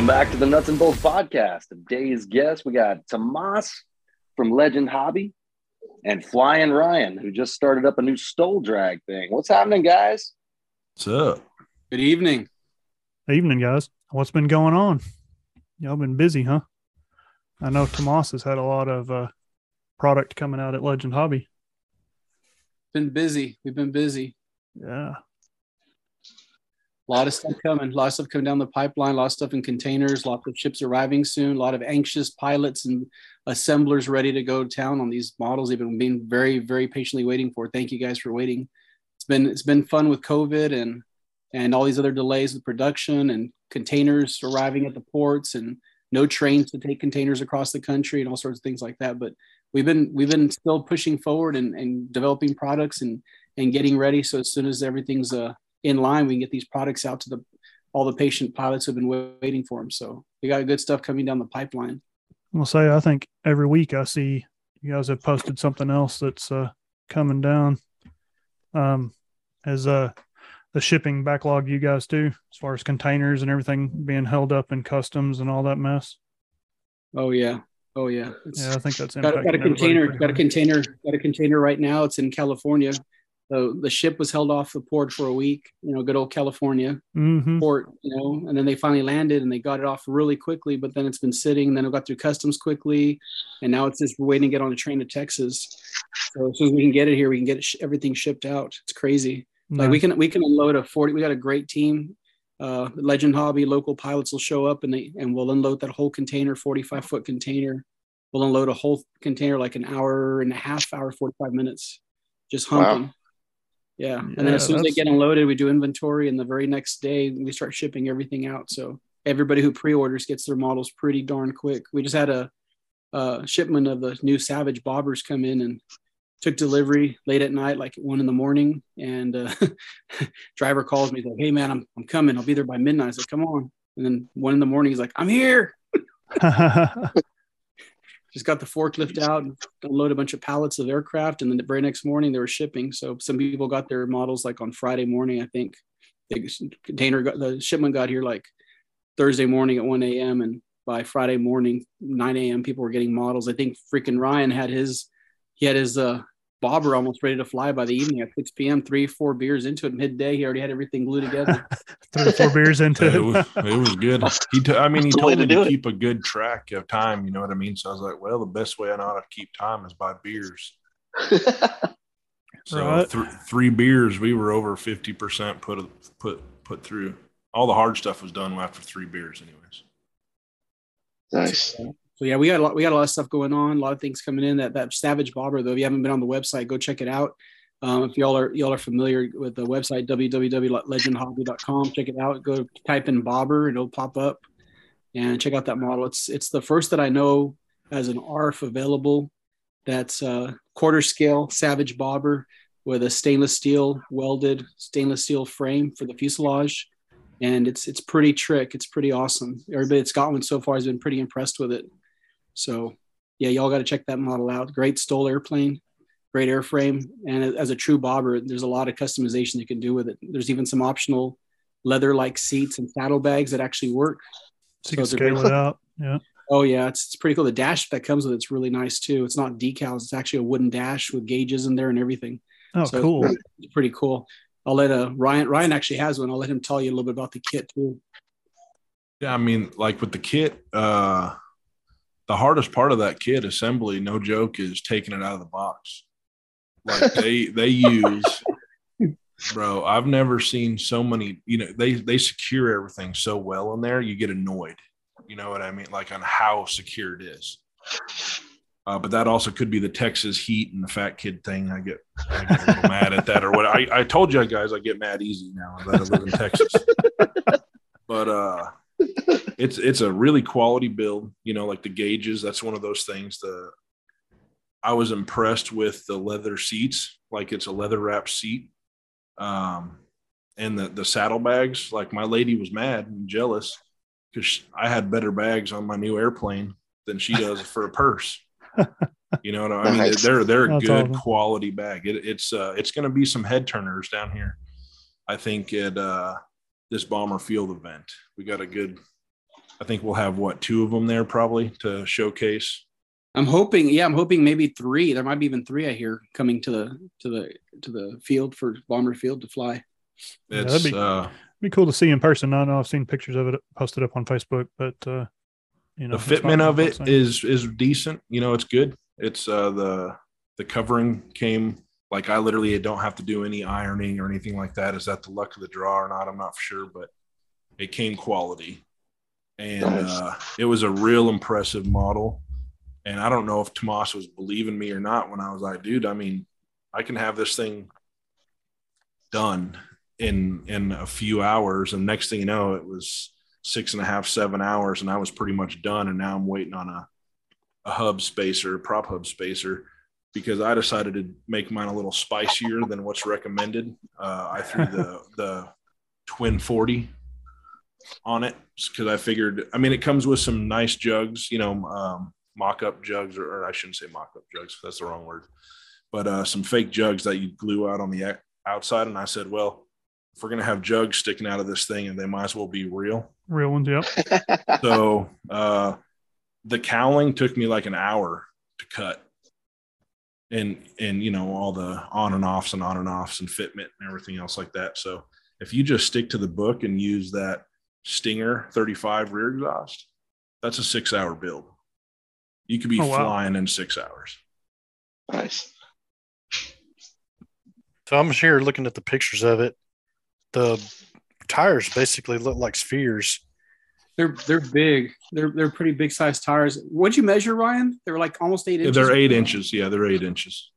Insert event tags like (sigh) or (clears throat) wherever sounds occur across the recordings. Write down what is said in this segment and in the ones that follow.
Welcome back to the Nuts and Bolts podcast. Today's guest, we got Tomas from Legend Hobby and Flying Ryan, who just started up a new STOL drag thing. What's happening, guys? What's up? Good evening. Evening, guys. What's been going on? Y'all been busy, huh? I know Tomas has had a lot of uh, product coming out at Legend Hobby. Been busy. We've been busy. Yeah. A lot of stuff coming. A lot of stuff coming down the pipeline. A lot of stuff in containers. Lots of ships arriving soon. A lot of anxious pilots and assemblers ready to go to town on these models. They've been being very, very patiently waiting for. Thank you guys for waiting. It's been it's been fun with COVID and and all these other delays with production and containers arriving at the ports and no trains to take containers across the country and all sorts of things like that. But we've been we've been still pushing forward and, and developing products and and getting ready. So as soon as everything's uh, in line, we can get these products out to the all the patient pilots who've been waiting for them. So we got good stuff coming down the pipeline. I'll say I think every week I see you guys have posted something else that's uh, coming down. Um, as uh the shipping backlog you guys do as far as containers and everything being held up in customs and all that mess. Oh yeah. Oh yeah. It's, yeah, I think that's got, got a container. Got a container. Got a container right now. It's in California. So the ship was held off the port for a week. You know, good old California mm-hmm. port. You know, and then they finally landed and they got it off really quickly. But then it's been sitting. And then it got through customs quickly, and now it's just waiting to get on a train to Texas. So as soon as we can get it here, we can get it sh- everything shipped out. It's crazy. Nice. Like we can we can unload a forty. We got a great team. Uh, Legend Hobby local pilots will show up and they and we'll unload that whole container, forty five foot container. We'll unload a whole container like an hour and a half, hour forty five minutes, just humping. Wow. Yeah. and then as soon as they get unloaded, we do inventory, and the very next day we start shipping everything out. So everybody who pre-orders gets their models pretty darn quick. We just had a, a shipment of the new Savage bobbers come in, and took delivery late at night, like one in the morning. And uh, (laughs) driver calls me, he's like, "Hey man, I'm I'm coming. I'll be there by midnight." I said, "Come on." And then one in the morning, he's like, "I'm here." (laughs) (laughs) Just got the forklift out and unload a bunch of pallets of aircraft, and then the very next morning they were shipping. So some people got their models like on Friday morning, I think. The container got the shipment got here like Thursday morning at 1 a.m. and by Friday morning 9 a.m. people were getting models. I think freaking Ryan had his he had his uh, bobber almost ready to fly by the evening at 6 p.m. Three, four beers into it midday. He already had everything glued together. (laughs) Three or four beers into it. it, was, (laughs) it was good. He, t- I mean, he told me to, to keep a good track of time. You know what I mean? So I was like, well, the best way I know how to keep time is by beers. (laughs) so right. th- three beers, we were over 50% put, put, put through. All the hard stuff was done after three beers anyways. Nice so yeah, we got a lot, we got a lot of stuff going on, a lot of things coming in. That that Savage Bobber though, if you haven't been on the website, go check it out. Um, if y'all are y'all are familiar with the website www.legendhobby.com, check it out. Go type in Bobber, and it'll pop up, and check out that model. It's it's the first that I know as an ARF available. That's uh, quarter scale Savage Bobber with a stainless steel welded stainless steel frame for the fuselage, and it's it's pretty trick. It's pretty awesome. Everybody that's got one so far has been pretty impressed with it. So yeah, y'all got to check that model out. Great STOL airplane, great airframe, and as a true bobber, there's a lot of customization you can do with it. There's even some optional leather-like seats and saddlebags that actually work. So you can scale it out. Yeah. Oh yeah, it's, it's pretty cool. The dash that comes with it's really nice too. It's not decals; it's actually a wooden dash with gauges in there and everything. Oh, so cool! It's pretty cool. I'll let uh, Ryan. Ryan actually has one. I'll let him tell you a little bit about the kit too. Yeah, I mean, like with the kit, uh, the hardest part of that kit assembly, no joke, is taking it out of the box. Like they they use, (laughs) bro. I've never seen so many. You know, they they secure everything so well in there. You get annoyed. You know what I mean? Like on how secure it is. Uh, but that also could be the Texas heat and the fat kid thing. I get, I get a little mad at that or what. I, I told you guys I get mad easy now that I live in Texas. (laughs) But uh, it's it's a really quality build. You know, like the gauges. That's one of those things. The I was impressed with the leather seats. Like it's a leather wrapped seat. Um, and the the saddlebags. Like my lady was mad and jealous because I had better bags on my new airplane than she does (laughs) for a purse. You know what I mean? They're they're a good awesome. quality bag. It, it's uh it's going to be some head turners down here. I think at uh, this bomber field event. We got a good I think we'll have what two of them there probably to showcase. I'm hoping, yeah, I'm hoping maybe three. There might be even three I hear coming to the to the to the field for Bomber Field to fly. Yeah, It's that'd be- uh, Be cool to see in person. I know I've seen pictures of it posted up on Facebook, but uh, you know, the fitment of it is is is decent. You know, it's good. It's uh the the covering came like I literally don't have to do any ironing or anything like that. Is that the luck of the draw or not? I'm not sure, but it came quality, and Nice. uh, it was a real impressive model. And I don't know if Tomas was believing me or not when I was like, dude, I mean, I can have this thing done in in a few hours, and next thing you know, it was six and a half, seven hours, and I was pretty much done. And now I'm waiting on a, a hub spacer, prop hub spacer, because I decided to make mine a little spicier than what's recommended. Uh, I threw the (laughs) the twin 40 on it because I figured, I mean, it comes with some nice jugs, you know, um, mock up jugs, or, or I shouldn't say mock up jugs, that's the wrong word, but uh, some fake jugs that you glue out on the outside. And I said, well, if we're going to have jugs sticking out of this thing, and they might as well be real real ones. Yep. (laughs) so uh the cowling took me like an hour to cut and and you know all the on and offs and on and offs and fitment and everything else like that so if you just stick to the book and use that stinger 35 rear exhaust that's a six hour build you could be Oh, wow. flying in six hours nice. So I'm here looking at the pictures of it. The tires basically look like spheres. They're they're big. They're they're pretty big sized tires. What'd you measure, Ryan? They're like almost eight inches. they're eight inches yeah they're eight inches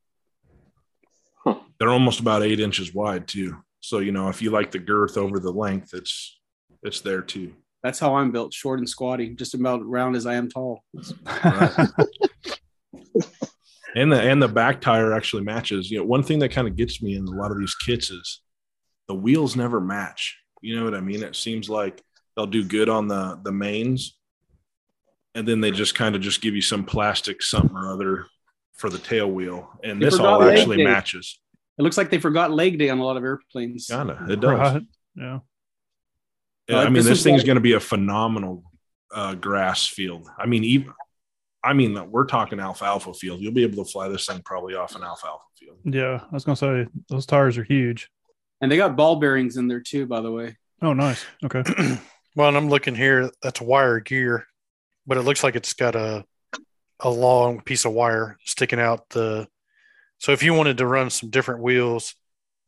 Huh. they're almost about eight inches wide too so you know if you like the girth over the length it's it's there too That's how I'm built, short and squatty, just about round as I am tall. Right. (laughs) and the and the back tire actually matches. You know, one thing that kind of gets me in a lot of these kits is the wheels never match. You know what I mean? It seems like they'll do good on the the mains, and then they just kind of just give you some plastic something or other for the tail wheel, and They this all actually day. matches. It looks like they forgot leg day on a lot of airplanes. Kinda, it does. Right. Yeah. Yeah, I mean, this this, is thing's like- going to be a phenomenal uh, grass field. I mean, even I mean, we're talking alfalfa field. You'll be able to fly this thing probably off an alfalfa field. Yeah. I was gonna say those tires are huge. And they got ball bearings in there too, by the way. Oh, nice. Okay. (clears throat) well, and I'm looking here. That's a wire gear, but it looks like it's got a a long piece of wire sticking out the. So if you wanted to run some different wheels,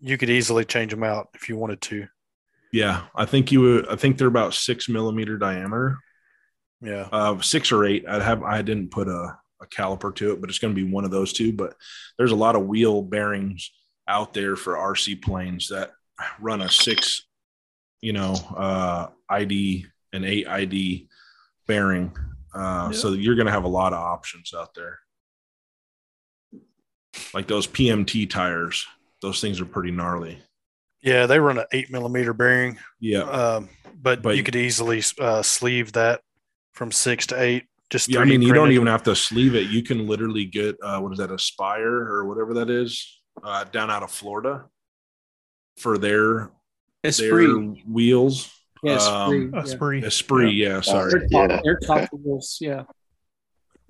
you could easily change them out if you wanted to. Yeah, I think you. would- I think they're about six millimeter diameter, Yeah. uh, six or eight. I'd have. I didn't put a, a caliper to it, but it's going to be one of those two. But there's a lot of wheel bearings out there for RC planes that run a six, you know, uh, ID and eight ID bearing. Uh, So you're going to have a lot of options out there. Like those PMT tires, those things are pretty gnarly. Yeah, they run an eight millimeter bearing, Yeah. um, but, But- you could easily uh, sleeve that from six to eight. Just Yeah, I 3D mean, you don't even have to sleeve it. You can literally get uh, what is that, Aspire or whatever that is, uh, down out of Florida for their Esprit. their wheels. Yeah, um, Esprit. A. Esprit, yeah. sorry. They're Yeah. they're top wheels. Yeah.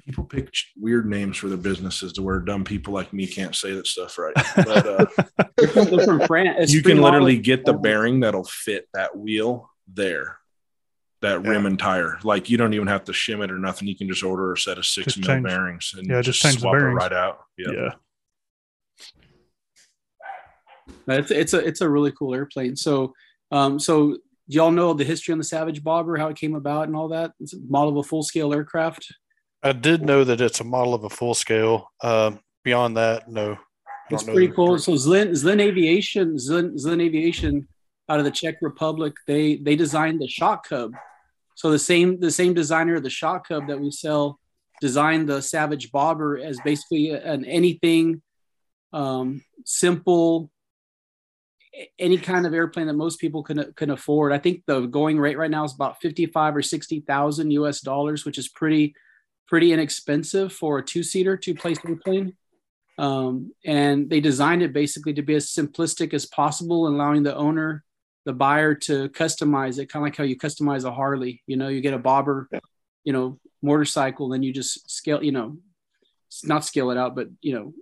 People pick weird names for their businesses to where dumb people like me can't say that stuff right. (laughs) But uh, They're from, they're France. you can literally get the bearing that'll fit that wheel there. That Yeah. rim and tire, like you don't even have to shim it or nothing. You can just order a set of six Just mil change- bearings and yeah, just, just swap it right out. Yeah. Yeah. It's it's a it's a really cool airplane. So um so do y'all know the history on the Savage Bobber, how it came about and all that? It's a model of a full scale aircraft. I did know that it's a model of a full scale. Um, beyond that, no. It's pretty cool. So Zlin Zlin Aviation, Zlin, Zlin Aviation out of the Czech Republic, they they designed the Shock Cub. So the same the same designer of the Shock Cub that we sell designed the Savage Bobber as basically an anything um, simple any kind of airplane that most people can can afford. I think the going rate right now is about 55 or 60,000 US dollars, which is pretty pretty inexpensive for a two-seater, two-place airplane um, and they designed it basically to be as simplistic as possible, allowing the owner the buyer to customize it, kind of like how you customize a Harley. You know, you get a bobber, you know, motorcycle, then you just scale, you know, not scale it out, but you know,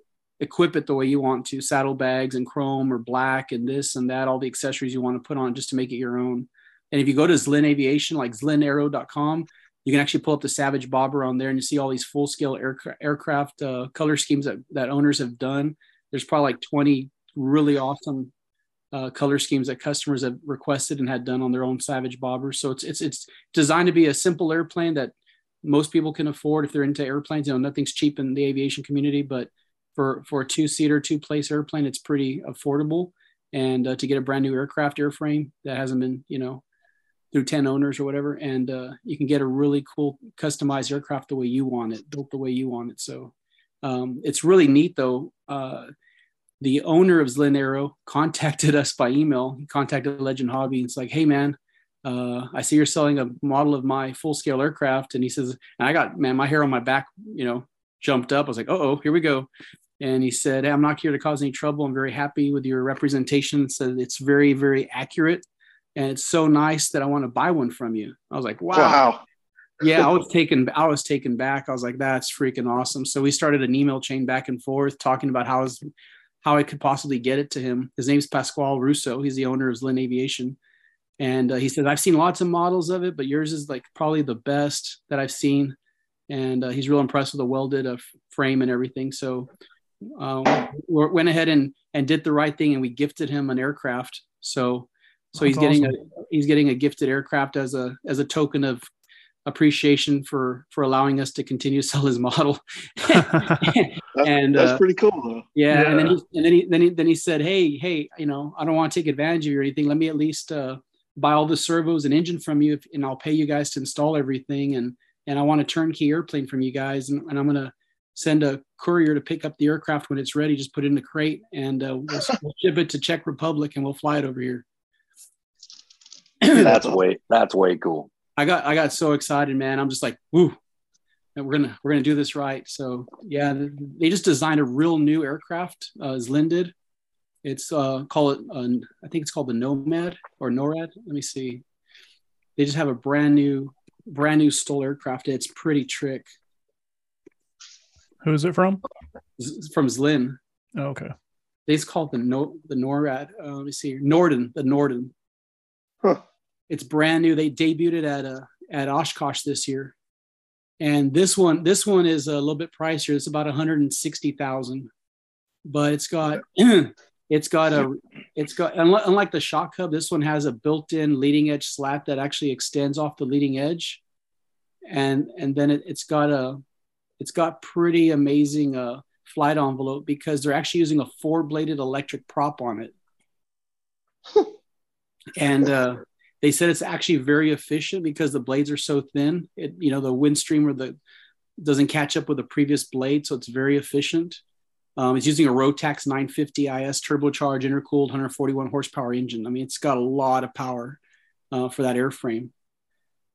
equip it the way you want to, saddlebags and chrome or black and this and that, all the accessories you want to put on just to make it your own. And if you go to Zlin Aviation, like zlinaero.com, you can actually pull up the Savage Bobber on there and you see all these full scale aircraft, aircraft uh, color schemes that, that owners have done. There's probably like 20 really awesome uh, color schemes that customers have requested and had done on their own Savage Bobbers. So it's, it's, it's designed to be a simple airplane that most people can afford if they're into airplanes. You know, nothing's cheap in the aviation community, but for, for a two seater, two place airplane, it's pretty affordable. And uh, to get a brand new aircraft airframe that hasn't been, you know, through 10 owners or whatever and uh, you can get a really cool customized aircraft the way you want it built the way you want it. So um, it's really neat though uh, the owner of Zlin Aero (laughs) contacted us by email. He contacted legend hobby and it's like hey man uh, i see you're selling a model of my full scale aircraft. And he says and i got man my hair on my back you know jumped up. I was like oh here we go and he said hey, i'm not here to cause any trouble i'm very happy with your representation said it's very very accurate and it's so nice that I want to buy one from you. I was like, wow. wow. yeah, I was taken I was taken back. I was like, that's freaking awesome. So we started an email chain back and forth talking about how was, how I could possibly get it to him. His name's Pasquale Russo. He's the owner of Zlin Aviation. And uh, he said, I've seen lots of models of it, but yours is like probably the best that I've seen. And uh, he's real impressed with the welded uh, frame and everything. So we went ahead and, and did the right thing and we gifted him an aircraft. So so he's getting awesome. a he's getting a gifted aircraft as a as a token of appreciation for for allowing us to continue to sell his model. (laughs) and that's uh, pretty cool. Though. Yeah, yeah, and then he and then he then he then he said, "Hey, hey, you know, I don't want to take advantage of you or anything. Let me at least uh, buy all the servos and engine from you, if, and I'll pay you guys to install everything. And and I want a turnkey airplane from you guys, and, and I'm gonna." Send a courier to pick up the aircraft when it's ready. Just put it in the crate, and uh, we'll, we'll ship it to Czech Republic, and we'll fly it over here. that's way that's way cool. I got I got so excited, man. I'm just like, woo, we're gonna we're gonna do this right. So yeah, they just designed a real new aircraft, uh, Zlin did. It's uh, call it uh, I think it's called the Nomad or NORAD. Let me see. They just have a brand new brand new STOL aircraft. It's pretty trick. Who is it from? Z- from Zlin. Oh, okay. They just call it the no the NORAD. Uh, let me see. Norden, the Norden. Huh. It's brand new. They debuted it at uh, at Oshkosh this year, and this one this one is a little bit pricier. It's about one hundred and sixty thousand, but it's got (clears throat) it's got a it's got unlike the Shock Cub, this one has a built-in leading edge slat that actually extends off the leading edge, and and then it, it's got a it's got pretty amazing uh, flight envelope because they're actually using a four-bladed electric prop on it. (laughs) and uh, they said it's actually very efficient because the blades are so thin. It, you know, the wind stream or the doesn't catch up with the previous blade, so it's very efficient. Um, it's using a Rotax 950 IS turbocharged, intercooled, 141 horsepower engine. I mean, it's got a lot of power uh, for that airframe.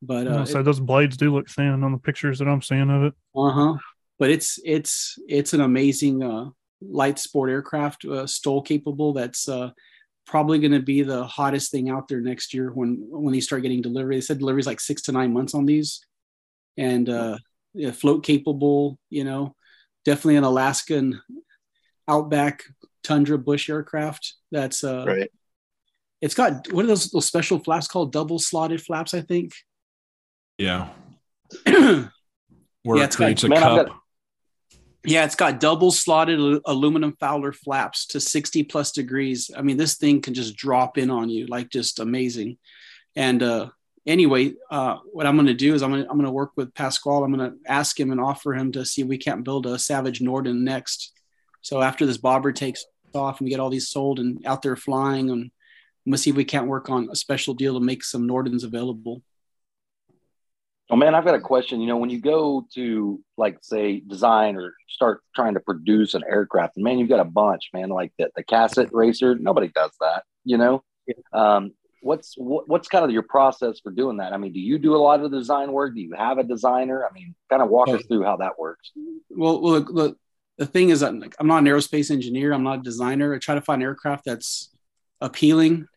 But uh, so those blades do look thin on the pictures that I'm seeing of it. Uh huh. But it's it's it's an amazing uh, light sport aircraft, uh, STOL capable. That's uh, probably going to be the hottest thing out there next year when when they start getting delivery. They said delivery is like six to nine months on these, and uh, yeah, float capable. You know, definitely an Alaskan outback tundra bush aircraft. That's uh, right. It's got what are those, those special flaps called? Double slotted flaps, I think. Yeah. (clears throat) Where yeah, it creates got, a man, cup. Got, yeah, it's got double slotted aluminum Fowler flaps to 60 plus degrees. I mean, this thing can just drop in on you, like just amazing. And uh, anyway, uh, what I'm going to do is I'm going to I'm going to work with Pasquale. I'm going to ask him and offer him to see if we can't build a Savage Norden next. So after this bobber takes off and we get all these sold and out there flying, and I'm going to see if we can't work on a special deal to make some Nordens available. Oh man, I've got a question. You know, when you go to like say design or start trying to produce an aircraft, man, you've got a bunch, man. Like the the Cassutt racer, nobody does that. You know, um, what's what, what's kind of your process for doing that? I mean, do you do a lot of the design work? Do you have a designer? I mean, kind of walk us through how that works. Well, well, the, the thing is, I'm not an aerospace engineer. I'm not a designer. I try to find aircraft that's appealing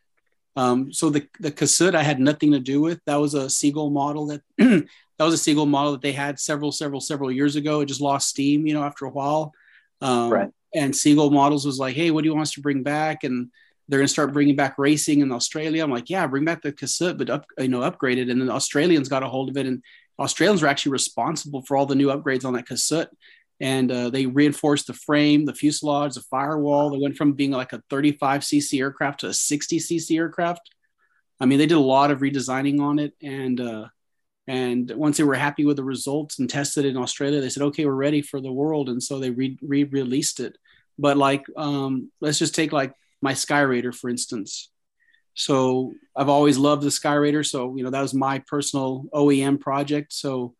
Um, so the the Cassutt I had nothing to do with. That was a Seagull model that (clears throat) that was a Seagull model that they had several several several years ago. It just lost steam, you know, after a while. Um, right. And Seagull models was like, hey, what do you want us to bring back? And they're going to start bringing back racing in Australia. I'm like, yeah, bring back the Cassutt, but up, you know, upgraded. And then the Australians got a hold of it, and Australians were actually responsible for all the new upgrades on that Cassutt. And uh, they reinforced the frame, the fuselage, the firewall. They went from being like a 35 cc aircraft to a 60 cc aircraft. I mean, they did a lot of redesigning on it, and uh, and once they were happy with the results and tested it in Australia, they said, okay, we're ready for the world, and so they re released it. But like, um, let's just take like my Skyraider, for instance. So I've always loved the Skyraider. So, you know, that was my personal OEM project. So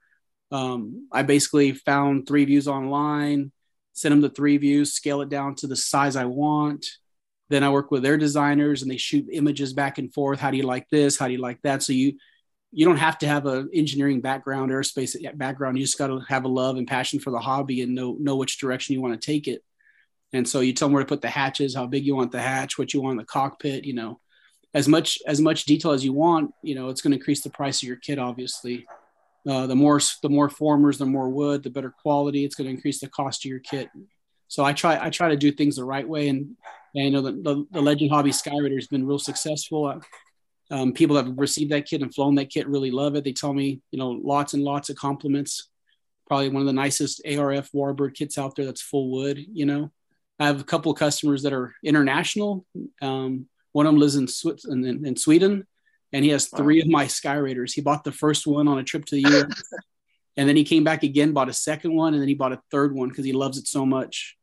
um, I basically found three views online, send them the three views, scale it down to the size I want. Then I work with their designers and they shoot images back and forth. How do you like this? How do you like that? So you, you don't have to have an engineering background, aerospace background. You just got to have a love and passion for the hobby and know know which direction you want to take it. And so you tell them where to put the hatches, how big you want the hatch, what you want in the cockpit, you know, as much as much detail as you want, you know, it's going to increase the price of your kit, obviously. Uh, the more the more formers, the more wood, the better quality. It's going to increase the cost of your kit. So I try I try to do things the right way, and, and you know the, the, the Legend Hobby Skyraider has been real successful. Uh, um, people have received that kit and flown that kit really love it. They tell me you know lots and lots of compliments. Probably one of the nicest ARF Warbird kits out there that's full wood. You know, I have a couple customers that are international. Um, one of them lives in, Switzerland, in, in Sweden, and he has three of my Sky Raiders. He bought the first one on a trip to the U.S. (laughs) and then he came back again, bought a second one, and then he bought a third one because he loves it so much.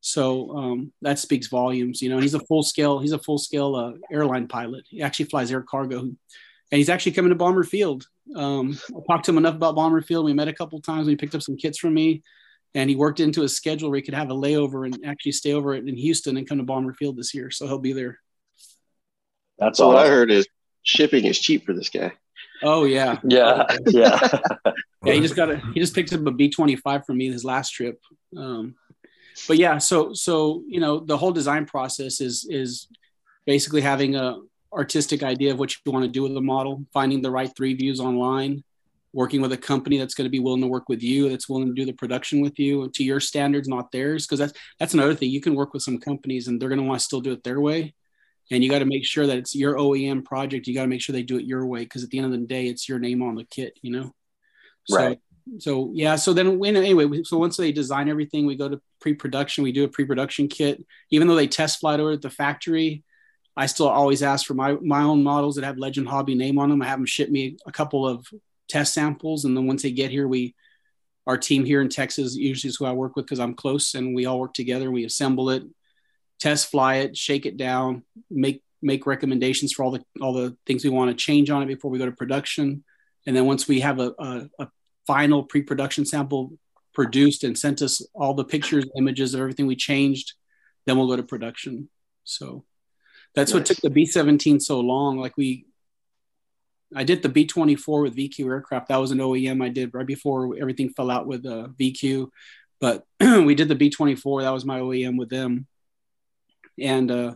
So um, that speaks volumes, you know. he's a full scale. He's a full scale uh, airline pilot. He actually flies air cargo, and he's actually coming to Bomber Field. Um, I talked to him enough about Bomber Field. We met a couple times. We picked up some kits from me and he worked into his schedule where he could have a layover and actually stay over in Houston and come to Bomber Field this year. So he'll be there. That's all I heard is shipping is cheap for this guy. Oh yeah, yeah, (laughs) yeah, yeah. He just got a he just picked up a B twenty five from me his last trip. Um, but yeah, so so you know the whole design process is is basically having a artistic idea of what you want to do with the model, finding the right three views online, working with a company that's going to be willing to work with you, that's willing to do the production with you to your standards, not theirs. Because that's that's another thing. You can work with some companies and they're going to want to still do it their way, and you got to make sure that it's your OEM project. You got to make sure they do it your way because at the end of the day, it's your name on the kit. You know. So, right. So yeah. So then when anyway, so once they design everything, we go to pre-production. We do a pre-production kit. Even though they test flight over at the factory, I still always ask for my my own models that have Legend Hobby name on them. I have them ship me a couple of test samples, and then once they get here, we our team here in Texas usually is who I work with because I'm close, and we all work together. We assemble it, test fly it, shake it down, make make recommendations for all the all the things we want to change on it before we go to production, and then once we have a, a, a final pre-production sample produced and sent us all the pictures, images of everything we changed, then we'll go to production. So that's nice. what took the B17 so long. Like we I did the B 24 with VQ aircraft. That was an OEM I did right before everything fell out with uh, VQ. But (clears throat) we did the B 24. That was my OEM with them. And uh,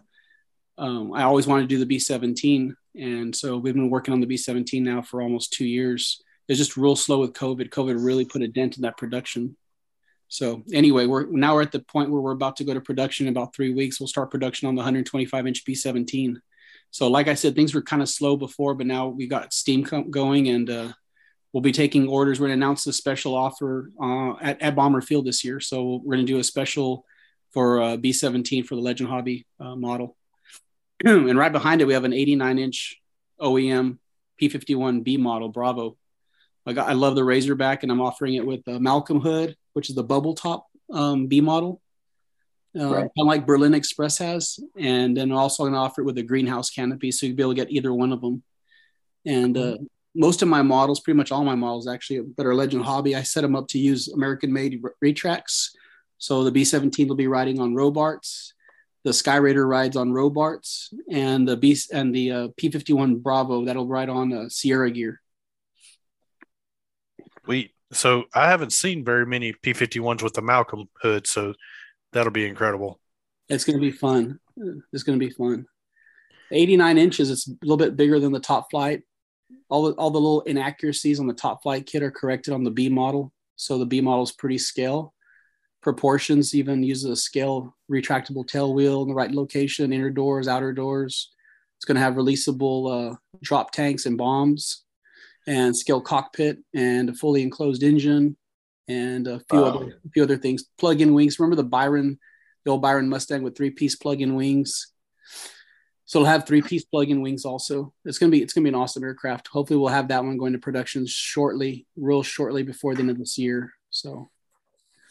um, I always wanted to do the B 17. And so we've been working on the B 17 now for almost two years. It's just real slow with COVID. COVID really put a dent in that production. So anyway, we're now we're at the point where we're about to go to production in about three weeks. We'll start production on the 125 inch B17. So, like I said, things were kind of slow before, but now we got Steam going and uh, we'll be taking orders. We're to announce a special offer uh, at, at Bomber Field this year. So, we're going to do a special for uh, B17 for the Legend Hobby uh, model. (clears throat) and right behind it, we have an 89 inch OEM P51B model, Bravo. I, love the Razorback, and I'm offering it with a Malcolm Hood, which is the bubble top um, B model uh, right. kind of like Berlin Express has, and then also going to offer it with a greenhouse canopy, so you'll be able to get either one of them. And uh, most of my models, pretty much all my models actually, that are Legend Hobby, I set them up to use American-made Retracts. So the B-17 will be riding on Robarts, the Skyraider rides on Robarts, and the B and the uh, P-51 Bravo that'll ride on uh, Sierra gear. We so I haven't seen very many P-51s with the Malcolm hood, so That'll be incredible. It's going to be fun. It's going to be fun. 89 inches. It's a little bit bigger than the top flight. All the, all the little inaccuracies on the top flight kit are corrected on the B model. So the B model is pretty scale. Proportions even uses a scale retractable tail wheel in the right location, inner doors, outer doors. It's going to have releasable uh, drop tanks and bombs and scale cockpit and a fully enclosed engine and a few other a few other things. Plug-in wings. Remember the Byron, the old Byron Mustang with three-piece plug-in wings. So it'll have three-piece plug-in wings also. It's gonna be it's gonna be an awesome aircraft. Hopefully we'll have that one going to production shortly, real shortly before the end of this year. So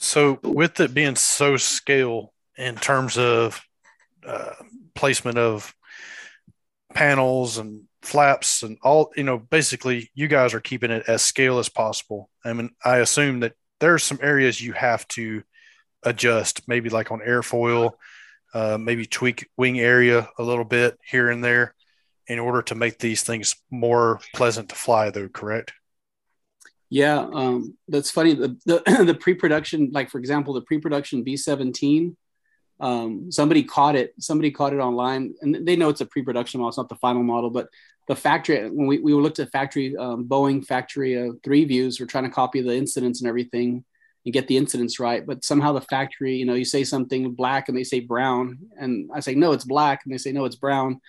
so with it being so scale in terms of uh, placement of panels and flaps and all you know basically you guys are keeping it as scale as possible. I mean i assume that there are some areas you have to adjust maybe like on airfoil uh, maybe tweak wing area a little bit here and there in order to make these things more pleasant to fly though correct yeah um, that's funny. The, the, (clears throat) the pre-production like for example the pre-production b17 um, somebody caught it somebody caught it online and they know it's a pre-production model it's not the final model but the factory when we, we looked at factory um, boeing factory uh, three views we're trying to copy the incidents and everything and get the incidents right but somehow the factory you know you say something black and they say brown and i say no it's black and they say no it's brown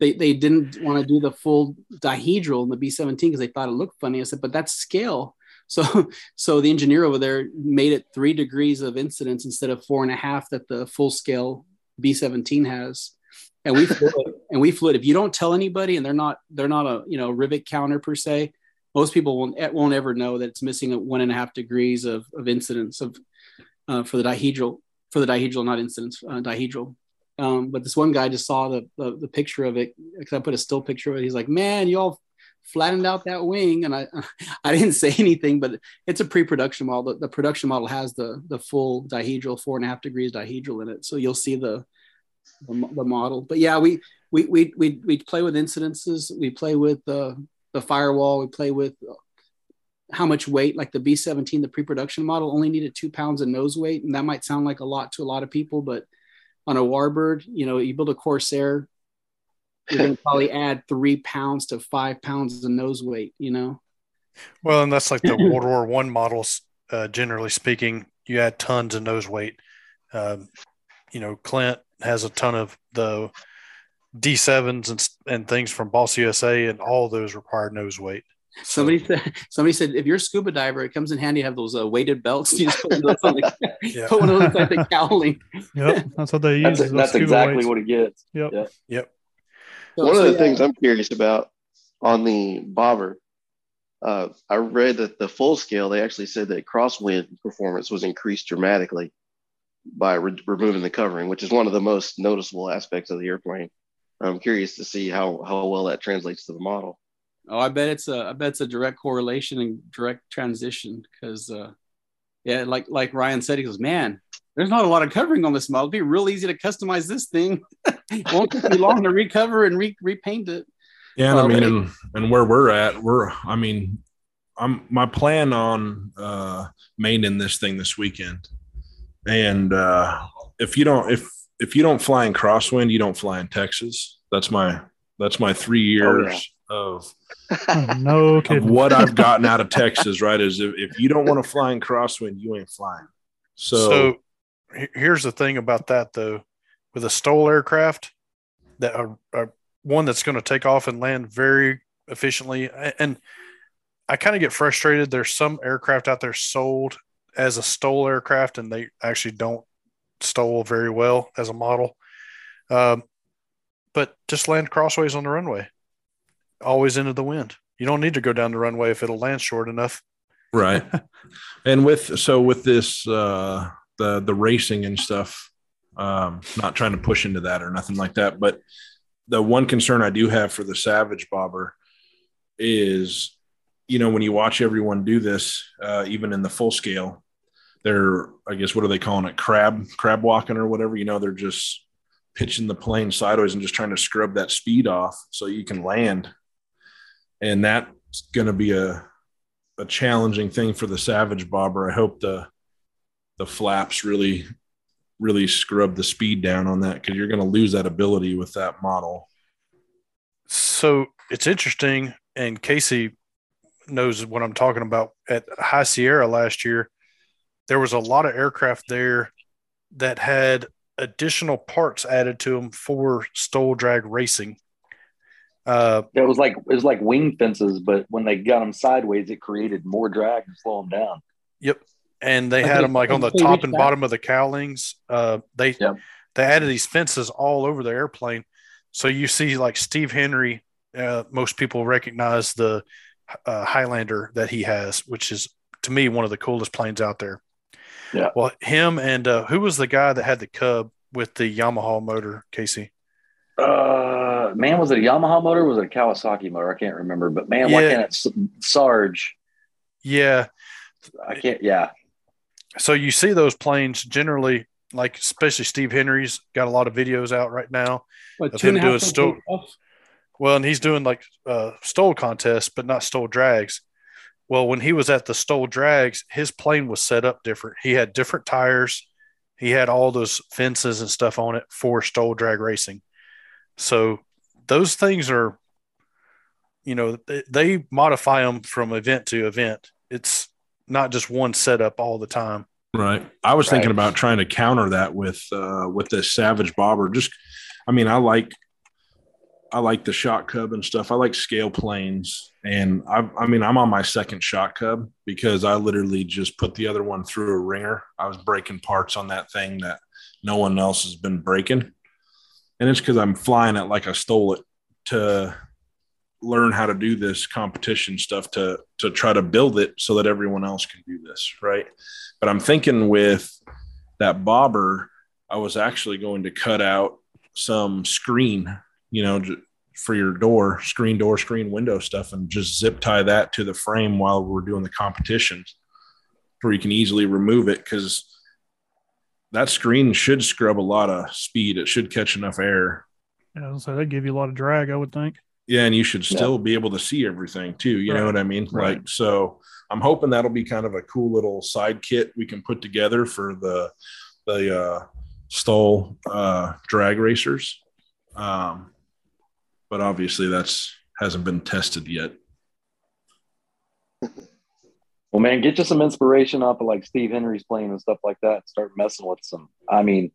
they, they didn't want to do the full dihedral in the b-17 because they thought it looked funny i said but that's scale (laughs) so so the engineer over there made it three degrees of incidence instead of four and a half that the full scale b-17 has and we (laughs) flew it, and we flew it. If you don't tell anybody, and they're not they're not a you know rivet counter per se, most people won't won't ever know that it's missing a one and a half degrees of of incidence of uh, for the dihedral for the dihedral, not incidence uh, dihedral. Um, but this one guy just saw the, the, the picture of it because I put a still picture of it. He's like, "Man, you all flattened out that wing," and I (laughs) I didn't say anything, but it's a pre-production model. The, the production model has the the full dihedral, four and a half degrees dihedral in it, so you'll see the the, the model. But yeah, we we we we we play with incidences. We play with the the firewall. We play with how much weight. Like the B17, the pre-production model only needed two pounds of nose weight, and that might sound like a lot to a lot of people, but on a Warbird, you know, you build a Corsair, you're going (laughs) to probably add three pounds to five pounds of nose weight. You know. Well, and that's like the (laughs) World War One models. Uh, generally speaking, you add tons of nose weight. Um, you know, Clint has a ton of the D7s and, and things from Balsa USA, and all those require nose weight. Somebody said, (laughs) somebody said, if you're a scuba diver, it comes in handy to have those uh, weighted belts. (laughs) You just put, those on the, (laughs) yeah. put one of those like the cowling. Yep, that's what they use. That's, that's exactly weights. what it gets. Yep. Yep. yep. So, one so, of the yeah. things I'm curious about on the bobber, uh, I read that the full scale, they actually said that crosswind performance was increased dramatically by re- removing the covering, which is one of the most noticeable aspects of the airplane. I'm curious to see how how well that translates to the model. Oh, I bet it's a I bet it's a direct correlation and direct transition because uh, yeah, like like Ryan said, he goes, man, there's not a lot of covering on this model. It'd be real easy to customize this thing. (laughs) won't take me long to recover and re- repaint it. Yeah, and I mean, and, and where we're at, we're I mean, I'm my plan on uh maintaining this thing this weekend and uh, if you don't if if you don't fly in crosswind, you don't fly in Texas. That's my that's my three years oh, yeah. Of no of what I've gotten out of Texas. Right, is if, if you don't want to fly in crosswind, you ain't flying. So, so here's the thing about that though, with a STOL aircraft, that a, a one that's going to take off and land very efficiently, and I kind of get frustrated. There's some aircraft out there sold as a STOL aircraft, and they actually don't STOL very well as a model. Um, but just land crossways on the runway, always into the wind. You don't need to go down the runway if it'll land short enough. Right. (laughs) and with so with this uh the the racing and stuff, um, not trying to push into that or nothing like that, but the one concern I do have for the Savage Bobber is, you know, when you watch everyone do this, uh, even in the full scale, they're I guess what are they calling it crab crab walking or whatever you know they're just pitching the plane sideways and just trying to scrub that speed off so you can land and that's going to be a a challenging thing for the savage bobber I hope the the flaps really really scrub the speed down on that because you're going to lose that ability with that model So it's interesting, and Casey knows what I'm talking about. At High Sierra last year, there was a lot of aircraft there that had additional parts added to them for STOL drag racing. Uh, It was like it was like wing fences, but when they got them sideways, it created more drag to slow them down. Yep. And they had them like on the top and bottom of the cowlings. Uh, they Yep. they added these fences all over the airplane, so you see like Steve Henry. Uh, most people recognize the uh, Highlander that he has, which is to me one of the coolest planes out there. Yeah. Well, him and uh, who was the guy that had the Cub with the Yamaha motor, Casey? Uh, man, was it a Yamaha motor? Or was it a Kawasaki motor? I can't remember. But man, why can't it Sarge? Yeah. I can't. Yeah, So you see those planes generally, like especially Steve Henry's got a lot of videos out right now. But Of two and a him doing ton still- takeoff? Well, and he's doing like uh, STOL contests, but not STOL drags. Well, when he was at the STOL drags, his plane was set up different. He had different tires. He had all those fences and stuff on it for STOL drag racing. So those things are, you know, they, they modify them from event to event. It's not just one setup all the time. Right. I was thinking about trying to counter that with uh with this Savage Bobber. Just I mean, I like I like the Shock Cub and stuff. I like scale planes. And I I mean, I'm on my second Shock Cub because I literally just put the other one through a ringer. I was breaking parts on that thing that no one else has been breaking. And it's because I'm flying it like I stole it to learn how to do this competition stuff to to try to build it so that everyone else can do this right? But i'm thinking with that bobber i was actually going to cut out some screen you know for your door screen door screen window stuff and just zip tie that to the frame while we're doing the competitions where you can easily remove it because that screen should scrub a lot of speed it should catch enough air Yeah, so that'd give you a lot of drag, I would think. yeah, and you should still be able to see everything too. You know what I mean? Right. Like, so I'm hoping that'll be kind of a cool little side kit we can put together for the the uh, STOL uh, drag racers. Um, but obviously, that's hasn't been tested yet. (laughs) Well, man, get you some inspiration off of like Steve Henry's playing and stuff like that. Start messing with some. I mean,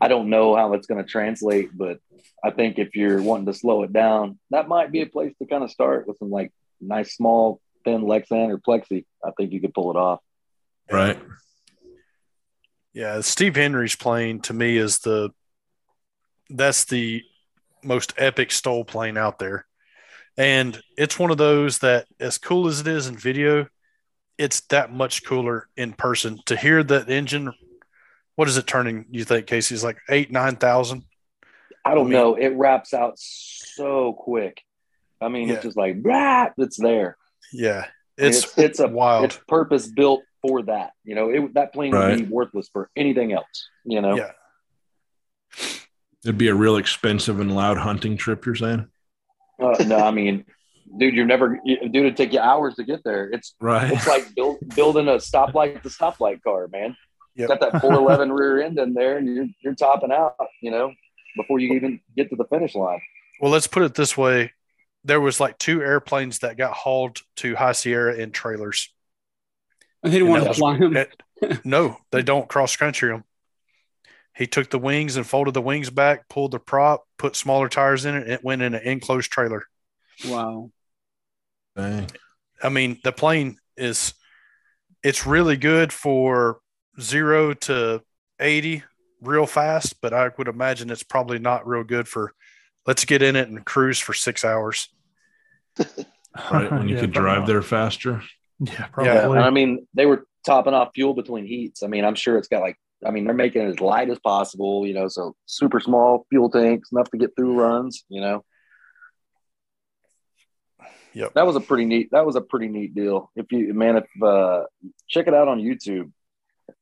I don't know how it's going to translate, but I think if you're wanting to slow it down, that might be a place to kind of start with some like nice small thin Lexan or Plexi. I think you could pull it off. Right. Yeah, Steve Henry's plane to me is the that's the most epic STOL plane out there. And it's one of those that as cool as it is in video, it's that much cooler in person to hear that engine. What is it turning? You think Casey's like eight, nine thousand? I don't I mean- know. It wraps out so quick. I mean, Yeah. it's just like, rah, it's there. Yeah. It's, it's, it's a wild. It's purpose built for that. You know, it, that plane would be worthless for anything else. You know, Yeah. It'd be a real expensive and loud hunting trip. You're saying, Uh, no, I mean, dude, you're never, you, dude, it'd take you hours to get there. It's right? it's like build, building a stoplight to stoplight car, man. Yep. Got that 411 rear end in there, and you're you're topping out. You know, before you even get to the finish line. Well, let's put it this way. There was like two airplanes that got hauled to High Sierra in trailers. I didn't And want to fly him. it- no, they don't cross country them. He took the wings and folded the wings back, pulled the prop, put smaller tires in it. And it went in an enclosed trailer. Wow. Dang. I mean, the plane is it's really good for zero to 80 real fast, but I would imagine it's probably not real good for let's get in it and cruise for six hours. (laughs) Right. When you Yeah, could drive not. there faster. Yeah, Yeah, probably. And I mean, they were topping off fuel between heats. I mean, I'm sure it's got like, I mean, they're making it as light as possible. You know, so super small fuel tanks, enough to get through runs. You know. Yep. That was a pretty neat. That was a pretty neat deal. If you man, if uh, check it out on YouTube,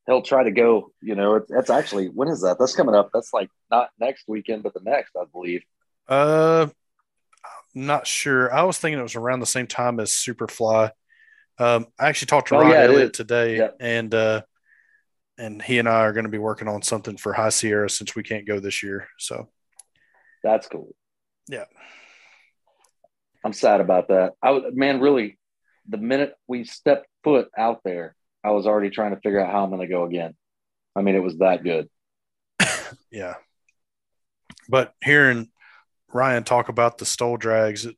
he'll try to go. You know, it's, that's actually when is that? That's coming up. That's like not next weekend, but the next, I believe. Uh, I'm not sure. I was thinking it was around the same time as Superfly. Um, I actually talked to Oh, Rod yeah, Elliott today, Yeah. and uh, and he and I are going to be working on something for High Sierra since we can't go this year. So That's cool. Yeah. I'm sad about that. I was man, really, the minute we stepped foot out there, I was already trying to figure out how I'm going to go again. I mean, it was that good. (laughs) Yeah. But hearing Ryan talk about the STOL drags, it,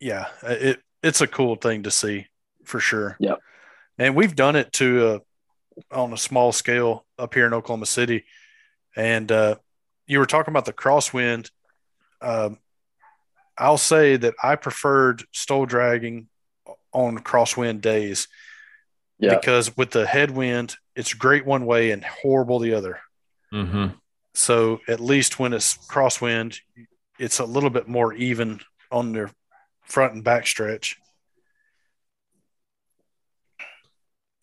yeah, it it's a cool thing to see for sure. Yeah. And we've done it to a, on a small scale up here in Oklahoma City. And uh, you were talking about the crosswind. Um, I'll say that I preferred STOL dragging on crosswind days Yeah. because with the headwind, it's great one way and horrible the other. Mm-hmm. So at least when it's crosswind, it's a little bit more even on their front and back stretch.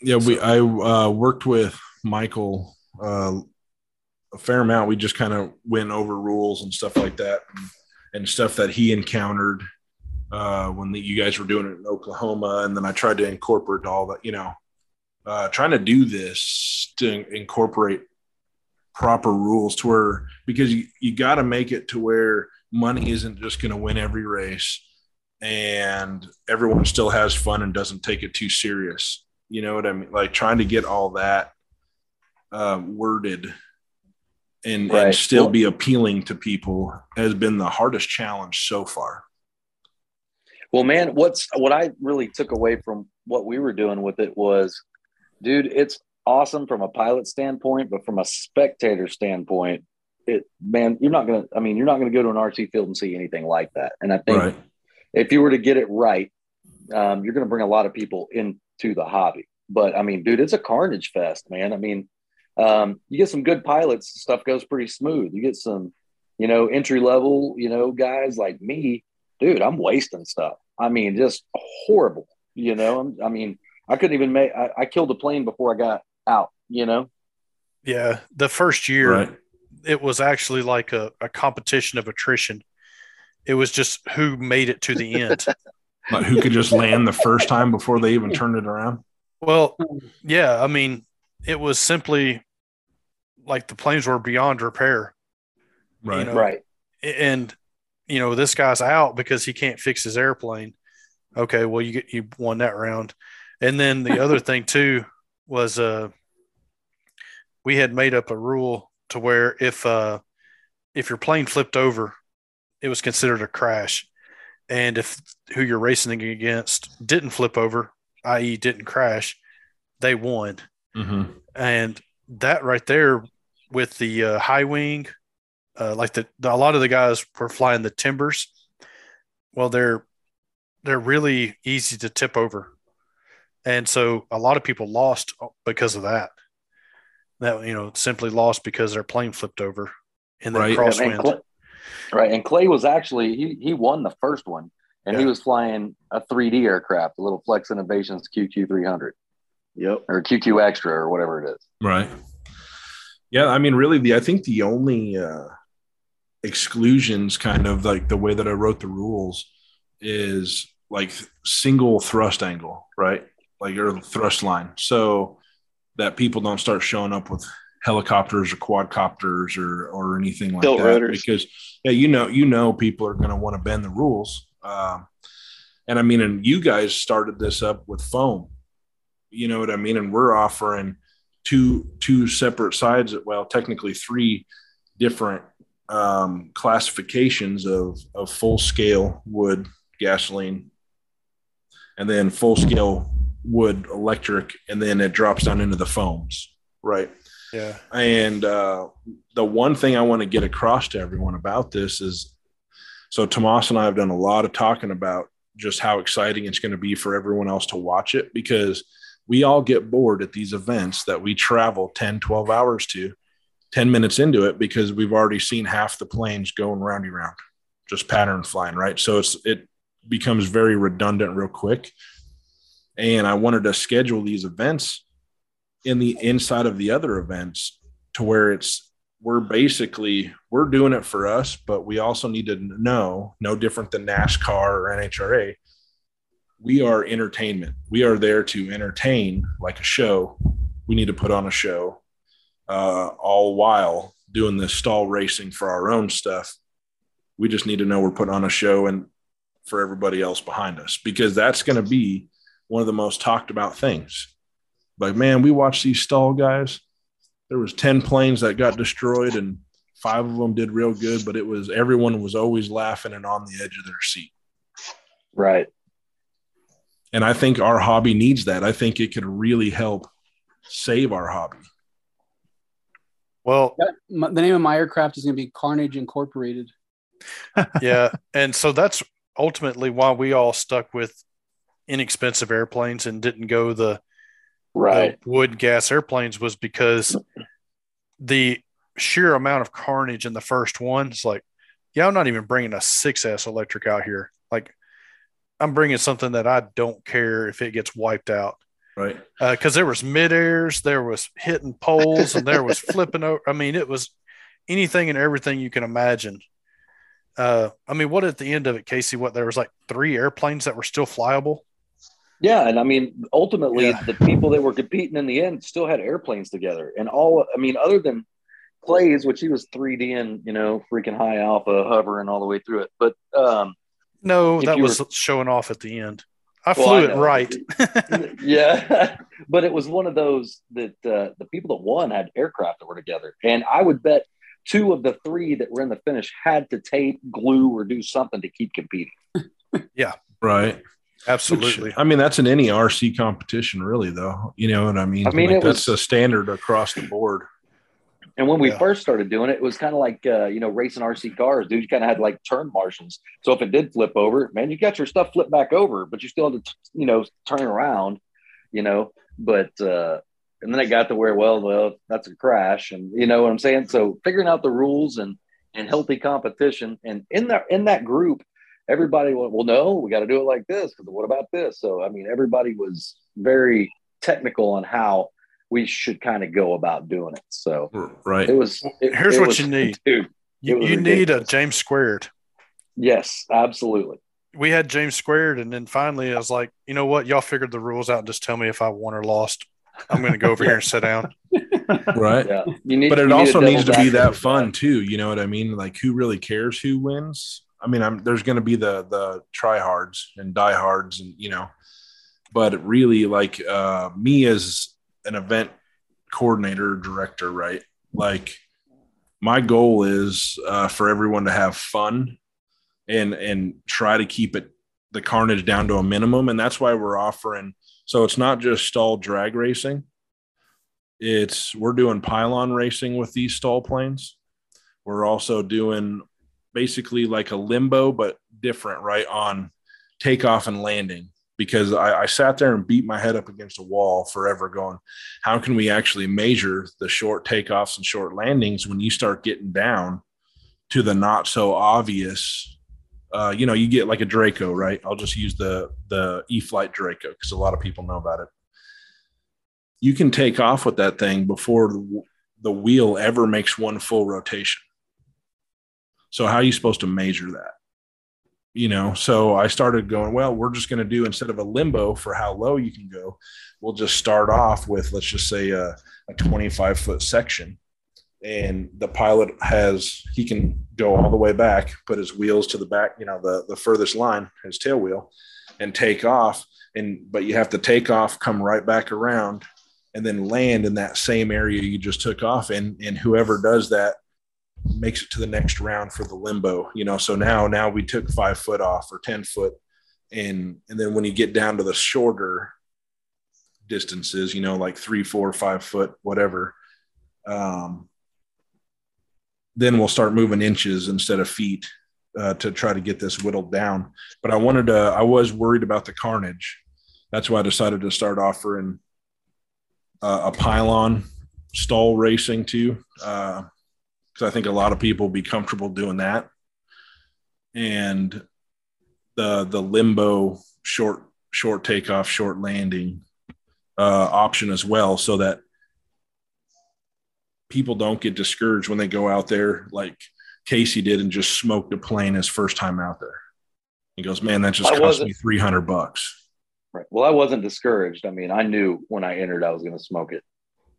Yeah, we I uh, worked with Michael uh, a fair amount. We just kind of went over rules and stuff like that, and, stuff that he encountered uh, when the, you guys were doing it in Oklahoma, and then I tried to incorporate all that. You know, uh, trying to do this to incorporate proper rules to where because you, you got to make it to where money isn't just going to win every race and everyone still has fun and doesn't take it too serious you know what i mean like trying to get all that uh, worded and, and still be appealing to people has been the hardest challenge so far Well, man, what's what I really took away from what we were doing with it was, dude, it's awesome from a pilot standpoint, but from a spectator standpoint, it man, you're not gonna. I mean, you're not gonna go to an RC field and see anything like that. And I think right if you were to get it right, um, you're gonna bring a lot of people into the hobby. But I mean, dude, it's a carnage fest, man. I mean, um, you get some good pilots, stuff goes pretty smooth. You get some, you know, entry level, you know, guys like me, dude. I'm wasting stuff. I mean, just horrible. You know, I'm, I mean, I couldn't even make. I, I killed a plane before I got out. You know, Yeah. The first year, right it was actually like a, a competition of attrition. It was just who made it to the end. (laughs) like who could just land the first time before they even turned it around well, yeah. I mean, it was simply like the planes were beyond repair. right. know, right? and you know this guy's out because he can't fix his airplane. Okay well you get you won that round. And then the other (laughs) thing too was uh we had made up a rule to where if uh if your plane flipped over it was considered a crash. And if who you're racing against didn't flip over i.e didn't crash they won hmm and that right there with the uh, high wing uh, like the, the a lot of the guys were flying the timbers. Well they're they're really easy to tip over. And so a lot of people lost because of that. That you know simply lost because their plane flipped over in the Right. Yeah, man, crosswind Clay, right. And Clay was actually he he won the first one, and he was flying a 3D aircraft, a little Flex Innovations QQ 300 Yep. or QQ Extra or whatever it is. Right. Yeah, I mean, really, the I think the only uh, exclusions, kind of like the way that I wrote the rules, is like single thrust angle, right? Like your thrust line, so that people don't start showing up with helicopters or quadcopters or or anything like Tilt that. rotors. Because yeah, you know, you know, people are going to want to bend the rules. Um, and I mean, and you guys started this up with foam. You know what I mean? And we're offering two two separate sides well technically three different um, classifications of of full scale wood gasoline and then full scale wood electric and then it drops down into the foams right yeah and uh, the one thing I want to get across to everyone about this is so Tomas and I have done a lot of talking about just how exciting it's going to be for everyone else to watch it because we all get bored at these events that we travel 10, 12 hours to 10 minutes into it because we've already seen half the planes going roundy round, just pattern flying, right? So it's, it becomes very redundant real quick. And I wanted to schedule these events in the inside of the other events to where it's we're basically we're doing it for us but we also need to know no different than nascar or nhra we are entertainment we are there to entertain like a show we need to put on a show uh, all while doing this STOL racing for our own stuff we just need to know we're putting on a show and for everybody else behind us because that's going to be one of the most talked about things. Like, man, we watched these STOL guys. There was 10 planes that got destroyed and five of them did real good, but it was everyone was always laughing and on the edge of their seat. Right. And I think our hobby needs that. I think it could really help save our hobby. Well, My- The name of my aircraft is going to be Carnage Incorporated. (laughs) yeah. And so that's ultimately why we all stuck with inexpensive airplanes and didn't go the, Right. the wood gas airplanes was because the sheer amount of carnage in the first one is like, yeah, I'm not even bringing a 6S electric out here. Like, I'm bringing something that I don't care if it gets wiped out. Right. because there was mid airs, there was hitting poles, and there was (laughs) flipping over. I mean, it was anything and everything you can imagine. Uh, I mean, what at the end of it, Casey? What there was like three airplanes that were still flyable. Yeah, and I mean, ultimately, Yeah. the people that were competing in the end still had airplanes together, and all. I mean, other than Clay's, which he was 3D and you know, freaking high alpha hovering all the way through it, but um, No, If that you was showing off at the end. I Well, flew I it right. (laughs) (laughs) yeah, but it was one of those that uh, the people that won had aircraft that were together, and I would bet two of the three that were in the finish had to tape, glue, or do something to keep competing. (laughs) Yeah, right. Absolutely. Which, I mean, that's in any RC competition, really, though. You know what I mean? I mean, Like, that's was- a standard across the board. And when we Yeah. first started doing it, it was kind of like uh, you know racing RC cars, dude. You kind of had like turn marshals. So if it did flip over, man, you got your stuff flipped back over, but you still had to you know turn around, you know. But uh, and then it got to where well, well, that's a crash, and you know what I'm saying. So figuring out the rules and and healthy competition, and in that in that group, everybody went, well, no, we got to do it like this because what about this? So I mean, everybody was very technical on how we should kind of go about doing it. So Right. it was. It, Here's it what was- you need. (laughs) dude. You, you need a. James squared. Yes, absolutely. We had James squared, and then finally I was like, you know what? Y'all figured the rules out and just tell me if I won or lost. I'm going to go over here and sit down. (laughs) Right. Yeah, you need. but you it need also needs to be that advocate. fun too. You know what I mean? Like, who really cares who wins? I mean, I'm there's going to be the the tryhards and diehards, and you know, but really, like uh, me as an event coordinator director, right? Like, my goal is uh, for everyone to have fun and and try to keep it the carnage down to a minimum, and that's why we're offering. So it's not just STOL drag racing it's we're doing pylon racing with these STOL planes. We're also doing basically like a limbo, but different, right? On takeoff and landing. Because I, I sat there and beat my head up against a wall forever, going, how can we actually measure the short takeoffs and short landings when you start getting down to the not so obvious? Uh, you know, you get like a Draco, right? I'll just use the the E Flight Draco because a lot of people know about it you can take off with that thing before the, the wheel ever makes one full rotation. So how are you supposed to measure that? You know, so I started going, well, we're just going to do instead of a limbo for how low you can go, we'll just start off with let's just say a, a 25 foot section. And the pilot has he can go all the way back, put his wheels to the back, you know, the the furthest line, his tail wheel, and take off. And but you have to take off, come right back around, and then land in that same area you just took off and and whoever does that makes it to the next round for the limbo you know? So now now we took five foot off or ten foot and and then when you get down to the shorter distances you know like three four five foot whatever um then we'll start moving inches instead of feet uh, to try to get this whittled down. But i wanted to i was worried about the carnage. That's why i decided to start offering uh, a pylon STOL racing too, because I think a lot of people will be comfortable doing that, and the the limbo short short takeoff, short landing uh, option as well, so that people don't get discouraged when they go out there like Casey did and just smoked a plane his first time out there. He goes, man, that just I cost me three hundred bucks. Right. Well, I wasn't discouraged. I mean, I knew when I entered I was going to smoke it.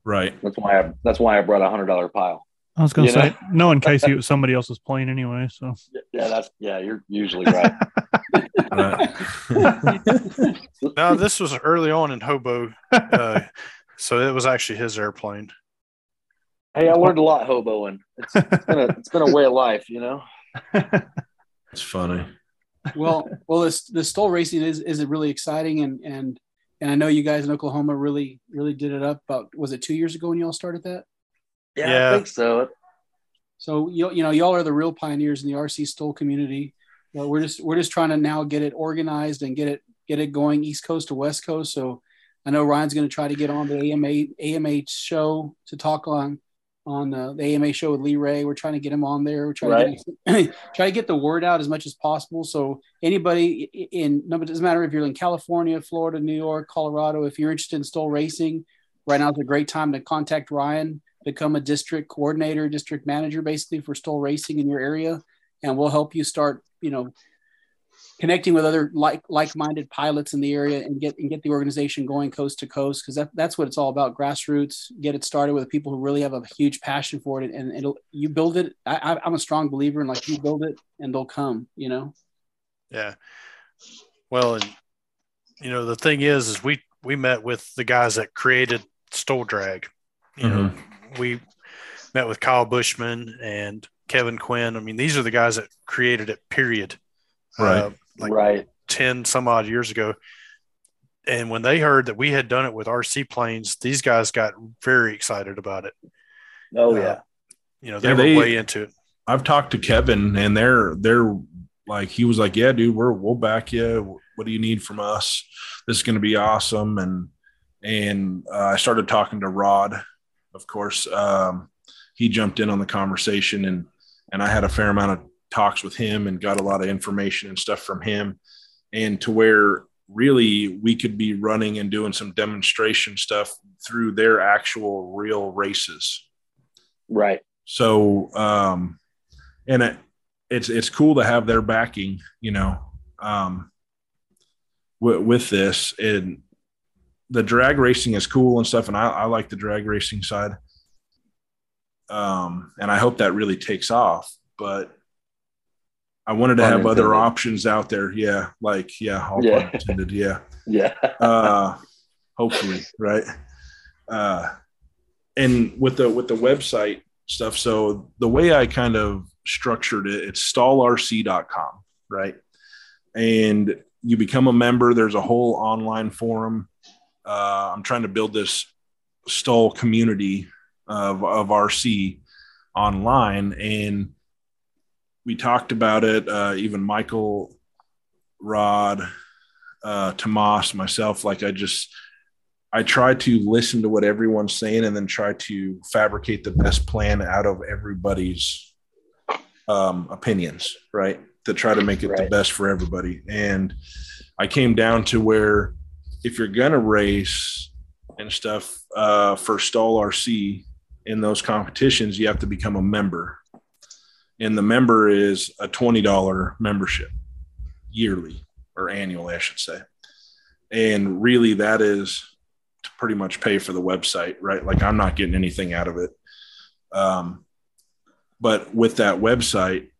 Right. That's why I. That's why I brought a hundred dollar pile. I was gonna say know? (laughs) knowing Casey it was somebody else's plane anyway. So Yeah, that's yeah. You're usually right. (laughs) Right. (laughs) No, this was early on in Hobo, uh, so it was actually his airplane. hey, I learned a lot hoboing. It's, it's been a it's been a way of life, you know. it's funny. well, well, this the STOL racing is is really exciting, and and and I know you guys in Oklahoma really really did it up. About was it two years ago when you all started that? Yeah, Yeah. I think so. So you you know y'all are the real pioneers in the RC STOL community. You we're just we're just trying to now get it organized and get it get it going East Coast to West Coast. So I know Ryan's going to try to get on the AMA AMA show to talk on on uh, the AMA show with Lee Ray. We're trying to get him on there. We're trying to get, (clears throat) try to get the word out as much as possible. So anybody in no, it doesn't matter if you're in California, Florida, New York, Colorado. If you're interested in STOL racing, right now is a great time to contact Ryan become a district coordinator, district manager, basically for STOL racing in your area, and we'll help you start, you know, connecting with other like like-minded pilots in the area and get and get the organization going coast to coast because that, that's what it's all about grassroots get it started with people who really have a huge passion for it. And it'll you build it. I, I- i'm a strong believer in like you build it and they'll come you know? Yeah. Well, and you know the thing is, is we we met with the guys that created STOL Drag. You know, mm-hmm. We met with Kyle Bushman and Kevin Quinn. I mean, these are the guys that created it. Period. Right. Uh, like right. 10 some odd years ago. And when they heard that we had done it with RC planes, these guys got very excited about it. Oh Uh, yeah. You know, they Yeah, were they- way into it. I've talked to Kevin and they're they're like he was like, Yeah, dude, we're we'll back you. What do you need from us? This is gonna be awesome. And and uh, I started talking to Rod, of course. Um, he jumped in on the conversation and and I had a fair amount of talks with him and got a lot of information and stuff from him. And to where really we could be running and doing some demonstration stuff through their actual real races. Right. So, um, and it, it's it's cool to have their backing, you know, um, with, with this. And the drag racing is cool and stuff, and I, I like the drag racing side. Um, and I hope that really takes off. But I wanted to have other options out there. Yeah, like yeah, all Yeah. intended. Yeah (laughs) Yeah. uh hopefully right uh and with the with the website stuff so the way i kind of structured it it's stallrc.com right and you become a member there's a whole online forum uh i'm trying to build this STOL community of of rc online and we talked about it uh even michael rod uh, Tomas, myself, like I just, I try to listen to what everyone's saying and then try to fabricate the best plan out of everybody's um, opinions, right? To try to make it the best for everybody. And I came down to where if you're to race and stuff uh, for STOL RC in those competitions, you have to become a member. And the member is a $20 membership yearly or annually, I should say. And really, that is to pretty much pay for the website, right? Like I'm not getting anything out of it. Um, but with that website,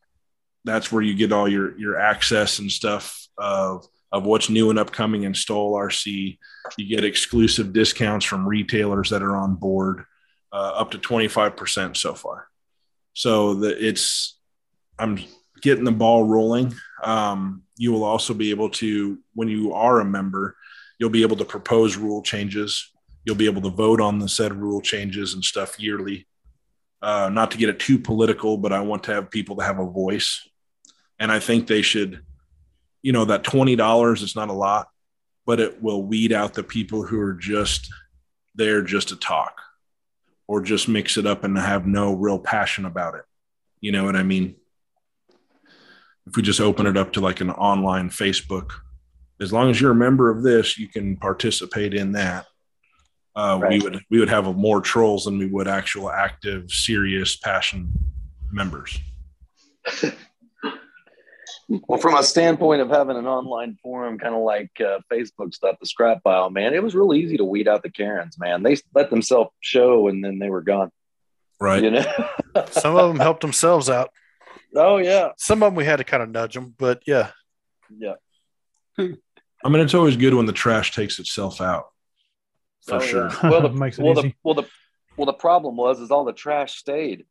that's where you get all your your access and stuff of of what's new and upcoming in STOL RC. You get exclusive discounts from retailers that are on board, uh, up to 25% so far. So the, it's I'm getting the ball rolling. Um, you will also be able to, when you are a member, you'll be able to propose rule changes. You'll be able to vote on the said rule changes and stuff yearly. Uh, not to get it too political, but I want to have people to have a voice. And I think they should, you know, that $20 is not a lot, but it will weed out the people who are just there just to talk or just mix it up and have no real passion about it. You know what I mean? if we just open it up to like an online Facebook, as long as you're a member of this, you can participate in that. Uh, We would we would have more trolls than we would actual active, serious, passion members. (laughs) Well, from a standpoint of having an online forum, kind of like uh, Facebook stuff, the scrap pile, man, it was real easy to weed out the Karens, man. They let themselves show and then they were gone. Right. You know. (laughs) Some of them helped themselves out. oh yeah. Some of them we had to kind of nudge them, but yeah, Yeah. I mean, it's always good when the trash takes itself out. For Oh, yeah. sure. Well, (laughs) the, Makes it well, the, easy. well, the well, the problem was is all the trash stayed.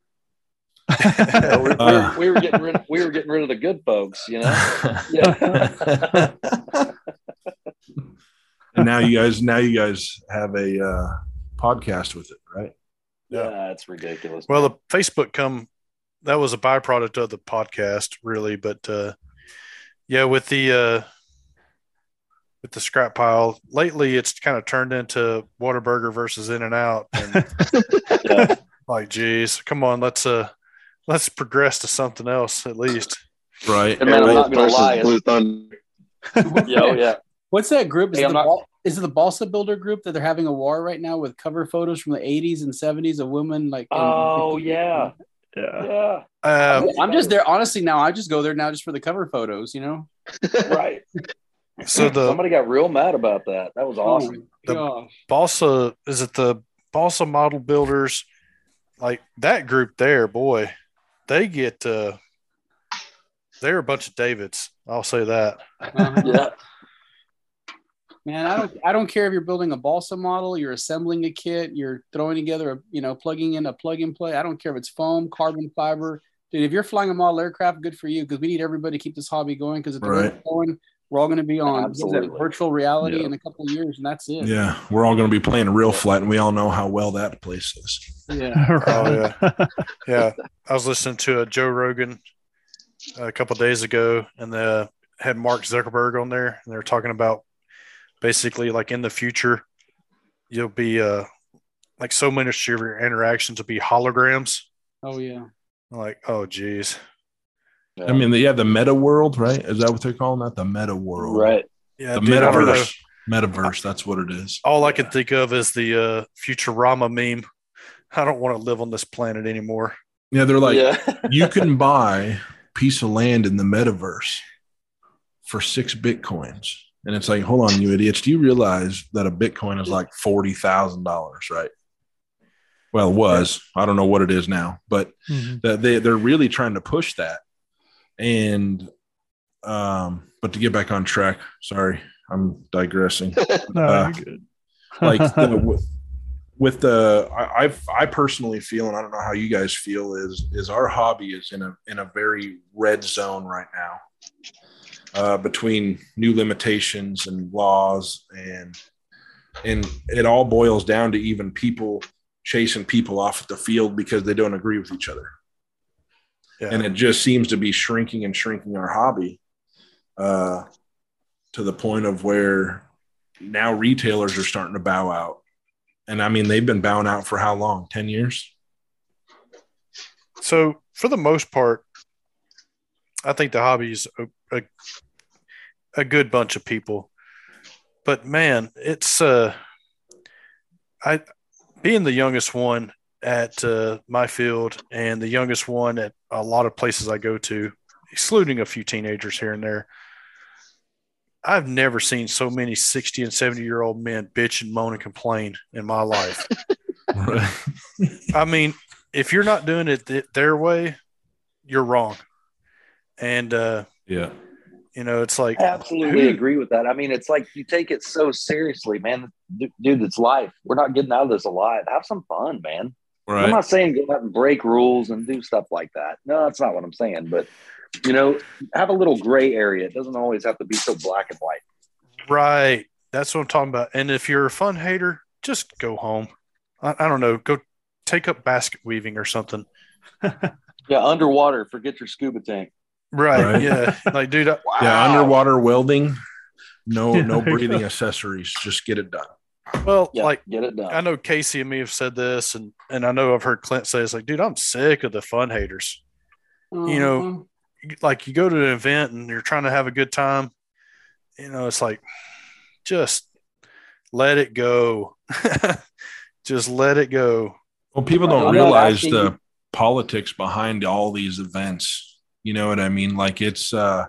You know, we, we were, we were getting rid. We were getting rid of the good folks. You know. (laughs) Yeah. and now you guys, now you guys have a uh, podcast with it, right? Yeah. yeah, it's ridiculous. Well, the Facebook come that was a byproduct of the podcast, really. But uh, yeah, with the uh, with the scrap pile lately, it's kind of turned into Whataburger versus In-N-Out, (laughs) yeah. like, geez, come on, let's uh, let's progress to something else at least. Right. And man, I'm not gonna lie. Blue Thunder. yeah, oh, yeah. What's that group? Is, Hey, it the not- Bal- is it the Balsa Builder group that they're having a war right now with cover photos from the 80s and 70s of women like? in- Oh yeah, Yeah. yeah. Uh, I'm just there. Honestly, now I just go there now just for the cover photos. You know. (laughs) Right. so the Somebody got real mad about that. That was awesome. Oh, The- gosh. balsa is it the balsa model builders like that group there boy they get uh they're a bunch of davids i'll say that Uh-huh. Yeah. Man, I don't. I don't care if you're building a balsa model, you're assembling a kit, you're throwing together a, you know, plugging in a plug and play. I don't care if it's foam, carbon fiber. Dude, if you're flying a model aircraft, good for you because we need everybody to keep this hobby going. Because if the Right. rate's going, we're all going to be on what is that, Absolutely. virtual reality Yeah. in a couple of years, and that's it. Yeah. We're all going to be playing RealFlight, and we all know how well that place is. Yeah. (laughs) Oh, yeah. (laughs) yeah i was listening to a joe rogan a couple days ago and the had mark zuckerberg on there and they were talking about basically like in the future you'll be uh like so many of your interactions will be holograms Oh yeah. Like oh geez I mean, the, yeah, the meta world, right? Is that what they're calling that? The meta world. right. yeah The dude, I don't metaverse. Metaverse. That's what it is. all I can think of is the uh, Futurama meme. I don't want to live on this planet anymore. Yeah. They're like, yeah. (laughs) you can buy a piece of land in the metaverse for six bitcoins. And it's like, hold on, you idiots. Do you realize that a bitcoin is like $40,000, right? Well, it was. I don't know what it is now, but Mhm. they, they're really trying to push that. And, um, but to get back on track, sorry, I'm digressing. (laughs) No, Uh, you're good. like the, (laughs) with, with the I, I've I personally feel and I don't know how you guys feel is is our hobby is in a in a very red zone right now uh, between new limitations and laws and and it all boils down to even people chasing people off at the field because they don't agree with each other Yeah. and it just seems to be shrinking and shrinking our hobby uh, to the point of where now retailers are starting to bow out and i mean they've been bowing out for how long 10 years so for the most part, I think the hobby is a, a, a good bunch of people. But man, it's uh, I being the youngest one at uh, my field and the youngest one at a lot of places I go to, excluding a few teenagers here and there. I've never seen so many 60 and 70 year old men bitch and moan and complain in my life. (laughs) I mean, if you're not doing it th- their way, you're wrong. And, uh, yeah you know, it's like, I Absolutely who- agree with that. I mean, it's like you take it so seriously, man. D- Dude, it's life. We're not getting out of this alive. Have some fun, man. I'm not saying go out and break rules and do stuff like that. No, that's not what I'm saying. But you know, have a little gray area. It doesn't always have to be so black and white. right. That's what I'm talking about. And if you're a fun hater, just go home. I, I don't know. Go take up basket weaving or something. (laughs) Yeah, underwater. Forget your scuba tank. Right. Right. Yeah. Like, dude, I, (laughs) yeah underwater welding no Yeah, (laughs) no breathing accessories just get it done well, Yeah, like, get it done. I know Casey and me have said this, and and I know I've heard Clint say it's like, dude, I'm sick of the fun haters. You know, Uh-huh. Like you go to an event and you're trying to have a good time, you know, it's like just let it go. (laughs) just let it go. Well, people don't I'm not realize the politics behind all these events. You know what I mean? Like it's uh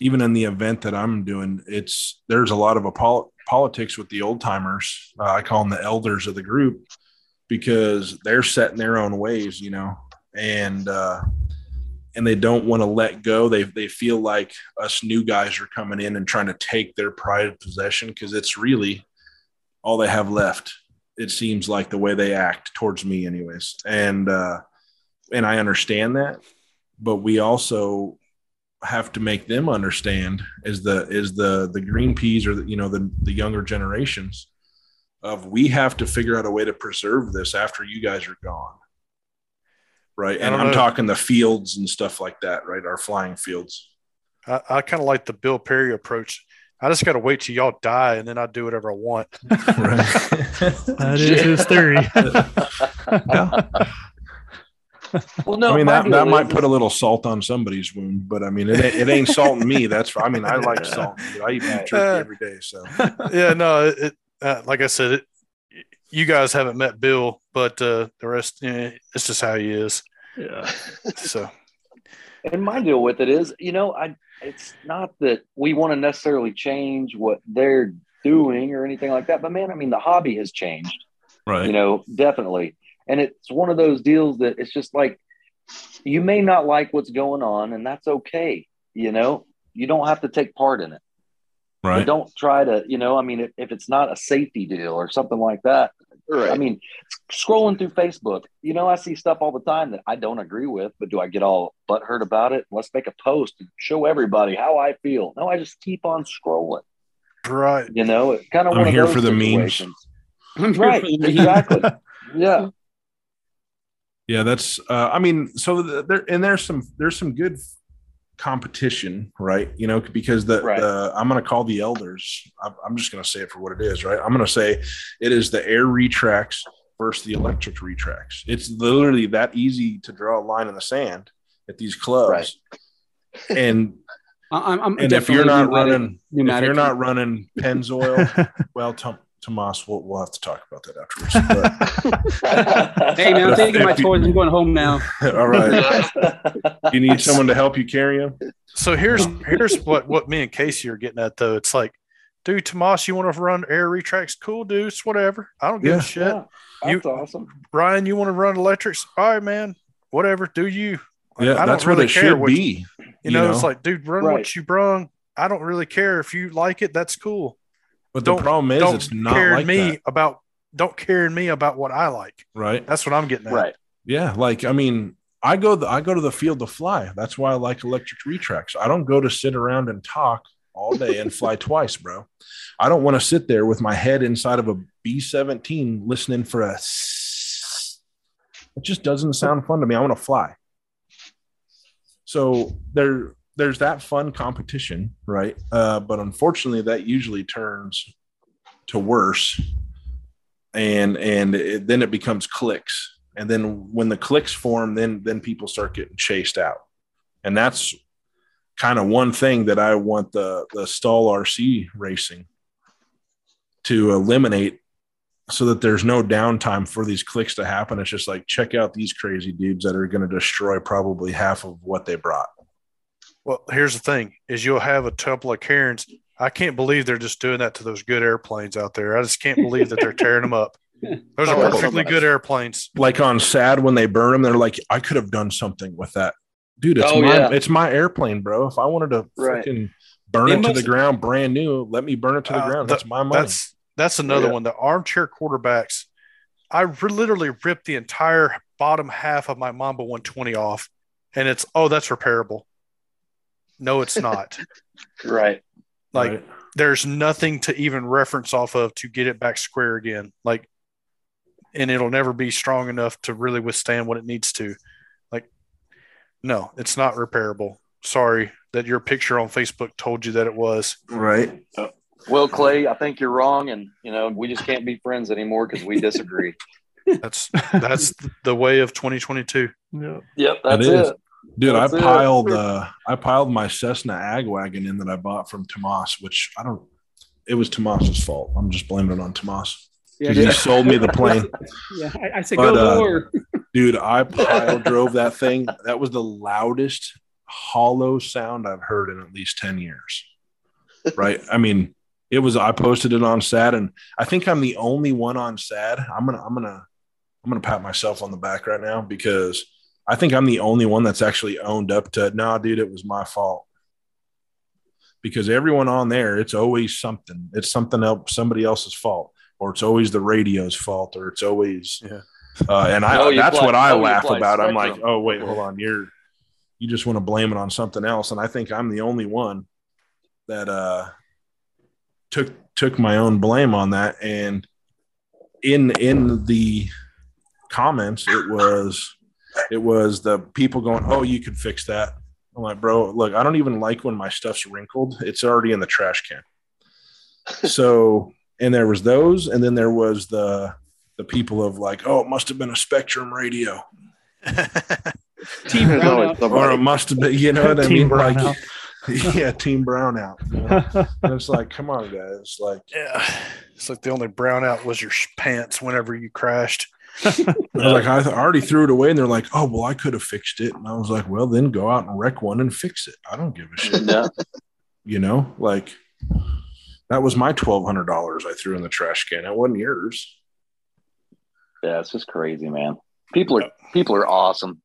even in the event that I'm doing, it's there's a lot of apol- politics with the old timers. Uh, I call them the elders of the group, because they're set in their own ways, you know, and uh, and they don't want to let go. They they feel like us new guys are coming in and trying to take their pride of possession because it's really all they have left. It seems like the way they act towards me, anyways, and uh, and I understand that, but we also have to make them understand is the is the the green peas or the, you know the the younger generations of we have to figure out a way to preserve this after you guys are gone right and i'm know. talking the fields and stuff like that right our flying fields I, I kind of like the Bill Perry approach. I just got to wait till y'all die and then I do whatever I want. (laughs) right That is his theory. (laughs) Well, no, i mean that, that might put a little salt on somebody's wound but i mean it ain't, it ain't salting me that's i mean i like salt i eat beef Right. (laughs) turkey uh, every day so yeah, no, it, it uh, like I said, it, you guys haven't met Bill, but uh, the rest, eh, it's just how he is. yeah. So And my deal with it is, you know, I it's not that we want to necessarily change what they're doing or anything like that, but man, I mean, the hobby has changed, right you know, definitely. And it's one of those deals that it's just like you may not like what's going on, and that's okay. You know, you don't have to take part in it. But don't try to, you know, I mean, if, if it's not a safety deal or something like that, Right. I mean, scrolling through Facebook, you know, I see stuff all the time that I don't agree with, but do I get all butthurt about it? Let's make a post and show everybody how I feel. No, I just keep on scrolling. right, You know, it kind of I'm here for the memes. situations. I'm Right, for the meme. exactly. (laughs) Yeah, Yeah, that's. Uh, I mean, so the, there and there's some there's some good competition, right? You know, because the, Right. the I'm going to call the elders. I'm, I'm just going to say it for what it is, right? I'm going to say it is the air retracts versus the electric retracts. It's literally that easy to draw a line in the sand at these clubs, Right. (laughs) and I- I'm, I'm and if you're definitely not pneumatic- running, if you're not running Pennzoil, (laughs) well, Tom, Tomas, we'll, we'll have to talk about that afterwards. But, (laughs) hey man, I'm taking my you- toys. I'm going home now. (laughs) all right, (laughs) you need someone to help you carry them. So here's here's what what me and Casey are getting at though. It's like, dude, Tomas, you want to run air retracts? Cool, dude. It's whatever. I don't give Yeah. a shit. Yeah, that's awesome. Ryan, you want to run electrics? All right, man. Whatever. Do you? Like, Yeah, I don't that's really what it care should be. You know, it's like, dude, run Right. what you brung. I don't really care if you like it. That's cool. But the don't- problem is, it's not care like me that, about. Don't care me about what I like. right? That's what I'm getting at. Right. Yeah, like I mean, I go the, I go to the field to fly. That's why I like electric retracts. I don't go to sit around and talk all day and fly (laughs) twice, bro. I don't want to sit there with my head inside of a B seventeen listening for a. s- It just doesn't sound fun to me. I want to fly. So there, there's that fun competition, right? Uh, but unfortunately, that usually turns to worse, and and it, then it becomes clicks. And then when the clicks form then then people start getting chased out. And that's kind of one thing that i want the the STOL rc racing to eliminate so that there's no downtime for these clicks to happen. It's just like check out these crazy dudes that are going to destroy probably half of what they brought Well, here's the thing: is you'll have a couple of Karens. I can't believe they're just doing that to those good airplanes out there. I just can't believe that they're tearing them up. (laughs) Those are that's perfectly good airplanes. like on sad when they burn them they're like i could have done something with that dude it's Oh, my yeah. it's my airplane bro if i wanted to Right. freaking burn They it to the ground brand new let me burn it to the Uh, ground the- that's my money That's that's another Yeah. one. The armchair quarterbacks. I re- literally ripped the entire bottom half of my Mamba 120 off, and it's oh that's repairable. No, it's not. (laughs) Right. like Right. there's nothing to even reference off of to get it back square again. Like, and it'll never be strong enough to really withstand what it needs to. Like, no, it's not repairable. Sorry that your picture on Facebook told you that it was. right uh, Well, Clay, I think you're wrong, and you know we just can't be friends anymore because we disagree. That's that's the way of 2022. (laughs) yeah. yep, that's is. it. Dude, That's I it. piled (laughs) uh I piled my Cessna Ag wagon in that I bought from Tomas, which I don't it was Tomas's fault. I'm just blaming it on Tomas. Yeah, he sold me the plane. (laughs) yeah. I, I said But, go uh. Dude, I (laughs) pile drove that thing. That was the loudest hollow sound I've heard in at least 10 years. Right? I mean, it was I posted it on SAD and I think I'm the only one on SAD. I'm gonna I'm gonna I'm going to pat myself on the back right now because I think I'm the only one that's actually owned up to, nah, dude, it was my fault. Because everyone on there, it's always something. It's something else, somebody else's fault, or it's always the radio's fault, or it's always, Yeah. Uh, and I, (laughs) Oh, you that's apply- what I oh, you laugh apply about. I'm like, oh wait, hold on, you're, you just want to blame it on something else, and I think I'm the only one that uh took took my own blame on that and in in the comments it was it was the people going oh you could fix that i'm like bro look i don't even like when my stuff's wrinkled it's already in the trash can (laughs) so and there was those and then there was the the people of like oh it must have been a spectrum radio Team (laughs) Brownout. or somebody. it must have been you know what i Team mean like (laughs) yeah team brownout you know? And it's like come on guys like yeah. It's like the only brownout was your sh- pants whenever you crashed. I was like, I th- already threw it away. And they're like, oh, well, I could have fixed it. And I was like, well, then go out and wreck one and fix it. I don't give a shit. Yeah. You know, like that was my $1,200 I threw in the trash can. That wasn't yours. Yeah, it's just crazy, man. People are people are awesome.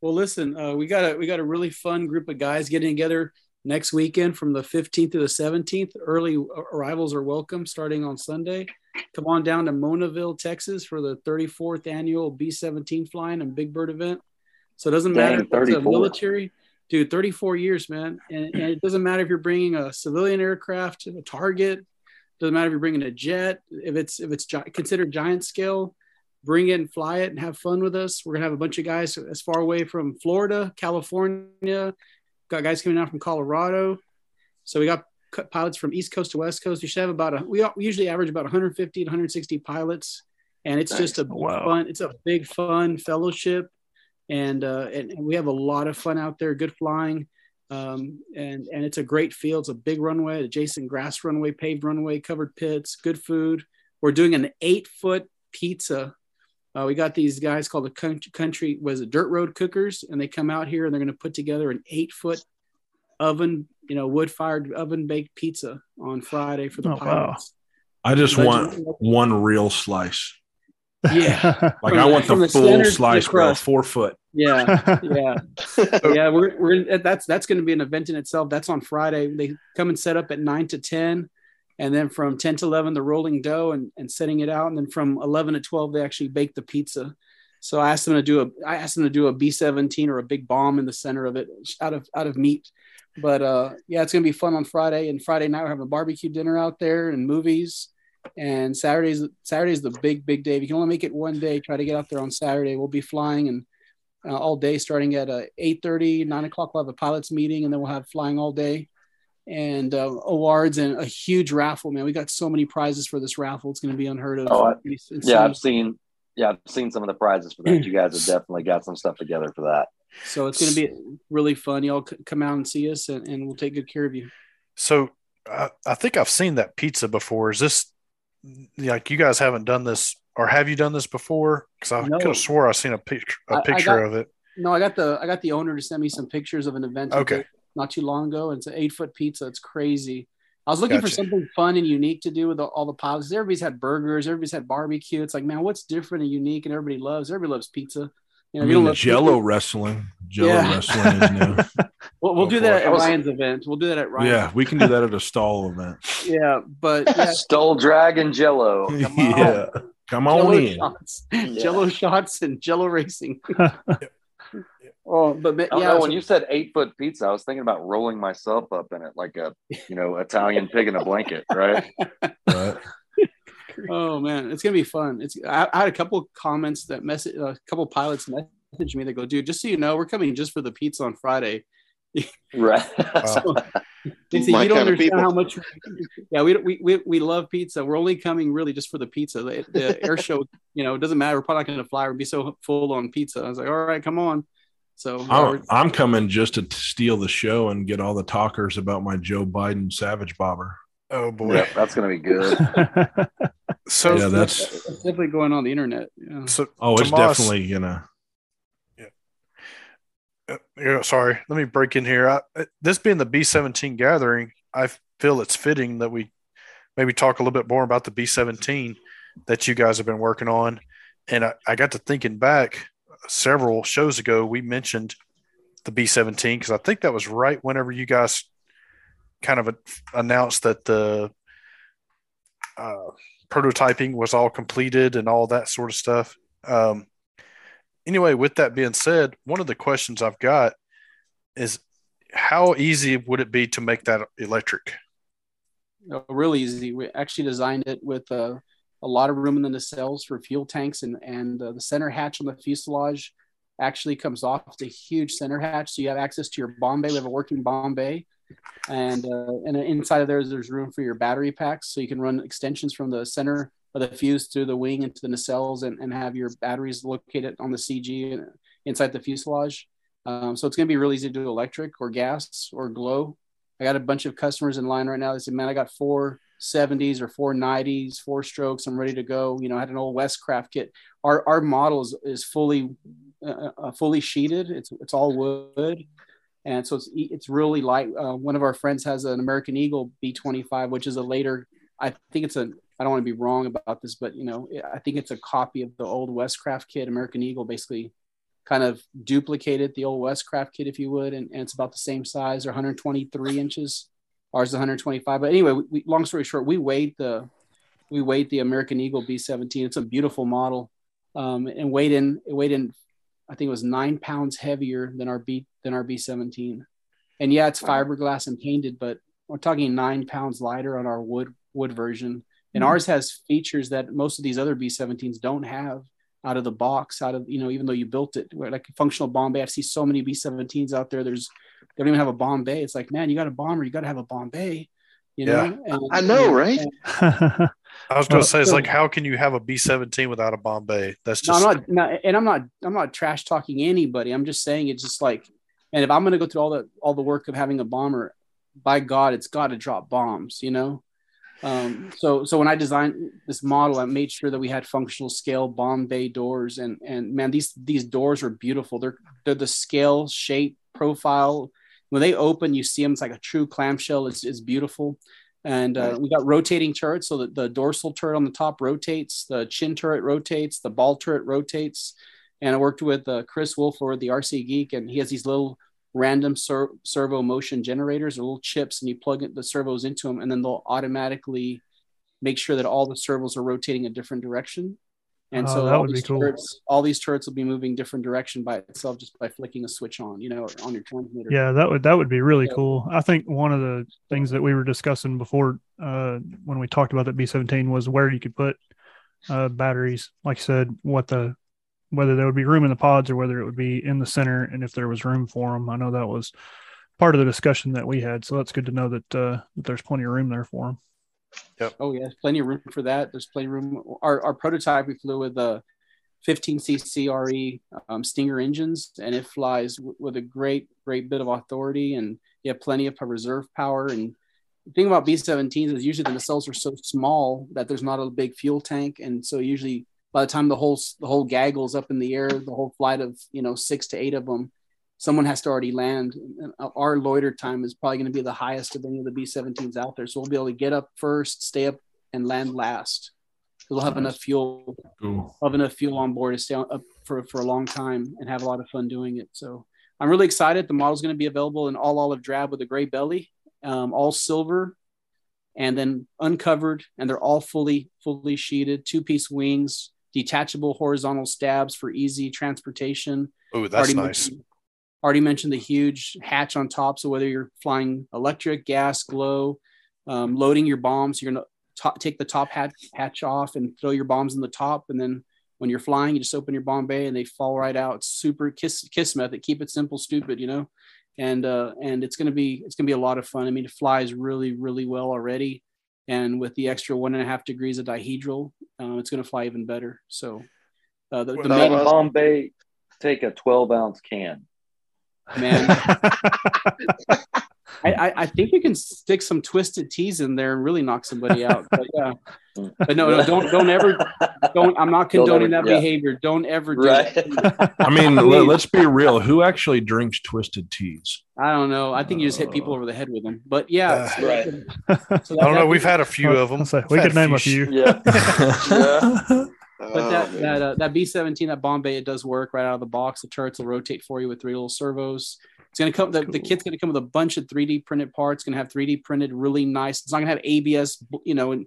Well, listen, uh, we got a we got a really fun group of guys getting together next weekend from the 15th to the 17th. Early arrivals are welcome starting on Sunday. Come on down to Monaville, Texas for the 34th annual B-17 flying and Big Bird event. So it doesn't Dang, matter if it's a 34. military, dude. 34 years, man, and, and it doesn't matter if you're bringing a civilian aircraft, a target. Doesn't matter if you're bringing a jet. If it's if it's gi- considered giant scale, bring it and fly it and have fun with us. We're gonna have a bunch of guys as far away from Florida, California, got guys coming out from Colorado. So we got pilots from East Coast to West Coast. We should have about a we, usually average about 150 to 160 pilots, and it's just a Wow. fun. It's a big fun fellowship, and uh, and, and we have a lot of fun out there. Good flying. Um, and and it's a great field. It's a big runway, adjacent grass runway, paved runway, covered pits, good food. We're doing an eight foot pizza uh, we got these guys called the country, country was it dirt road cookers, and they come out here and they're going to put together an eight foot oven, you know, wood fired oven baked pizza on Friday for the Oh, wow. I just Legend- want one real slice. Yeah, (laughs) Like From I want the the full center to the slice, bro, four foot. yeah, (laughs) yeah, yeah. We're we're that's that's going to be an event in itself. That's on Friday. They come and set up at nine to ten, and then from ten to eleven, the rolling dough and and setting it out, and then from eleven to twelve, they actually bake the pizza. So I asked them to do a I asked them to do a B seventeen or a big bomb in the center of it out of out of meat. But uh, yeah, it's gonna be fun on Friday. And Friday night we're having a barbecue dinner out there and movies. And Saturday's Saturday's the big big day. If you can only make it one day, try to get out there on Saturday. We'll be flying and uh, all day starting at uh, 8.30 9 o'clock we'll have a pilots meeting and then we'll have flying all day and uh, awards and a huge raffle man we got so many prizes for this raffle it's going to be unheard of Oh, I- It's Yeah. I've seen. Yeah, I've seen some of the prizes for that. You guys have definitely got some stuff together for that. so it's going to be really fun y'all c- come out and see us and, and we'll take good care of you So I, I think I've seen that pizza before. Is this like you guys haven't done this, or have you done this before? Because I No. could have swore I seen a picture I- a I picture got- of it. no i got the i got the owner to send me some pictures of an event he Okay. Did not too long ago and it's an eight foot pizza it's crazy I was looking for something fun and unique to do with all the pilots. Everybody's had burgers, everybody's had barbecue. It's like, man, what's different and unique and everybody loves? Everybody loves pizza. You know, I if you don't the Jello pizza- wrestling. Jello Yeah. wrestling is new. (laughs) We'll, we'll do that it. at I was- Ryan's event. We'll do that at Ryan's. yeah, we can do that at a (laughs) STOL event. Yeah, but (laughs) yeah, STOL Dragon Jello. Come on. yeah, come on Jello in. shots, Jello shots, and Jello racing. Oh, but, but yeah, know. When you said eight foot pizza, I was thinking about rolling myself up in it like a, you know, Italian pig in a blanket, right? (laughs) Right. oh man, it's gonna be fun. It's I, I had a couple comments that message, uh, a couple pilots message me. They go, dude, just so you know, we're coming just for the pizza on Friday. (laughs) Right. So, (laughs) they say My you don't understand how much. Yeah, we, we we we love pizza. We're only coming really just for the pizza. The, the air show, you know, it doesn't matter. We're probably not going to fly. We'll be so full on pizza. I was like, all right, come on. So I'm, I'm coming just to steal the show and get all the talkers about my Joe Biden savage bobber. Oh boy. Yep, that's gonna be good. (laughs) So Yeah, that's- it's definitely going on the internet. Yeah. so Oh, it's Tomas- definitely gonna. uh, yeah, sorry, let me break in here. I, uh, this being the B seventeen gathering, I feel it's fitting that we maybe talk a little bit more about the B seventeen that you guys have been working on. and I, I got to thinking back several shows ago. We mentioned the B seventeen because I think that was right whenever you guys kind of announced that the uh, prototyping was all completed and all that sort of stuff. Um, anyway, with that being said, one of the questions I've got is how easy would it be to make that electric? Really easy. We actually designed it with uh, a lot of room in the nacelles for fuel tanks, and and uh, the center hatch on the fuselage actually comes off. It's a huge center hatch, so you have access to your bomb bay. We have a working bomb bay, and uh, and inside of there, there's room for your battery packs, so you can run extensions from the center of the fuse through the wing into the nacelles, and, and have your batteries located on the CG inside the fuselage. Um, so it's going to be really easy to do electric or gas or glow. I got a bunch of customers in line right now. They said, "Man, I got four 70s or four 90s, four strokes. I'm ready to go." You know, I had an old Westcraft kit. Our our model is, is fully uh, uh, fully sheeted. It's it's all wood, and so it's it's really light. Uh, one of our friends has an American Eagle B25, which is a later. I think it's a. I don't want to be wrong about this, but you know, I think it's a copy of the old Westcraft kit. American Eagle basically kind of duplicated the old Westcraft kit, if you would, and, and it's about the same size, or 123 inches. Ours is 125. But anyway, we, long story short, we weighed the we weighed the American Eagle B17. It's a beautiful model, um, and weighed in it weighed in. I think it was nine pounds heavier than our B than our B17. And yeah, it's fiberglass and painted, but we're talking nine pounds lighter on our wood wood version. And mm-hmm. ours has features that most of these other B17s don't have out of the box, out of you know, even though you built it, like a functional bomb bay. I see so many B-17s out there. There's they don't even have a bomb bay. It's like, man, you got a bomber, you got to have a bomb bay. You know, yeah. and, I know, right? And, (laughs) I was going to say, it's like, how can you have a B seventeen without a bomb bay? That's just. No, I'm not, no, and I'm not, I'm not trash talking anybody. I'm just saying it's just like, and if I'm going to go through all the all the work of having a bomber, by God, it's got to drop bombs. You know, um, so so when I designed this model, I made sure that we had functional scale bomb bay doors, and and man, these these doors are beautiful. They're they're the scale, shape, profile. When they open, you see them. It's like a true clamshell. It's it's beautiful, and uh, we got rotating turrets. So that the dorsal turret on the top rotates, the chin turret rotates, the ball turret rotates. And I worked with uh, Chris Wolford, the RC geek, and he has these little random ser- servo motion generators or little chips and you plug the servos into them and then they'll automatically make sure that all the servos are rotating a different direction and oh, so all these, cool. turrets, all these turrets will be moving different direction by itself just by flicking a switch on, you know, on your transmitter. Yeah, that would that would be really yeah. cool. I think one of the things that we were discussing before uh, when we talked about that B seventeen was where you could put uh, batteries. Like I said, what the whether there would be room in the pods or whether it would be in the center and if there was room for them. I know that was part of the discussion that we had. So that's good to know that, uh, that there's plenty of room there for them. Yep. Oh yeah, plenty of room for that. There's plenty of room. Our, our prototype we flew with a 15cc RE um, Stinger engines, and it flies w- with a great great bit of authority, and you have plenty of reserve power. And the thing about B17s is usually the nacelles are so small that there's not a big fuel tank, and so usually by the time the whole the whole gaggle's up in the air, the whole flight of you know six to eight of them, someone has to already land. And our loiter time is probably going to be the highest of any of the B-17s out there, so we'll be able to get up first, stay up, and land last. We'll have nice. enough fuel, cool. have enough fuel on board to stay up for for a long time and have a lot of fun doing it. So I'm really excited. The model's going to be available in all olive drab with a gray belly, um, all silver, and then uncovered, and they're all fully fully sheeted, two piece wings detachable horizontal stabs for easy transportation. Oh, that's already nice. Mentioned, already mentioned the huge hatch on top. So whether you're flying electric, gas, glow, um, loading your bombs, you're gonna take the top hatch, hatch off and throw your bombs in the top, and then when you're flying, you just open your bomb bay and they fall right out. It's super kiss kiss method. Keep it simple, stupid, you know. And uh, and it's gonna be it's gonna be a lot of fun. I mean, it flies really really well already and with the extra one and a half degrees of dihedral, uh, it's going to fly even better. So, uh, the, the main bomb bay take a 12 ounce can. Man, (laughs) (laughs) I, I, think you can stick some twisted teas in there and really knock somebody (laughs) out. But yeah, but no, no, don't don't ever don't. I'm not condoning ever, that yeah. behavior. Don't ever do right. That. I mean, (laughs) let, us be real. Who actually drinks twisted teas? I don't know. I think you just hit people over the head with them. But yeah, uh, so right. So (laughs) I don't know. We've had a few of them. we could name a few. Yeah. yeah. But that man. that uh, that B seventeen that bomb bay it does work right out of the box. The turrets will rotate for you with three little servos. It's gonna come. The, the kit's gonna come with a bunch of three D printed parts. Gonna have three D printed, really nice. It's not gonna have ABS, you know, and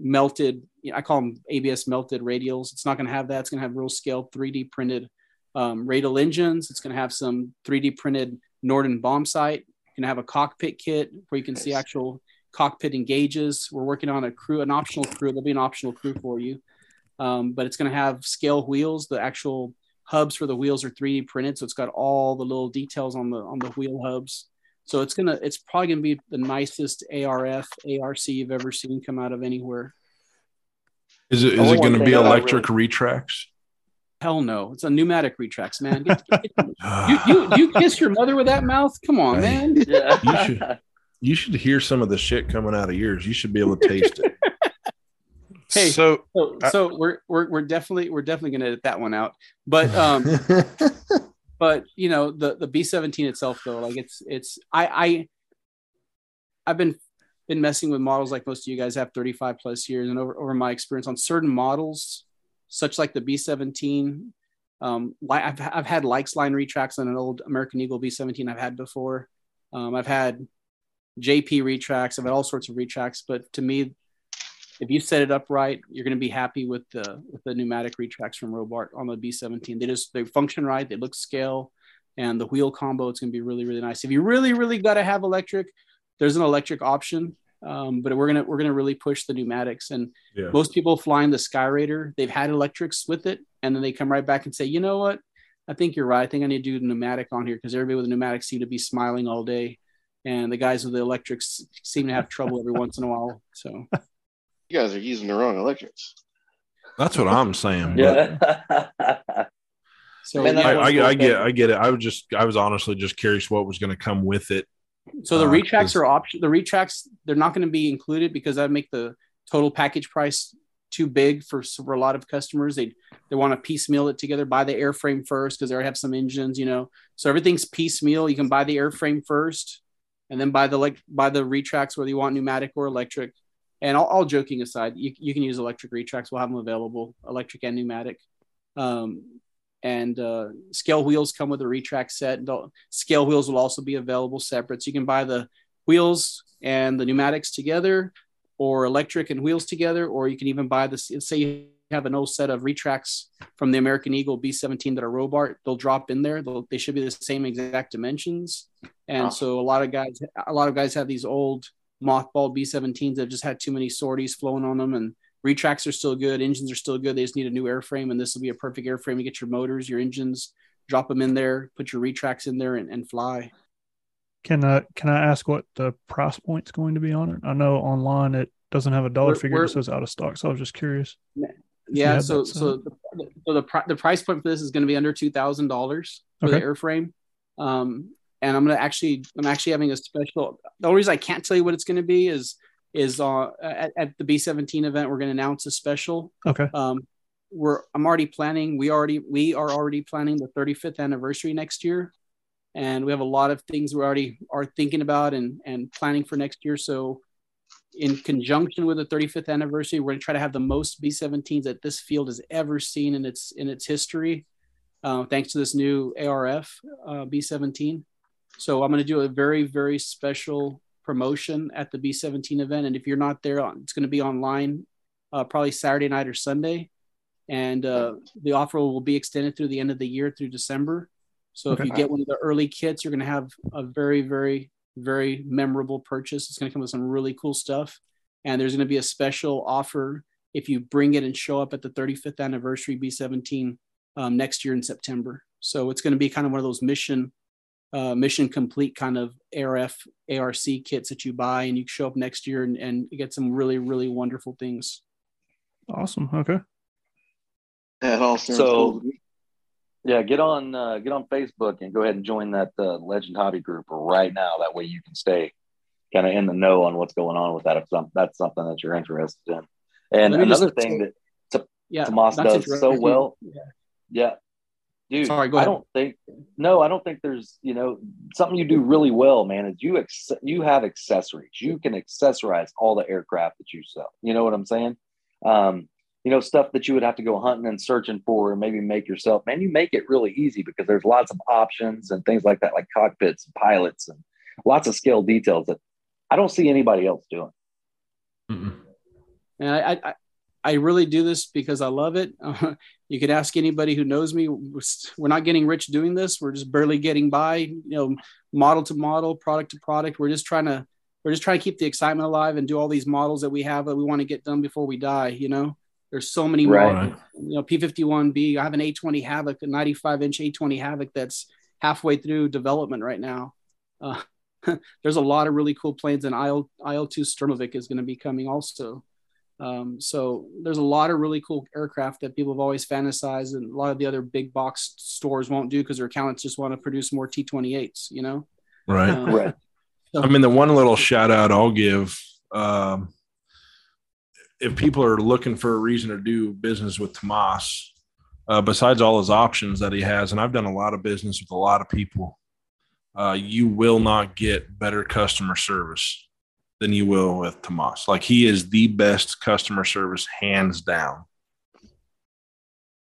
melted. You know, I call them ABS melted radials. It's not gonna have that. It's gonna have real scale three D printed um, radial engines. It's gonna have some three D printed Norden bomb sight. Gonna have a cockpit kit where you can see actual cockpit engages. We're working on a crew, an optional crew. There'll be an optional crew for you um, but it's going to have scale wheels. The actual hubs for the wheels are 3D printed, so it's got all the little details on the on the wheel hubs. So it's gonna it's probably gonna be the nicest ARF ARC you've ever seen come out of anywhere. Is it is it going to be that I electric retracts? Hell no, it's a pneumatic retracts, man. Get- get- (laughs) you, you you kiss your mother with that mouth? Come on, Hey. man. Yeah. You should- you should hear some of the shit coming out of yours. You should be able to taste it. (laughs) Hey. so So, so we're, we're we're definitely we're definitely gonna edit that one out. But um, (laughs) but you know the the B17 itself though like it's it's I I I've been been messing with models like most of you guys have 35 plus years and over over my experience on certain models such like the B17 um I've I've had likes line retracts on an old American Eagle B17 I've had before um I've had JP retracts I've had all sorts of retracts but to me if you set it up right, you're going to be happy with the with the pneumatic retracts from Robart on the B17. They just they function right, they look scale, and the wheel combo it's going to be really really nice. If you really really got to have electric, there's an electric option, um, but we're gonna we're gonna really push the pneumatics. And Yeah. most people flying the Sky Raider, they've had electrics with it, and then they come right back and say, you know what, I think you're right. I think I need to do the pneumatic on here because everybody with the pneumatic seem to be smiling all day. And the guys with the electrics seem to have trouble every once in a while. So (laughs) You guys are using the wrong electrics. That's what I'm saying. Yeah. (laughs) so Man, I, I, I get. I get it. I was just I was honestly just curious what was going to come with it. So the Uh, retracts 'cause- are option. The retracts they're not going to be included because that make the total package price too big for, for a lot of customers. They they want to piecemeal it together, buy the airframe first because they already have some engines, you know. So everything's piecemeal. You can buy the airframe first, and then buy the like buy the retracts whether you want pneumatic or electric. And all, all joking aside, you, you can use electric retracts. We'll have them available, electric and pneumatic. Um, and uh, scale wheels come with a retract set. Scale wheels will also be available separate. So you can buy the wheels and the pneumatics together, or electric and wheels together, or you can even buy this. Say you have an old set of retracts from the American Eagle B17 that are Robart. They'll drop in there. They'll, they should be the same exact dimensions. And Wow. so a lot of guys, a lot of guys have these old mothballed B17s that have just had too many sorties flowing on them, and retracts are still good, engines are still good. They just need a new airframe, and this will be a perfect airframe to get your motors, your engines, drop them in there, put your retracts in there, and, and fly. Can I, can I ask what the price point's going to be on it? I know online it doesn't have a dollar We're- figure. we're- It says out of stock, so I was just curious. Yeah, so so the, so the the price point for this is going to be under two thousand dollars for Okay. the airframe, um, and I'm gonna actually I'm actually having a special. The only reason I can't tell you what it's going to be is is uh, at, at the B17 event we're going to announce a special. Okay. Um, we're I'm already planning. We already we are already planning the 35th anniversary next year, and we have a lot of things we already are thinking about and and planning for next year. So in conjunction with the 35th anniversary, we're going to try to have the most B-17s that this field has ever seen in its in its history, uh, thanks to this new ARF uh, B-17. So I'm going to do a very very special promotion at the B-17 event, and if you're not there, it's going to be online, uh, probably Saturday night or Sunday, and uh, the offer will be extended through the end of the year through December. So if you get one of the early kits, you're going to have a very very very memorable purchase. It's going to come with some really cool stuff. And there's going to be a special offer if you bring it and show up at the 35th anniversary B17 um, next year in September. So it's going to be kind of one of those mission, uh, mission complete kind of ARF, ARC kits that you buy and you show up next year and, and get some really, really wonderful things. Awesome. Okay. That all sounds So- cool. Yeah, get on uh, get on Facebook and go ahead and join that uh, Legend Hobby group right now. That way you can stay kind of in the know on what's going on with that if some, that's something that you're interested in. And Let just- another thing that Yeah. Tomas does so well, Yeah. yeah, dude. Sorry, go I don't think no, I don't think there's you know something you do really well, man. Is you ex- you have accessories. You can accessorize all the aircraft that you sell. You know what I'm saying? Um, you know, stuff that you would have to go hunting and searching for and maybe make yourself. Man, you make it really easy because there's lots of options and things like that, like cockpits and pilots and lots of scale details that I don't see anybody else doing. Mm-mm. And I, I, I really do this because I love it. Uh, (laughs) you could ask anybody who knows me. We're not getting rich doing this. We're just barely getting by. You know, model to model, product to product. We're just trying to we're just trying to keep the excitement alive and do all these models that we have that we want to get done before we die. You know, there's so many Right. models. You know, P51B. I have an A20 Havoc, a 95 inch A20 Havoc that's halfway through development right now. Uh, (laughs) there's a lot of really cool planes, and IL IL2 Sturmovik is going to be coming also. Um, so there's a lot of really cool aircraft that people have always fantasized, and a lot of the other big box stores won't do because their accountants just want to produce more T28s. You know, Right. Uh, Right. I mean, the one little shout out I'll give um, if people are looking for a reason to do business with Tomas, uh, besides all his options that he has, and I've done a lot of business with a lot of people, uh, you will not get better customer service than you will with Tomas. Like, he is the best customer service, hands down.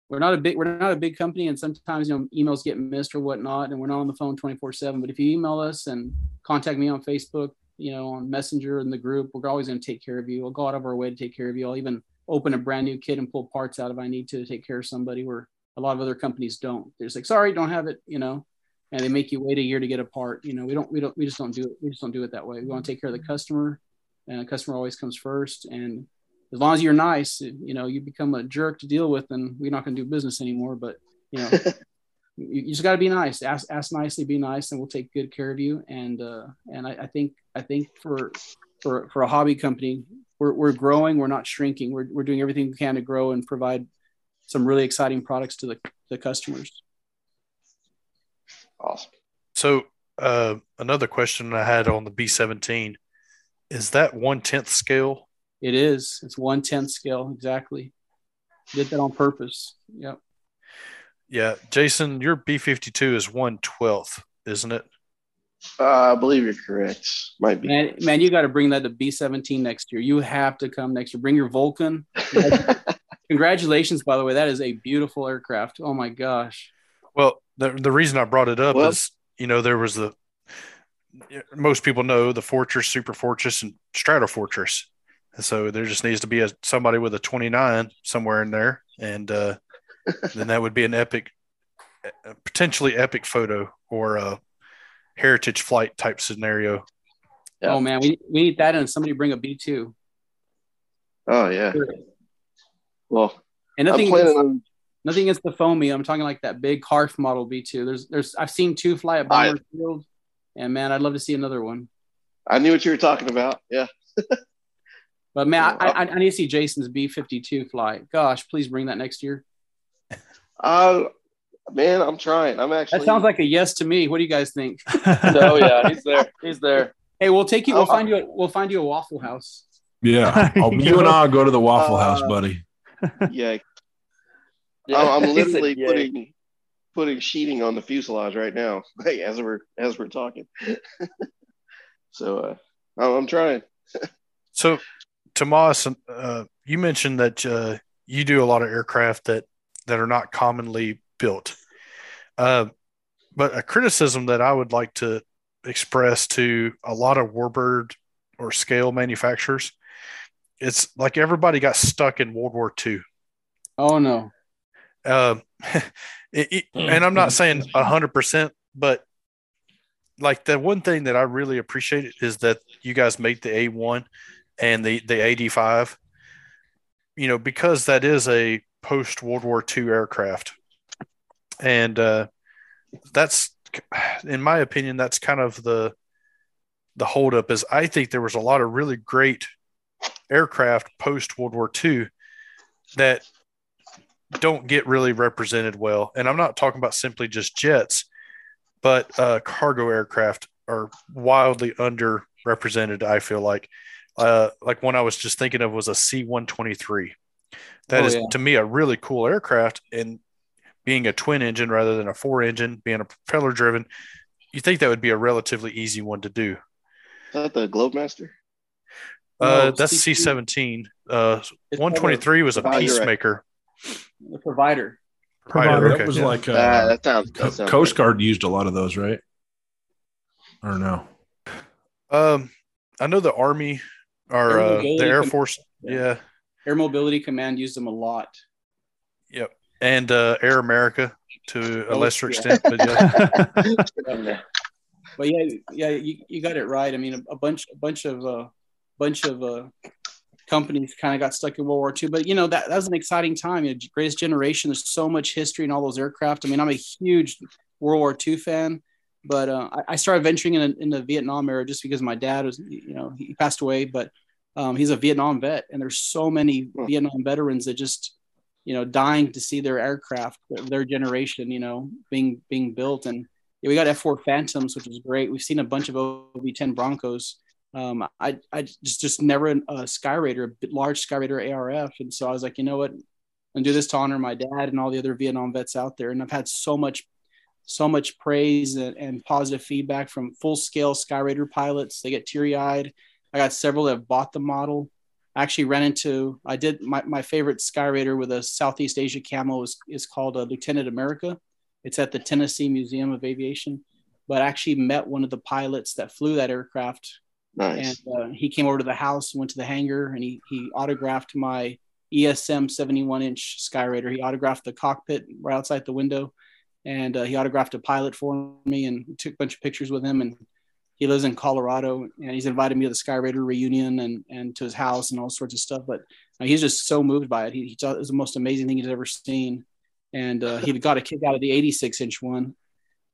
we're not a big we're not a big company, and sometimes you know emails get missed or whatnot, and we're not on the phone 24 seven. But if you email us and contact me on Facebook, you know, on Messenger in the group, we're always going to take care of you. We'll go out of our way to take care of you. I'll even open a brand new kit and pull parts out if I need to to take care of somebody where a lot of other companies don't. They're just like, sorry, don't have it, you know, and they make you wait a year to get a part. You know, we don't, we don't, we just don't do it. We just don't do it that way. We want to take care of the customer, and the customer always comes first. And as long as you're nice, you know, you become a jerk to deal with, and we're not going to do business anymore. But you know, (laughs) you, you just got to be nice. Ask, ask nicely, be nice, and we'll take good care of you. And uh, and I, I think I think for for for a hobby company, we're we're growing. We're not shrinking. We're we're doing everything we can to grow and provide some really exciting products to the the customers. Awesome. So uh, another question I had on the B seventeen is that one tenth scale? It is. It's one tenth scale exactly. Did that on purpose. Yep. Yeah, Jason, your B fifty two is one twelfth, isn't it? Uh, I believe you're correct. Might be. Man, man, you got to bring that to B17 next year. You have to come next year. Bring your Vulcan. (laughs) Congratulations, by the way. That is a beautiful aircraft. Oh my gosh. Well, the the reason I brought it up Well- is you know there was the most people know the Fortress, Super Fortress, and Strato Fortress. And so there just needs to be a somebody with a 29 somewhere in there, and uh, (laughs) then that would be an epic, a potentially epic photo or a heritage flight type scenario. Oh man, we, we need that and somebody bring a B2. oh yeah. Well, And I'm planning on. Nothing against the foamy. I'm talking like that big Harf model B2. There's there's I've seen two fly at I- Bomber Field, and man, I'd love to see another one. I knew what you were talking about. Yeah. (laughs) But man, I, I, I need to see Jason's B52 fly. Gosh, please bring that next year. (laughs) Uh, man, I'm trying. I'm actually. That sounds like a yes to me. What do you guys think? (laughs) oh yeah, he's there. He's there. Hey, we'll take you. We'll Oh. find you. A, we'll find you a Waffle House. Yeah. Oh, you and I'll go to the Waffle House, Uh, buddy. Yeah. Yeah. I'm, I'm (laughs) He said, literally putting putting sheeting on the fuselage right now, (laughs) like as we're as we're talking. (laughs) so uh, I'm, I'm trying. So, Tomas, uh, you mentioned that uh, you do a lot of aircraft that that are not commonly built. Uh, but a criticism that I would like to express to a lot of warbird or scale manufacturers, it's like everybody got stuck in World War II. Oh no. Um, (laughs) it- it- and I'm not saying a hundred percent, but like the one thing that I really appreciate is that you guys made the A1 and the the AD5. You know, because that is a post World War II aircraft, and uh, that's, in my opinion, that's kind of the the holdup. Is I think there was a lot of really great aircraft post World War II that don't get really represented well. And I'm not talking about simply just jets, but uh, cargo aircraft are wildly underrepresented. I feel like, uh, like one I was just thinking of was a C-123. That Oh, is yeah. to me a really cool aircraft, and being a twin engine rather than a four engine, being a propeller driven, you think that would be a relatively easy one to do. Is that the Globemaster? Uh, No, that's C seventeen. Uh, one twenty three was a peacemaker. The provider. Provider. That Okay. was Yeah. like Ah, uh, that sounds, that sounds Coast right. Guard used a lot of those, right? Or no? Um, I know the Army or Air uh, the Air Com- Force. Yeah. Yeah. Air Mobility Command used them a lot. Yep. And uh, Air America to a Oh, lesser yeah. extent, but yeah. (laughs) (laughs) But yeah, yeah, you, you got it right. I mean, a, a bunch, a bunch of, uh, bunch of uh, companies kind of got stuck in World War II. But you know that that was an exciting time. You know, Greatest Generation. There's so much history in all those aircraft. I mean, I'm a huge World War II fan, but uh, I, I started venturing in, in the Vietnam era just because my dad was, you know, he passed away, but um, he's a Vietnam vet, and there's so many Hmm. Vietnam veterans that just, you know, dying to see their aircraft, their generation, you know, being being built. And yeah, we got F4 Phantoms, which is great. We've seen a bunch of OV10 Broncos. Um, I I just just never a Sky Raider, a large Sky Raider ARF, and so I was like, you know what, and do this to honor my dad and all the other Vietnam vets out there. And I've had so much, so much praise and, and positive feedback from full scale Sky Raider pilots. They get teary eyed. I got several that have bought the model. I actually ran into, I did my, my favorite Sky Raider with a Southeast Asia camo is, is called uh, Lieutenant America. It's at the Tennessee Museum of Aviation. But I actually met one of the pilots that flew that aircraft Nice. and uh, he came over to the house, went to the hangar, and he he autographed my ESM 71 inch Skyraider. He autographed the cockpit right outside the window, and uh, he autographed a pilot for me, and took a bunch of pictures with him. And he lives in Colorado, and he's invited me to the Skyraider reunion and and to his house and all sorts of stuff. But uh, he's just so moved by it. He, he thought it was the most amazing thing he's ever seen, and uh, he got a kick out of the 86 inch one,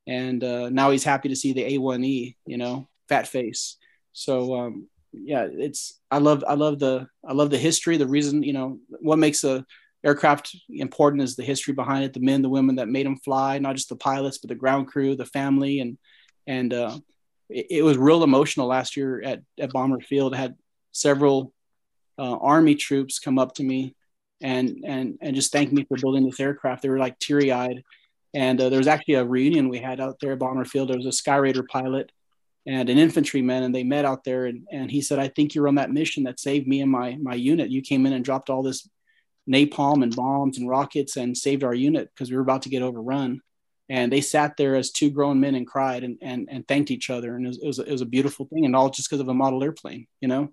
and uh, now he's happy to see the A1E. You know, fat face. So um, yeah, it's I love I love the I love the history. The reason you know what makes a aircraft important is the history behind it, the men, the women that made them fly, not just the pilots, but the ground crew, the family, and and uh, it, was real emotional last year at at Bomber Field. I had several uh, Army troops come up to me and and and just thank me for building this aircraft. They were like teary eyed. And uh, there was actually a reunion we had out there at Bomber Field. There was a Sky Raider pilot and an infantryman and they met out there and, and he said i think you're on that mission that saved me and my my unit. You came in and dropped all this napalm and bombs and rockets and saved our unit because we were about to get overrun. And they sat there as two grown men and cried and and, and thanked each other. And it was, it was, a, it was a beautiful thing and all just because of a model airplane you know?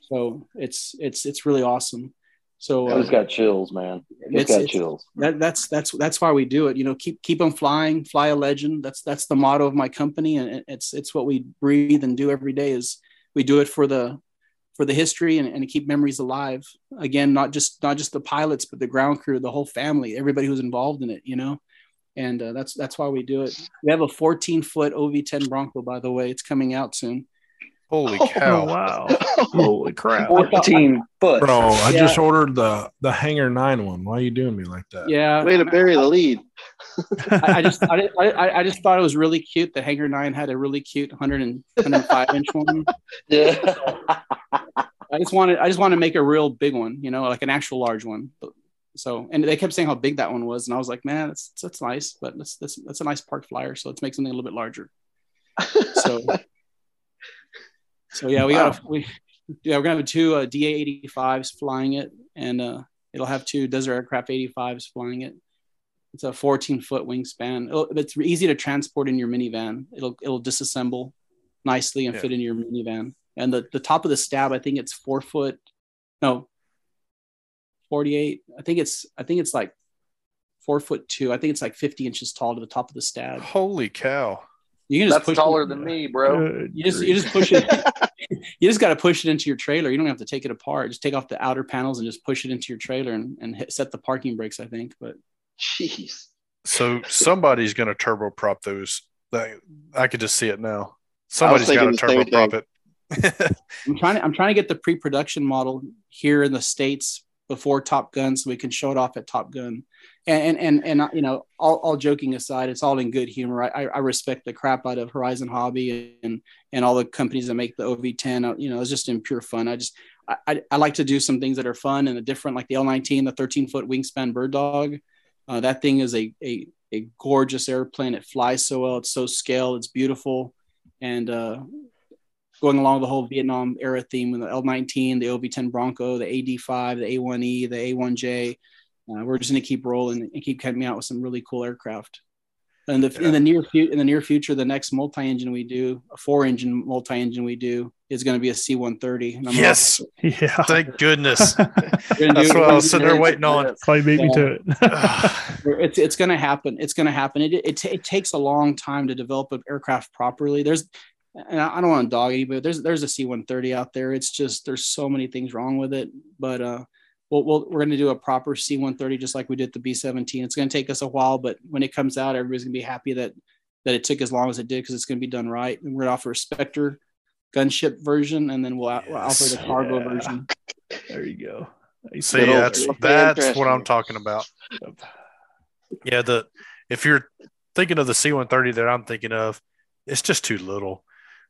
So it's it's it's really awesome so I uh, just got chills, man. Just It's- got chills. that, that's that's that's why we do it. You know, keep keep them flying, fly a legend. That's that's the motto of my company, and it's it's what we breathe and do every day. Is we do it for the for the history and, and to keep memories alive. Again, not just not just the pilots, but the ground crew, the whole family, everybody who's involved in it. You know, and uh, that's that's why we do it. We have a 14 foot OV10 Bronco, by the way. It's coming out soon. Holy (laughs) Oh, cow! Oh wow! (laughs) Holy crap! 14 foot. Bro, I Yeah. just ordered the the Hangar Nine one. Why are you doing me like that? Yeah, Way to bury the lead. I, I just I, I, I just thought it was really cute that Hangar Nine had a really cute 100 and 105 inch one. Yeah. (laughs) I just wanted I just want to make a real big one, you know, like an actual large one. So and they kept saying how big that one was, and I was like, man, that's that's nice, but that's that's that's a nice park flyer, so let's make something a little bit larger. So so yeah, we got a, we yeah we're gonna have two uh, DA 85s flying it, and uh, it'll have two Desert Aircraft 85s flying it. It's a 14 foot wingspan. It'll, it's easy to transport in your minivan. It'll it'll disassemble nicely and Yeah. fit in your minivan. And the the top of the stab, I think it's four foot, no, 48. I think it's I think it's like four foot two. I think it's like 50 inches tall to the top of the stab. Holy cow! You can just That's push taller it, than me, bro. Good You just you just push it. (laughs) you just got to push it into your trailer. You don't have to take it apart. Just take off the outer panels and just push it into your trailer and, and hit, set the parking brakes. I think, but Jeez. So somebody's going to turboprop those. That I could just see it now. Somebody's got to thinking the turboprop it. (laughs) I'm trying to I'm trying to get the pre-production model here in the states before Top Gun so we can show it off at Top Gun. And and and, and you know, all, all joking aside, it's all in good humor. I, I respect the crap out of Horizon Hobby and and all the companies that make the OV10. Uh, You know, it's just in pure fun. I just I, I, like to do some things that are fun and different, like the L19, the 13 foot wingspan bird dog. Uh, that thing is a, a a gorgeous airplane. It flies so well. It's so scaled. It's beautiful, and uh, going along the whole Vietnam era theme with the L-19, the OV-10 Bronco, the AD-5, the A-1E, the A-1J. Uh, we're just going to keep rolling and keep coming out with some really cool aircraft. And the, Yeah. in the near future, in the near future, the next multi-engine we do, a four-engine multi-engine we do, is going to be a C-130. And I'm Yes. (laughs) Yeah. Thank goodness. (laughs) We're gonna That's do- what I we're was sitting there waiting on. Clay beat me to it. (laughs) It's it's going to happen. It's going to happen. It, it, ta- it takes a long time to develop an aircraft properly. There's, and I I don't want to dog anybody. but There's there's a C-130 out there. It's just there's so many things wrong with it. But uh, we'll, we'll we're going to do a proper C-130 just like we did the B-17. It's going to take us a while, but when it comes out, everybody's going to be happy that that it took as long as it did because it's going to be done right. And we're going to offer a Spectre gunship version, and then we'll, o- we'll offer the cargo Yeah. version. there you go. See, Good old that's that's what I'm talking about. Yeah, the if you're thinking of the C-130 that I'm thinking of, it's just too little.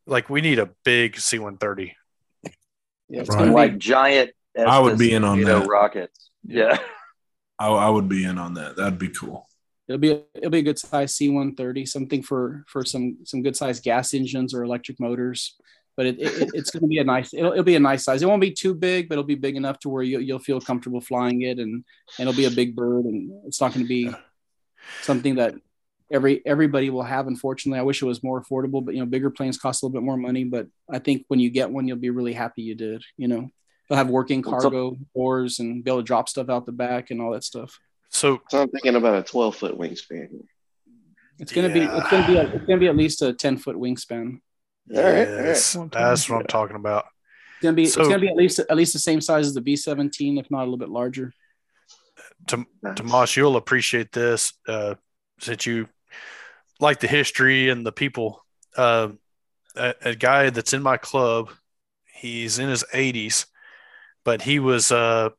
Like we need a big C-130. Yeah, it's Right. gonna like giant. I would be in on torpedo that. rockets. Yeah. I, I would be in on that. That'd be cool. It'll be a, it'll be a good size C130, something for for some some good size gas engines or electric motors. But it, it it's going to be a nice it'll, it'll be a nice size. It won't be too big, but it'll be big enough to where you, you'll feel comfortable flying it, and, and it'll be a big bird, and it's not going to be something that every everybody will have. Unfortunately, I wish it was more affordable, but you know, bigger planes cost a little bit more money. But I think when you get one, you'll be really happy you did. You know, they'll have working cargo doors and be able to drop stuff out the back and all that stuff. So So I'm thinking about a 12 foot wingspan. It's gonna be it's gonna be a, it's gonna be at least a ten foot wingspan. All right, all right. yes, that's what I'm talking about. It's gonna be So- it's gonna be at least at least the same size as the B seventeen, if not a little bit larger. Tom- Nice. Tomas, you'll appreciate this uh, since you like the history and the people. Uh, a, a guy that's in my club, he's in his 80s, but he was uh,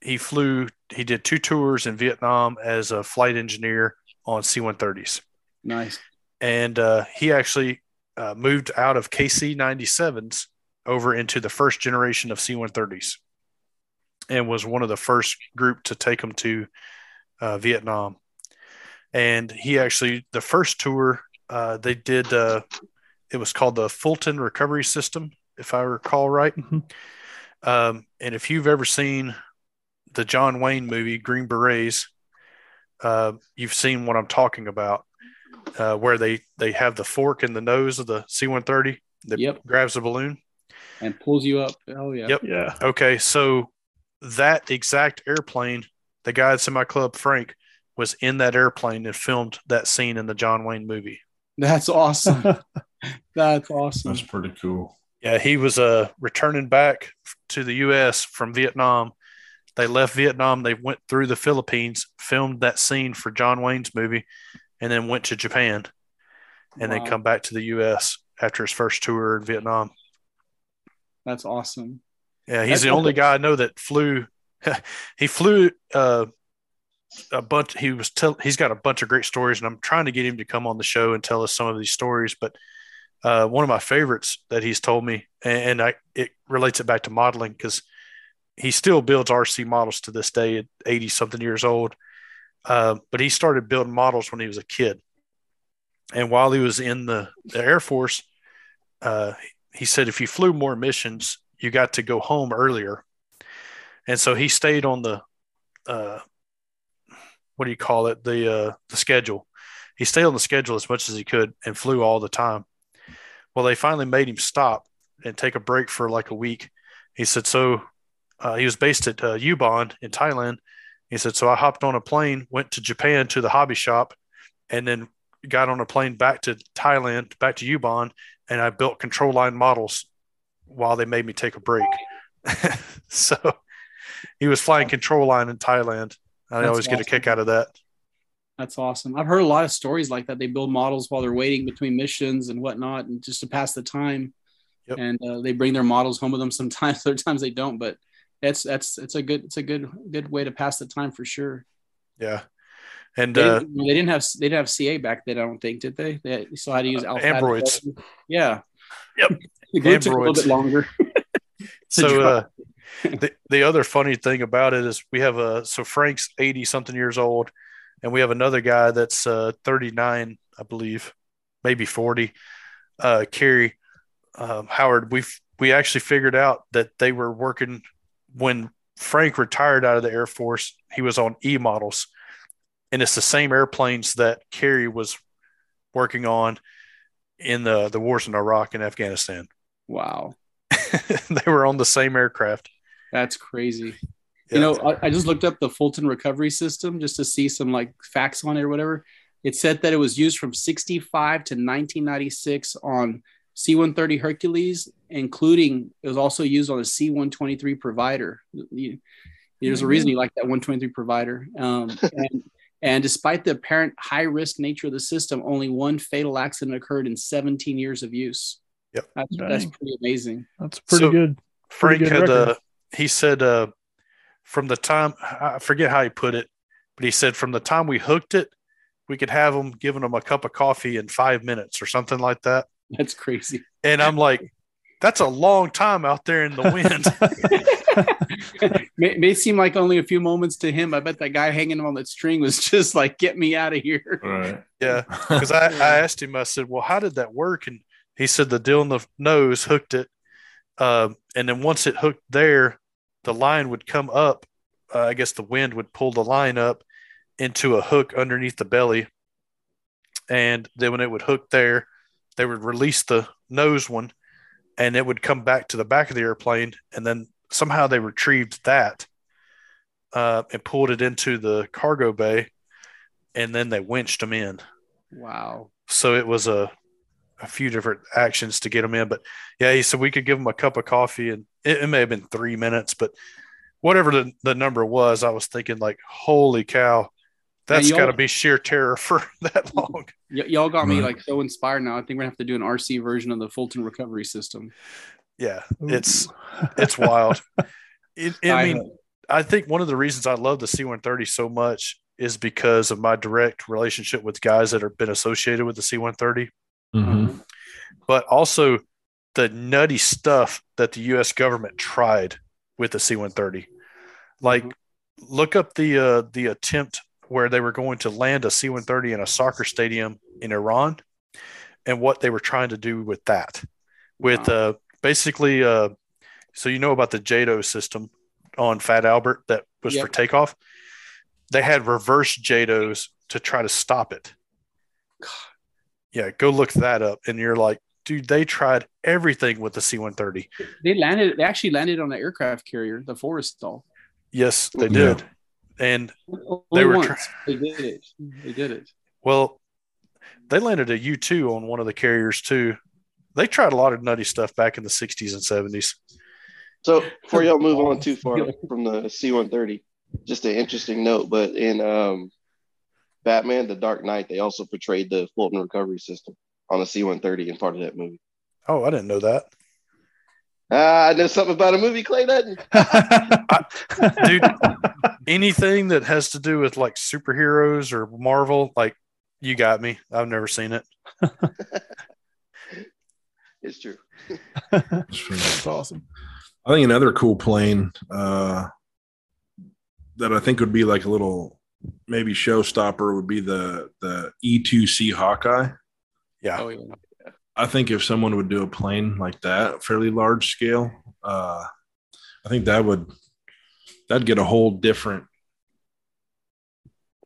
he flew. He did two tours in Vietnam as a flight engineer on C-130s, Nice. and uh, he actually uh, moved out of KC 97s over into the first generation of C-130s, and was one of the first group to take them to uh, Vietnam. And he actually, the first tour uh, they did, uh, it was called the Fulton Recovery System, if I recall right. Mhm. Um, and if you've ever seen the John Wayne movie Green Berets, uh, you've seen what I'm talking about, uh, where they they have the fork in the nose of the C-130 that Yep. grabs the balloon. And pulls you up. Oh yeah. Yep. Yeah. Okay, so that exact airplane, the guy that's in my club, Frank, was in that airplane and filmed that scene in the John Wayne movie. That's awesome. (laughs) That's awesome. That's pretty cool. Yeah, he was uh, returning back to the U.S. from Vietnam. They left Vietnam. They went through the Philippines, filmed that scene for John Wayne's movie, and then went to Japan, and Wow. then come back to the U.S. after his first tour in Vietnam. That's awesome. Yeah, he's That's the what only guy I know that flew. (laughs) he flew uh, a bunch. He was tell. He's got a bunch of great stories, and I'm trying to get him to come on the show and tell us some of these stories. But uh, one of my favorites that he's told me, and, and I it relates it back to modeling because he still builds RC models to this day at 80 something years old. Uh, but he started building models when he was a kid, and while he was in the, the Air Force, uh, he said if you flew more missions, you got to go home earlier. And so he stayed on the, uh, what do you call it? The, uh, the schedule. He stayed on the schedule as much as he could and flew all the time. Well, they finally made him stop and take a break for like a week. He said, so uh, he was based at uh, Ubon in Thailand. He said, so I hopped on a plane, went to Japan to the hobby shop, and then got on a plane back to Thailand, back to Ubon, and I built control line models while they made me take a break. (laughs) so he was flying control line in Thailand. I That's always get a kick out of that. That's awesome. I've heard a lot of stories like that. They build models while they're waiting between missions and whatnot, and just to pass the time. Yep. And uh, they bring their models home with them. (laughs) Sometimes, other times they don't. But that's that's it's a good it's a good good way to pass the time for sure. Yeah. And They, uh, didn't, they didn't have they didn't have CA back then. I don't think did they? They still had to use Uh, alpha. Ambroids. Yeah. Yep. (laughs) The took a little bit longer. (laughs) so uh, (laughs) the, the other funny thing about it is we have a so Frank's 80 something years old and we have another guy that's uh, 39 I believe maybe 40 uh Kerry um, Howard, we we actually figured out that they were working when Frank retired out of the Air Force. He was on E models, and it's the same airplanes that Kerry was working on in the the wars in Iraq and Afghanistan. Wow, (laughs) they were on the same aircraft. That's crazy. Yeah. You know, I, I just looked up the Fulton recovery system just to see some like facts on it or whatever. It said that it was used from 65 to 1996 on C-130 Hercules, including it was also used on a C-123 provider. You- There's a reason you like that 123 provider. Um, (laughs) and, and despite the apparent high risk nature of the system, only one fatal accident occurred in 17 years of use. Yep. That's, that's pretty amazing. That's pretty So- good. Frank good had record. uh, he said uh, from the time I forget how he put it, but he said from the time we hooked it, we could have them giving them a cup of coffee in five minutes or something like that. That's crazy. And I'm like, that's a long time out there in the wind. (laughs) (laughs) may, may seem like only a few moments to him. I bet that guy hanging on that string was just like, "Get me out of here." Right. yeah, (laughs) because I, I asked him, I said, well, how did that work? And he said the deal in the nose hooked it, um, and then once it hooked there, the line would come up. Uh, I guess the wind would pull the line up into a hook underneath the belly, and then when it would hook there, they would release the nose one, and it would come back to the back of the airplane, and then somehow they retrieved that uh, and pulled it into the cargo bay, and then they winched them in Wow. so it was a a few different actions to get them in but yeah he said we could give them a cup of coffee and it, it may have been three minutes but whatever the, the number was i was thinking like holy cow that's y'all- got to be sheer terror (laughs) for that long Y- y'all got me like so inspired now. I think we're gonna have to do an RC version of the Fulton recovery system. yeah it's it's wild (laughs) it, i I mean hope. i think one of the reasons i love the c-130 so much is because of my direct relationship with guys that have been associated with the c-130 Mhm. but also the nutty stuff that the U.S. government tried with the C-130. Like, Mhm. look up the uh, the attempt where they were going to land a C-130 in a soccer stadium in Iran, and what they were trying to do with that, with uh, basically, uh, so you know about the JATO system on Fat Albert that was for takeoff. They had reverse JATOs to try to stop it. Yeah, go look that up, and you're like, dude, they tried everything with the C-130. They landed. They actually landed on an aircraft carrier, the Forrestal. Yes, they Yeah. did. And Only were once try- they did it. They did it. well, they landed a U2 on one of the carriers too. They tried a lot of nutty stuff back in the 60s and 70s. So before y'all move on too far from the C-130, just an interesting note, but in um, Batman: The Dark Knight, they also portrayed the Fulton recovery system on a C-130 in part of that movie. Oh, I didn't know that. Ah, I know something about a movie, Clay doesn't. (laughs) (laughs) Dude, anything that has to do with like superheroes or Marvel, like you got me. I've never seen it. (laughs) It's true. That's awesome. I think another cool plane uh, that I think would be like a little maybe showstopper would be the the E2C Hawkeye. Yeah. Oh yeah. I think if someone would do a plane like that, fairly large scale, uh, I think that would that'd get a whole different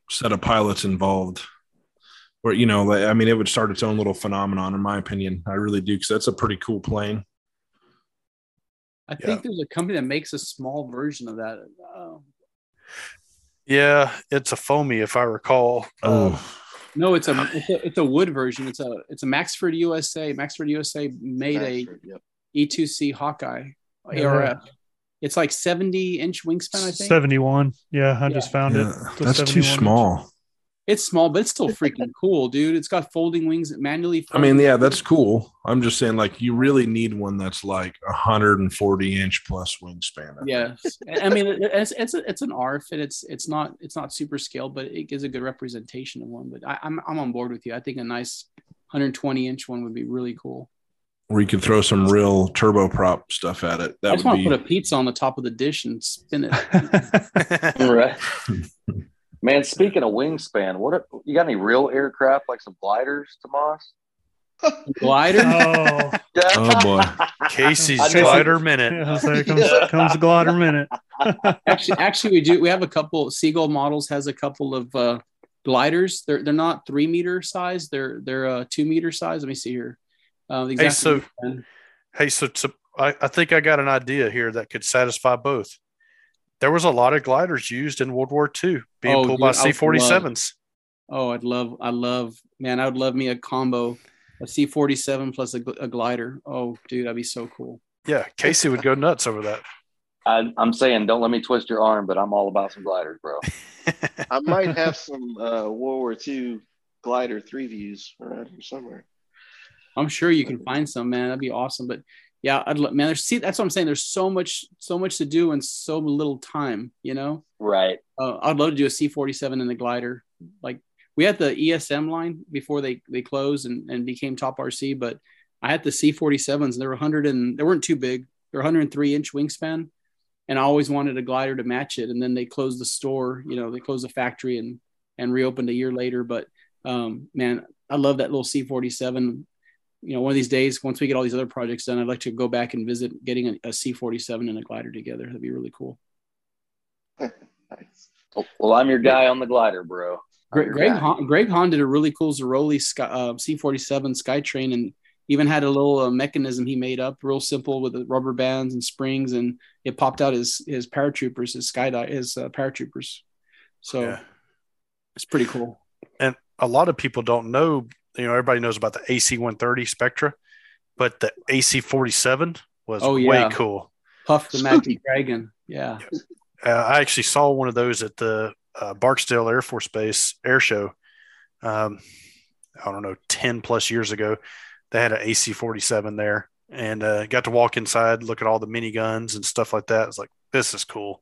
set of pilots involved. Or you know, I mean, it would start its own little phenomenon, in my opinion. I really do, because that's a pretty cool plane. I Yeah. think there's a company that makes a small version of that. Uh, Yeah, it's a foamy, if I recall. Um, no, it's a, it's a it's a wood version. It's a it's a Maxford USA. Maxford USA made a Maxford, yep. E2C Hawkeye Yeah. ARF. It's like 70 inch wingspan, I think. 71. Yeah, I just found it. yeah, It's a that's too 71 inch. small. It's small, but it's still freaking cool, dude. It's got folding wings that manually. I mean, yeah, that's cool. I'm just saying, like, you really need one that's like 140 inch plus wingspan. I. Yes, I mean it's it's a, it's an ARF and it's it's not it's not super scale, but it gives a good representation of one. But I, I'm I'm on board with you. I think a nice 120 inch one would be really cool. Where you could throw some real turboprop stuff at it. That I That just want would to be. put a pizza on the top of the dish and spin it. (laughs) Right. (laughs) Man, speaking of wingspan, what are, you got any real aircraft like some gliders, Tomas? (laughs) Glider. Oh, Oh boy. Casey's (laughs) I glider minute. yeah, so here comes comes the glider minute. (laughs) actually, actually, we do. We have a couple. Seagull Models has a couple of uh, gliders. They're they're not three meter size. They're they're uh, two meter size. Let me see here. Uh, the Hey, so- Hey, so, so I, I think I got an idea here that could satisfy both. There was a lot of gliders used in World War II being Oh, pulled by dude, I would C 47s. oh, I'd love, I love, man, I would love me a combo, a C forty seven plus a, a glider. Oh, dude, that'd be so cool. Yeah, Casey would go nuts over that. (laughs) I, I'm saying, don't let me twist your arm, but I'm all about some gliders, bro. (laughs) I might have some uh, World War II glider three views around here somewhere. I'm sure you can find some, man. That'd be awesome. But yeah, I'd lo- man. There's see, that's what I'm saying. There's so much, so much to do in so little time. You know. Right. uh, I'd love to do a C47 in the glider. Like we had the ESM line before they they closed and, and became top RC, but I had the C47s. And they were 100 and they weren't too big. They're 103 inch wingspan, and I always wanted a glider to match it. And then they closed the store. You know, they closed the factory and and reopened a year later. But um, man, I love that little C47. You know, one of these days, once we get all these other projects done, I'd like to go back and visit getting a, a C47 and a glider together. That'd be really cool. Nice. Well, I'm your guy on the glider, bro. I'm Greg, Greg, guy. Hahn, Greg Hahn did a really cool Ziroli uh, C47 Skytrain and even had a little uh, mechanism he made up, real simple with the rubber bands and springs, and it popped out his his paratroopers, his skydive, his uh, paratroopers. So Yeah. it's pretty cool. And a lot of people don't know, you know, everybody knows about the AC 130 Spectre, but the AC 47 was Oh, way yeah. cool. Puff the Magic Dragon, yeah. Uh, I actually saw one of those at the uh, Barksdale Air Force Base air show. Um, I don't know, 10 plus years ago. They had an AC 47 there and uh, got to walk inside, look at all the mini guns and stuff like that. It's like, this is cool.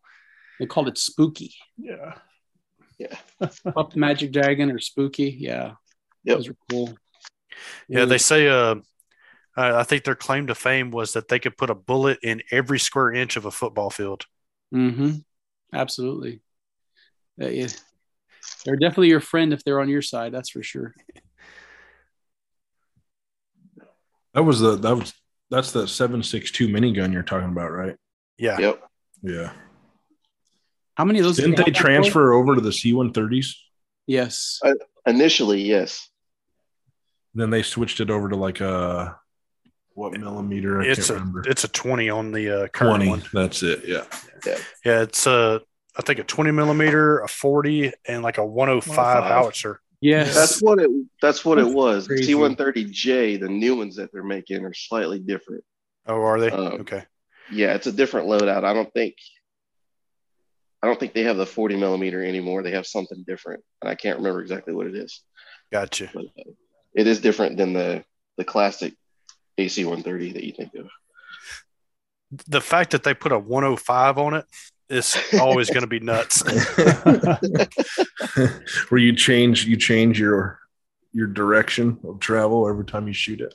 They called it Spooky. Yeah. Yeah. (laughs) Puff the Magic Dragon or Spooky, yeah. Yep. Those are cool. Yeah, they say, uh, I I think their claim to fame was that they could put a bullet in every square inch of a football field. Mm-hmm. Absolutely. Uh, yeah. They're definitely your friend if they're on your side. That's for sure. That was the that was that's the seven six two minigun you're talking about, right? Yeah. Yep. Yeah. How many of those Didn't they transfer over to the C one thirties? Yes. Initially, yes. Then they switched it over to like a what millimeter? I It's can't a remember. it's a 20 on the uh, current Twenty. one. That's it. Yeah. Yeah, it's a I think a 20 millimeter, a 40, and like a 105 105. howitzer. Yes. That's what it. That's what it was. T130J, the new ones that they're making are slightly different. Oh, are they? Um, okay. Yeah, it's a different loadout. I don't think. I don't think they have the 40 millimeter anymore. They have something different, and I can't remember exactly what it is. Gotcha. But uh, it is different than the the classic AC 130 that you think of. The fact that they put a 105 on it is always going to be nuts. (laughs) Where you change you change your your direction of travel every time you shoot it.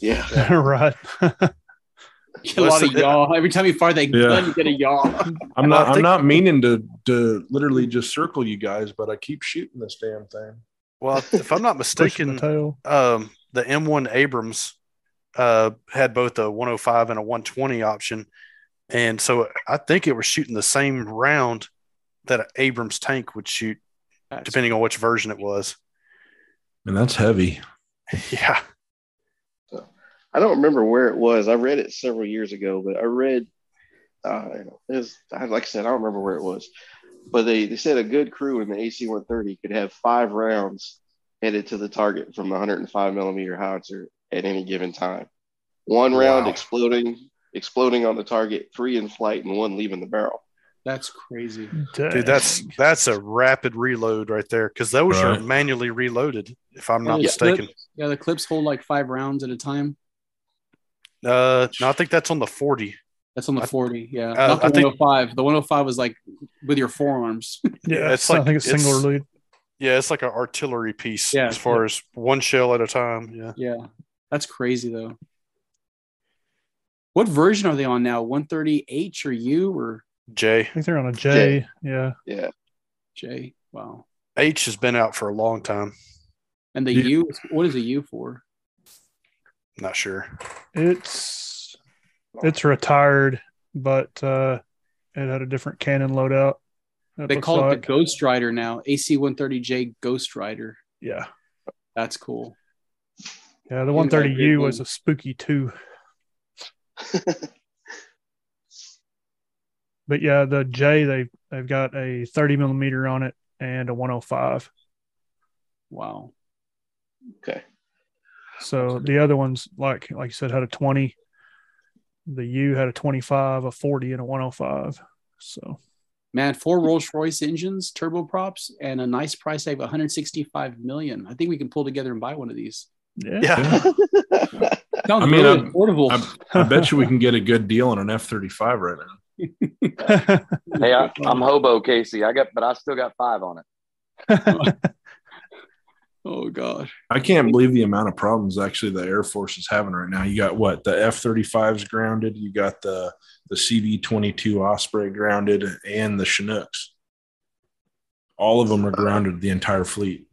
Yeah, (laughs) right. Get (laughs) a lot of Listen, yaw. Every time you fire that Yeah. gun, you get a yaw. I'm not I'm not meaning to to literally just circle you guys, but I keep shooting this damn thing. Well, if I'm not (laughs) mistaken, the um, the M1 Abrams uh, had both a 105 and a 120 option, and so I think it was shooting the same round that an Abrams tank would shoot, depending on which version it was. And that's heavy. (laughs) Yeah, I don't remember where it was. I read it several years ago, but I read. Uh, it was like I said, I don't remember where it was, but they, they said a good crew in the AC 130 could have five rounds headed to the target from the 105 millimeter howitzer at any given time. One round Wow. exploding exploding on the target, three in flight, and one leaving the barrel. That's crazy. dude, that's that's a rapid reload right there because those are manually reloaded. If I'm not Yeah, mistaken, clips- yeah, the clips hold like five rounds at a time. uh, no, I think that's on the 40. That's on the I- 40. Yeah. Uh, Not the I think- 105. The 105 was like with your forearms. (laughs) Yeah, it's it's I like- think it's single it's- lead. Yeah, it's like an artillery piece Yeah. as far as one shell at a time. Yeah. yeah. That's crazy though. What version are they on now? 130H or U or J. I think they're on a J. Yeah. Yeah, J? Wow. H has been out for a long time. And the Yeah. U, what is a U for? Not sure. It's it's retired, but uh, it had a different cannon loadout. They looks call it the Ghost Rider now. AC-130J Ghost Rider. yeah, That's cool. yeah. The 130U big was a spooky two, (laughs) but yeah, the J they they've got a 30 millimeter on it and a 105. Wow. Okay. So the other ones, like like you said, had a 20. The U had a 25, a 40, and a 105. So Man, four Rolls Royce engines, turboprops, and a nice price tag of 165 million. I think we can pull together and buy one of these. yeah, Yeah. (laughs) Sounds I mean, really I'm- affordable. I'm- I bet you we can get a good deal on an F thirty five right now. Hey, I, I'm hobo Casey. I got, but I still got five on it. (laughs) oh god. I can't believe the amount of problems actually the Air Force is having right now. You got what the F 35s grounded, you got the the CV 22 Osprey grounded, and the Chinooks. All of them are grounded, the entire fleet.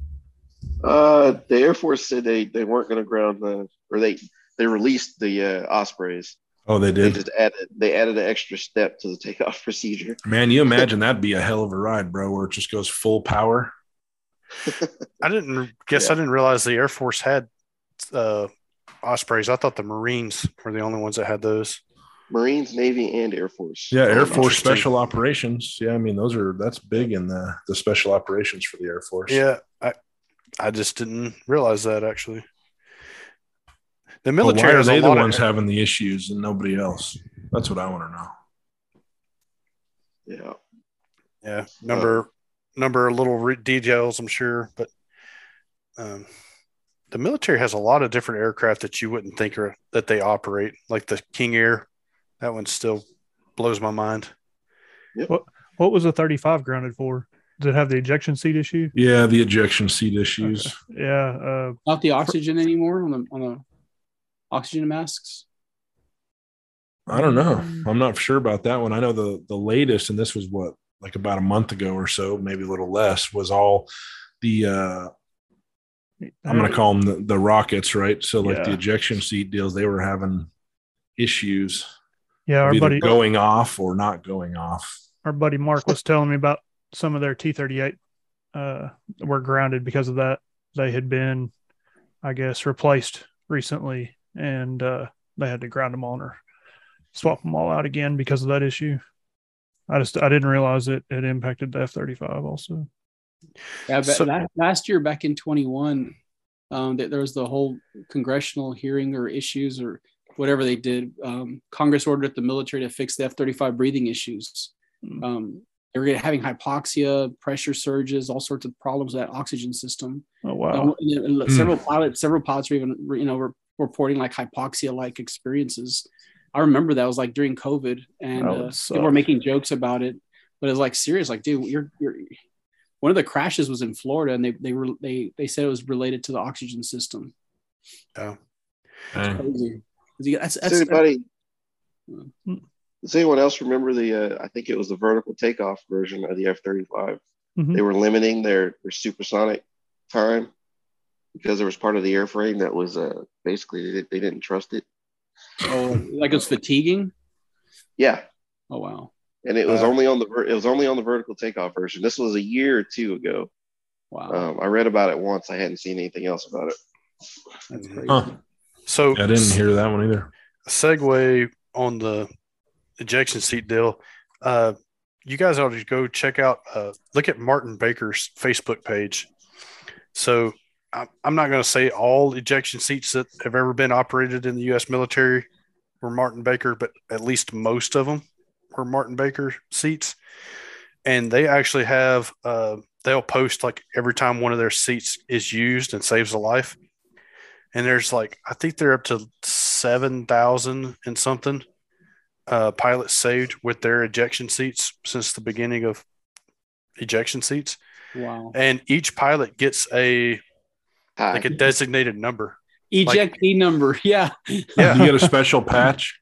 Uh, the Air Force said they, they weren't going to ground the, or they they released the uh, Ospreys. Oh, they did. They did. just added they added an extra step to the takeoff (laughs) procedure. Man, you imagine that'd be a hell of a ride, bro, where it just goes full power. (laughs) I didn't guess I didn't realize the Air Force had uh, Ospreys. I thought the Marines were the only ones that had those. Marines, Navy, and Air Force. Yeah, Air Force Special Operations. Yeah, I mean those are that's big in the the special operations for the Air Force. Yeah, I I just didn't realize that actually. The But military why are they the lot of- ones having the issues and nobody else? That's what I want to know. Yeah. yeah number number of little re- details i'm sure but um, the military has a lot of different aircraft that you wouldn't think are that they operate like the king air that one still blows my mind what What was the 35 grounded for? Did it have the ejection seat issue? Yeah, the ejection seat issues. Yeah, uh, Not the oxygen anymore on the on the oxygen masks. I don't know. I'm not sure about that one. I know the the latest, and this was what like about a month ago or so, maybe a little less, was all the uh I'm gonna call them the, the rockets, right? So like the ejection seat deals, they were having issues yeah. Our buddy, going off or not going off. our buddy Mark was telling me about some of their T38 uh, were grounded because of that. They had been, I guess, replaced recently, and uh, they had to ground them on or swap them all out again because of that issue. I just I didn't realize it it impacted the F thirty five also. Yeah, but So- la- last year back in 21, um, that there was the whole congressional hearing or issues or whatever they did. Um, Congress ordered the military to fix the F-35 breathing issues. Hmm. Um, they were having hypoxia, pressure surges, all sorts of problems with that oxygen system. Oh Um, wow! and then, uh, Several pilots, several pilots were even you know were reporting like hypoxia-like experiences. I remember that was like during COVID, and uh, people were making jokes about it. But it's like serious, like dude, you're you're. One of the crashes was in Florida, and they they were they they said it was related to the oxygen system. Dang. Crazy. That's, Does that's, anybody Hmm. does anyone else remember the uh, I think it was the vertical takeoff version of the F thirty five? Mhm. They were limiting their, their supersonic time because there was part of the airframe that was uh basically they, they didn't trust it. Oh, like it was fatiguing. Yeah. Oh wow, And it was Uh, only on the it was only on the vertical takeoff version. This was a year or two ago. wow, Um, I read about it once. I hadn't seen anything else about it. that's crazy. Huh. so I didn't hear that one either. segue on the ejection seat deal. Uh, you guys ought to go check out, uh, look at Martin Baker's Facebook page. So I'm, I'm not going to say all ejection seats that have ever been operated in the U.S. military were Martin Baker, but at least most of them were Martin Baker seats. And they actually have, uh, they'll post like every time one of their seats is used and saves a life. And there's like, I think they're up to 7,000 and something uh, pilots saved with their ejection seats since the beginning of ejection seats. Wow. And each pilot gets a Hi. like a designated number. Eject E number. (laughs) Yeah. Yeah. You get a special patch.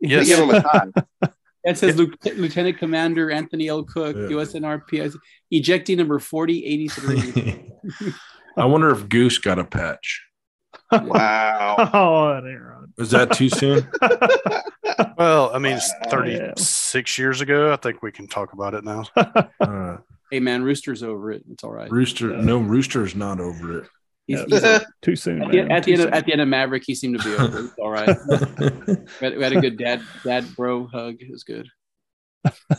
They Yes. give them a tie. (laughs) That says Lieu- Lieutenant Commander Anthony L. Cook, Yeah. USNRP. Ejectee number 4083. (laughs) I wonder if Goose got a patch. Wow. oh, that. Is that too soon? Well, I mean, it's Wow. 36 years ago. I think we can talk about it now. Uh, Hey man, Rooster's over it. It's all right. Rooster, no, Rooster's not over it. He's, Yeah. he's a- (laughs) Too soon, at, the, man. at the Too end of, soon. at the end of Maverick, he seemed to be over all right. (laughs) We had, we had a good dad dad bro hug. It was good.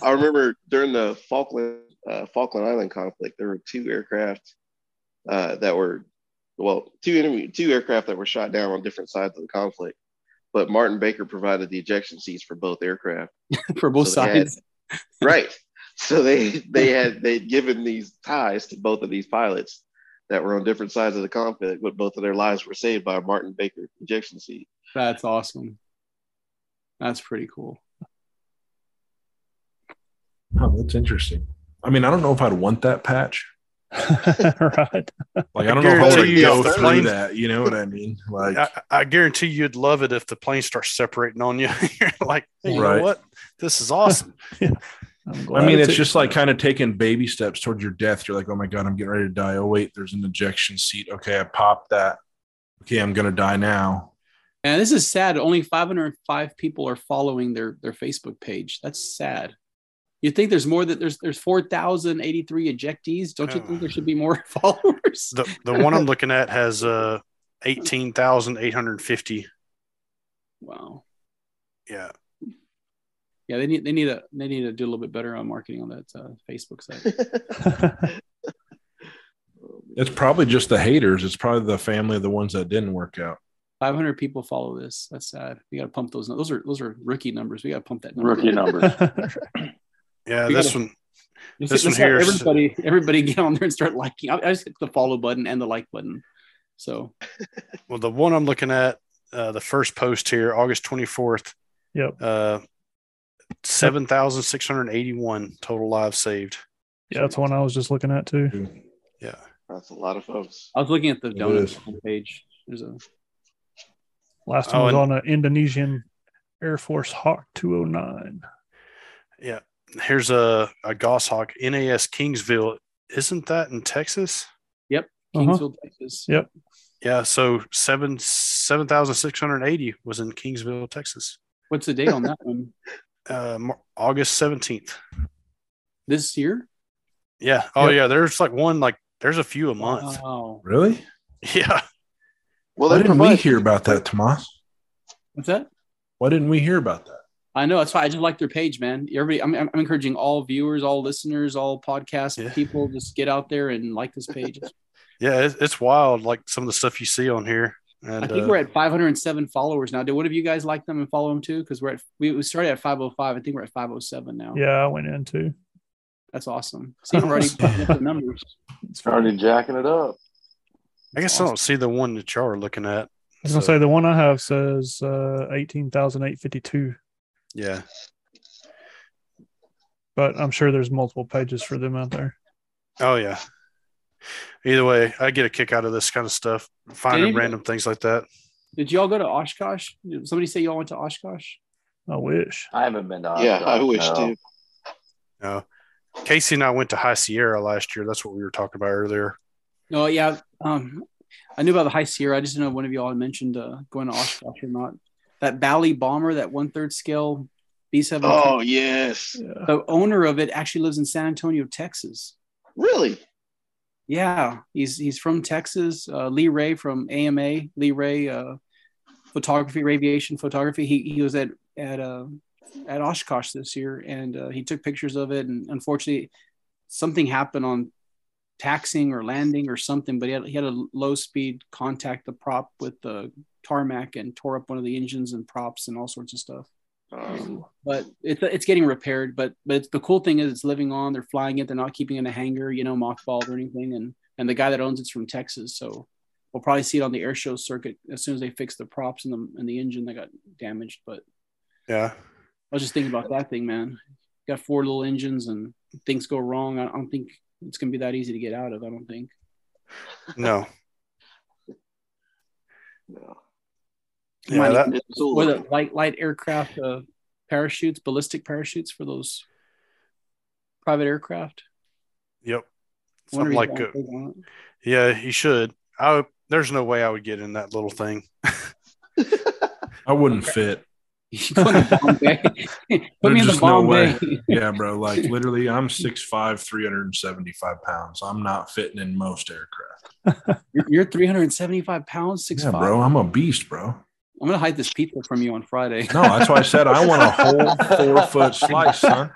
I remember during the Falkland uh, Falkland Island conflict, there were two aircraft uh, that were well, two enemy two aircraft that were shot down on different sides of the conflict. But Martin Baker provided the ejection seats for both aircraft. (laughs) For both So they had- sides. right. So they they had they'd given these ties to both of these pilots that were on different sides of the conflict, but both of their lives were saved by a Martin Baker ejection seat. That's awesome. That's pretty cool. Oh, that's interesting. I mean, I don't know if I'd want that patch. (laughs) right. Like, I don't know if I want guarantee to you go through plane- that. You know what I mean? (laughs) Like, I, I guarantee you'd love it if the plane starts separating on you. (laughs) You're like, hey, you know what? This is awesome. I'm glad I mean, it's it- just like kind of taking baby steps towards your death. You're like, oh my God, I'm getting ready to die. Oh, wait, there's an ejection seat. Okay, I popped that. Okay, I'm going to die now. And this is sad. Only 505 people are following their their Facebook page. That's sad. You think there's more that there's there's 4,083 ejectees. Don't you think there should be more (laughs) followers? The the one I'm looking at has uh 18,850. Wow. Yeah. Yeah, they need they need a they need to do a little bit better on marketing on that uh, Facebook site. (laughs) It's probably just the haters. It's probably the family of the ones that didn't work out. 500 people follow this. That's sad. We got to pump those. Those are those are rookie numbers. We got to pump that number. Rookie numbers. (laughs) Yeah, We this gotta- one Let's- This one let's have here is- Everybody, everybody, get on there and start liking. I, I just hit the follow button and the like button. So Well, the one I'm looking at, uh, the first post here, August 24th, yep. uh, 7,681 total lives saved. Yeah, that's one I was just looking at too. Yeah. That's a lot of folks. I was looking at the It donut is. page. There's a Last Oh, one was on an Indonesian Air Force Hawk 209. Yeah. Here's a, a Goshawk NAS Kingsville. Isn't that in Texas? Uh-huh. Kingsville, Texas. Yep. Yeah. So seven 7,680 was in Kingsville, Texas. What's the date on that one? (laughs) Uh, August 17th. This year? Yeah. Oh, Yep. yeah. There's like one, like, there's a few a month. Wow. Really? (laughs) Yeah. Well, Why didn't we provide hear about that, Tomas? What's that? Why didn't we hear about that? I know. That's why I just like their page, man. Everybody, I'm, I'm encouraging all viewers, all listeners, all podcast Yeah. people, just get out there and like this page. (laughs) Yeah. It's, it's wild. Like some of the stuff you see on here. And I think uh, we're at 507 followers now. Did one of you guys like them and follow them too? Because we're at we, we started at 505. I think we're at 507 now. Yeah, I went in too. That's awesome. See, we're already (laughs) putting up the numbers. It's. Already jacking it up. I guess I don't see the one that y'all are looking at. I was gonna say the one I have says uh, eighteen thousand eight fifty two, yeah. but I'm sure there's multiple pages for them out there. Oh yeah. Either way, I get a kick out of this kind of stuff, finding Did you- random things like that. Did y'all go to Oshkosh? Did somebody say y'all went to Oshkosh? I wish. I haven't been to. Yeah, I wish no. too. No. Casey and I went to High Sierra last year. That's what we were talking about earlier. No, yeah. Um, I knew about the High Sierra. I just didn't know one of y'all had mentioned uh, going to Oshkosh or not. That Bally bomber, that one third scale B seven. Oh yes, The owner of it actually lives in San Antonio, Texas. really? Yeah, he's he's from Texas. Uh, Lee Ray from AMA. Lee Ray, uh, photography, aviation photography. He he was at at uh, at Oshkosh this year, and uh, he took pictures of it. And unfortunately, something happened on taxing or landing or something. But he had he had a low speed contact the prop with the tarmac and tore up one of the engines and props and all sorts of stuff Um, but it's it's getting repaired. But but it's, the cool thing is it's living on. They're flying it. They're not keeping it in a hangar, you know, mothballed or anything. And and the guy that owns it's from Texas, so we'll probably see it on the air show circuit as soon as they fix the props and the and the engine that got damaged. But Yeah. I was just thinking about that thing, man. Got four little engines and things go wrong. I don't think it's gonna be that easy to get out of. I don't think. No. (laughs) no. You might Yeah, that, need It's cool. light light aircraft uh, parachutes, ballistic parachutes for those private aircraft. yep. Something like he's uh, on- on it. yeah, he should. I there's no way I would get in that little thing. (laughs) I wouldn't fit. (laughs) Put me in the bomb bay. (laughs) Put in the just no way. Yeah, bro. Like literally, I'm 6'5", 375 pounds. I'm not fitting in most aircraft. You're- You're 375 pounds, six Yeah, five. bro. I'm a beast, bro. I'm gonna hide this pizza from you on Friday. No, that's why I said I want a whole (laughs) four foot slice, son.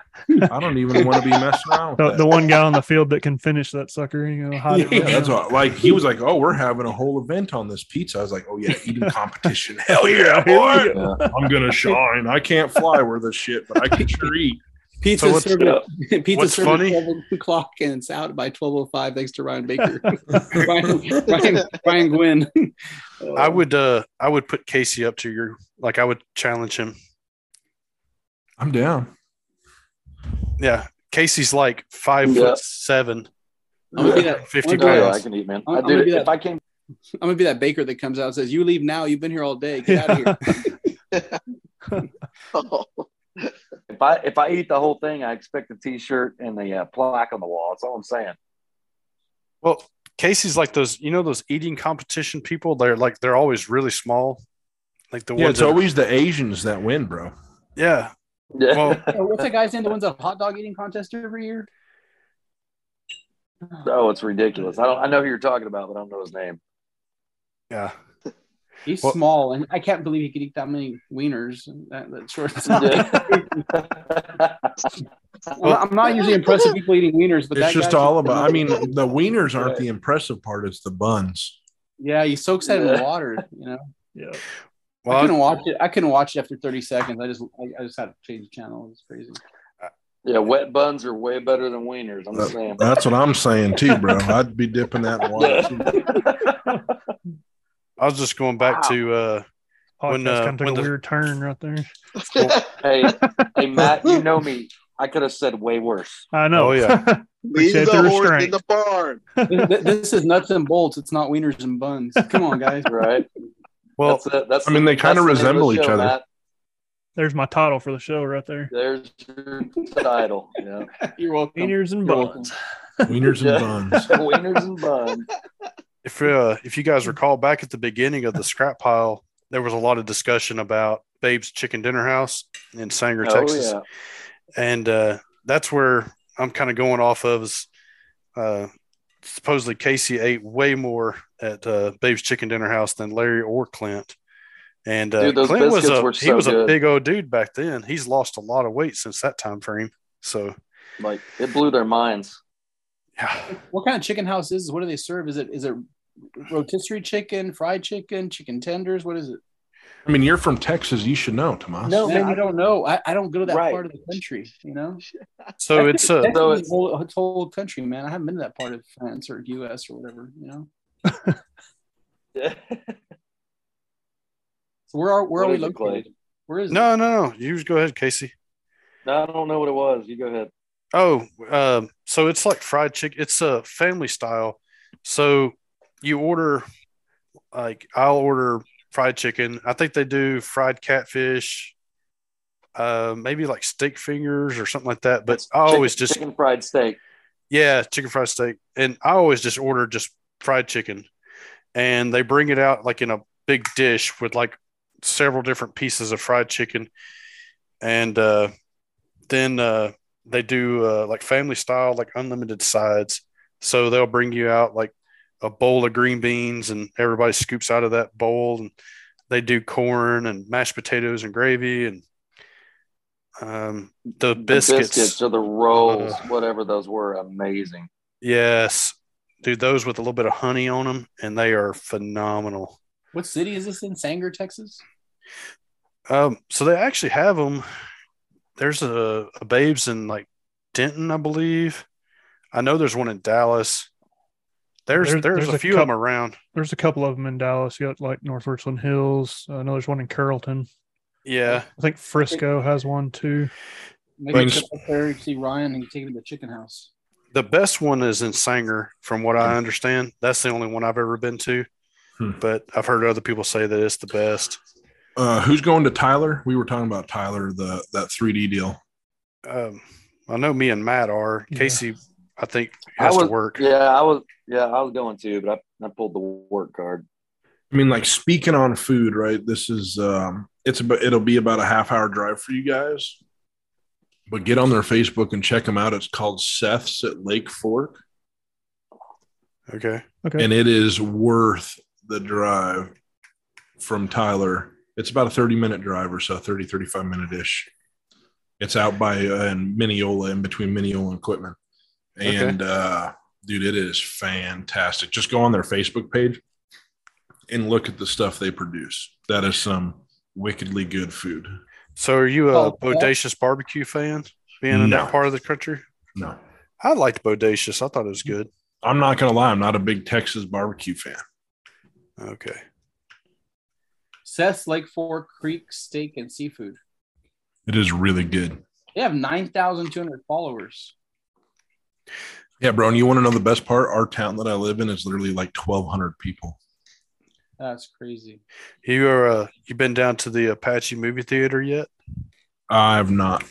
I don't even want to be messing around. The, With the that. one guy on the field that can finish that sucker, you know, hide it. Yeah, (laughs) Yeah, that's what, like he was like, "Oh, we're having a whole event on this pizza." I was like, "Oh yeah, eating competition, (laughs) hell yeah, boy! Yeah. I'm gonna shine. I can't fly worth a shit, but I can sure eat." Pizza So what's- served at (laughs) pizza what's served funny- at 12 o'clock and it's out by 12:05 thanks to Ryan Baker. (laughs) Ryan, Ryan, Ryan Gwynn. I would uh I would put Casey up to your like I would challenge him. I'm down. Yeah. Casey's like five Yeah. foot seven. I'm gonna be that. 50 I'm Oh, yeah, pounds. I can eat, man. I'm- I I'm gonna do. be If that- I came, I'm gonna be that baker that comes out and says, "You leave now. You've been here all day. Get out of here." (laughs) if I if I eat the whole thing, I expect a T-shirt and the uh, plaque on the wall. That's all I'm saying. Well, Casey's like those, you know, those eating competition people. They're like they're always really small. Like the Yeah, ones it's that, always the Asians that win, bro. yeah. Yeah. Well, (laughs) Oh, What's that guy's name that wins a hot dog eating contest every year? oh, it's ridiculous. I don't. I know who you're talking about, but I don't know his name. yeah. He's Well- small, and I can't believe he could eat that many wieners. That, that short. (laughs) Yeah. I'm not usually impressed with people eating wieners, but it's that just all about. I (laughs) mean, the wieners aren't the impressive part; it's the buns. yeah, he soaks that in water. You know, Yeah. Well, I couldn't watch it. I couldn't watch it after 30 seconds. I just, I, I just had to change the channel. It's crazy. yeah, wet buns are way better than wieners. I'm just saying. That's what I'm saying too, bro. I'd be dipping that in water. (laughs) too. I was just going back Wow. to uh Podcast When, uh, kind of took when a the- weird turn right there. (laughs) hey, hey, Matt, you know me. I could have said way worse. I know. Oh, yeah. (laughs) Leave Appreciate the the horse in the barn. (laughs) this, this is nuts and bolts. It's not wieners and buns. Come on, guys. Right? well that's it. That's I mean, they kinda the of resemble each show, other. Matt. There's my title for the show right there. There's your title. Yeah. You're welcome. Wieners and You're welcome. buns. Wieners and buns. Wieners and buns. If uh, if you guys recall back at the beginning of the (laughs) scrap pile, there was a lot of discussion about Babe's Chicken Dinner House in Sanger, Oh Texas, yeah. and uh, that's where I'm kind of going off of. Is uh, supposedly Casey ate way more at uh, Babe's Chicken Dinner House than Larry or Clint. And uh, Dude, Clint was a were he so was a big old dude back then. He's lost a lot of weight since that time frame. So Like it blew their minds. Yeah, (sighs) What kind of chicken house is? What do they serve? Is it is it rotisserie chicken, fried chicken, chicken tenders? What is it? I mean, you're from Texas. You should know, Tomas. No. Man, I don't know. I, I don't go to that Right. part of the country. You know, (laughs) so it's uh, So it's- a whole, it's a whole country, man. I haven't been to that part of France or U.S. or whatever. You know, (laughs) so where are where What are we is it, Clay? located? Where is it? no, no, no. You just go ahead, Casey. No, I don't know what it was. You go ahead. Oh, um, so it's like fried chicken. It's a family style. So you order, like I'll order fried chicken. I think they do fried catfish, uh, maybe like steak fingers or something like that. But It's I always chicken- just chicken fried steak. yeah, chicken fried steak, and I always just order just fried chicken, and they bring it out like in a big dish with like several different pieces of fried chicken, and uh, then uh, they do uh, like family style, like unlimited sides. So they'll bring you out like a bowl of green beans, and everybody scoops out of that bowl, and they do corn and mashed potatoes and gravy, and um, the The biscuits. biscuits or the rolls, Uh, whatever those were, amazing. Yes, dude, those with a little bit of honey on them, and they are phenomenal. What city is this in? Sanger, Texas. Um, so they actually have them. There's a, a Babes in like Denton, I believe. I know there's one in Dallas. There's There's- there's, there's a a few of them around. There's a couple of them in Dallas. You got like North Richland Hills. I know there's one in Carrollton. Yeah, I think Frisco has one too. Maybe Thanks. trip up there, see Ryan, and take him to the chicken house. the best one is in Sanger, from what I understand. That's the only one I've ever been to. Hmm. But I've heard other people say that it's the best. Uh, who's going to Tyler? We were talking about Tyler, the that 3D deal. Um, I know me and Matt are. Yeah. Casey, I think I was, to work. Yeah, I was. Yeah, I was going to, but I, I pulled the work card. I mean, like speaking on food, right? This is um it's about it'll be about a half hour drive for you guys. But get on their Facebook and check them out. It's called Seth's at Lake Fork. Okay. Okay. and it is worth the drive from Tyler. It's about a 30 minute drive or so, 30, 35 minute ish. It's out by uh, in Mineola, in between Mineola and Quitman. And uh, dude, it is fantastic. Just go on their Facebook page and look at the stuff they produce. That is some wickedly good food. So are you a Oh, yeah. bodacious barbecue fan? Being in No. that part of the country, No, I liked bodacious. I thought it was good. I'm not going to lie. I'm not a big Texas barbecue fan. Okay. Seth's Lake Fork Creek Steak and Seafood. It is really good. They have 9,200 followers. Yeah, bro. And you want to know the best part? Our town that I live in is literally like 1,200 people. That's crazy. You are uh, you been down to the Apache movie theater yet? I have not.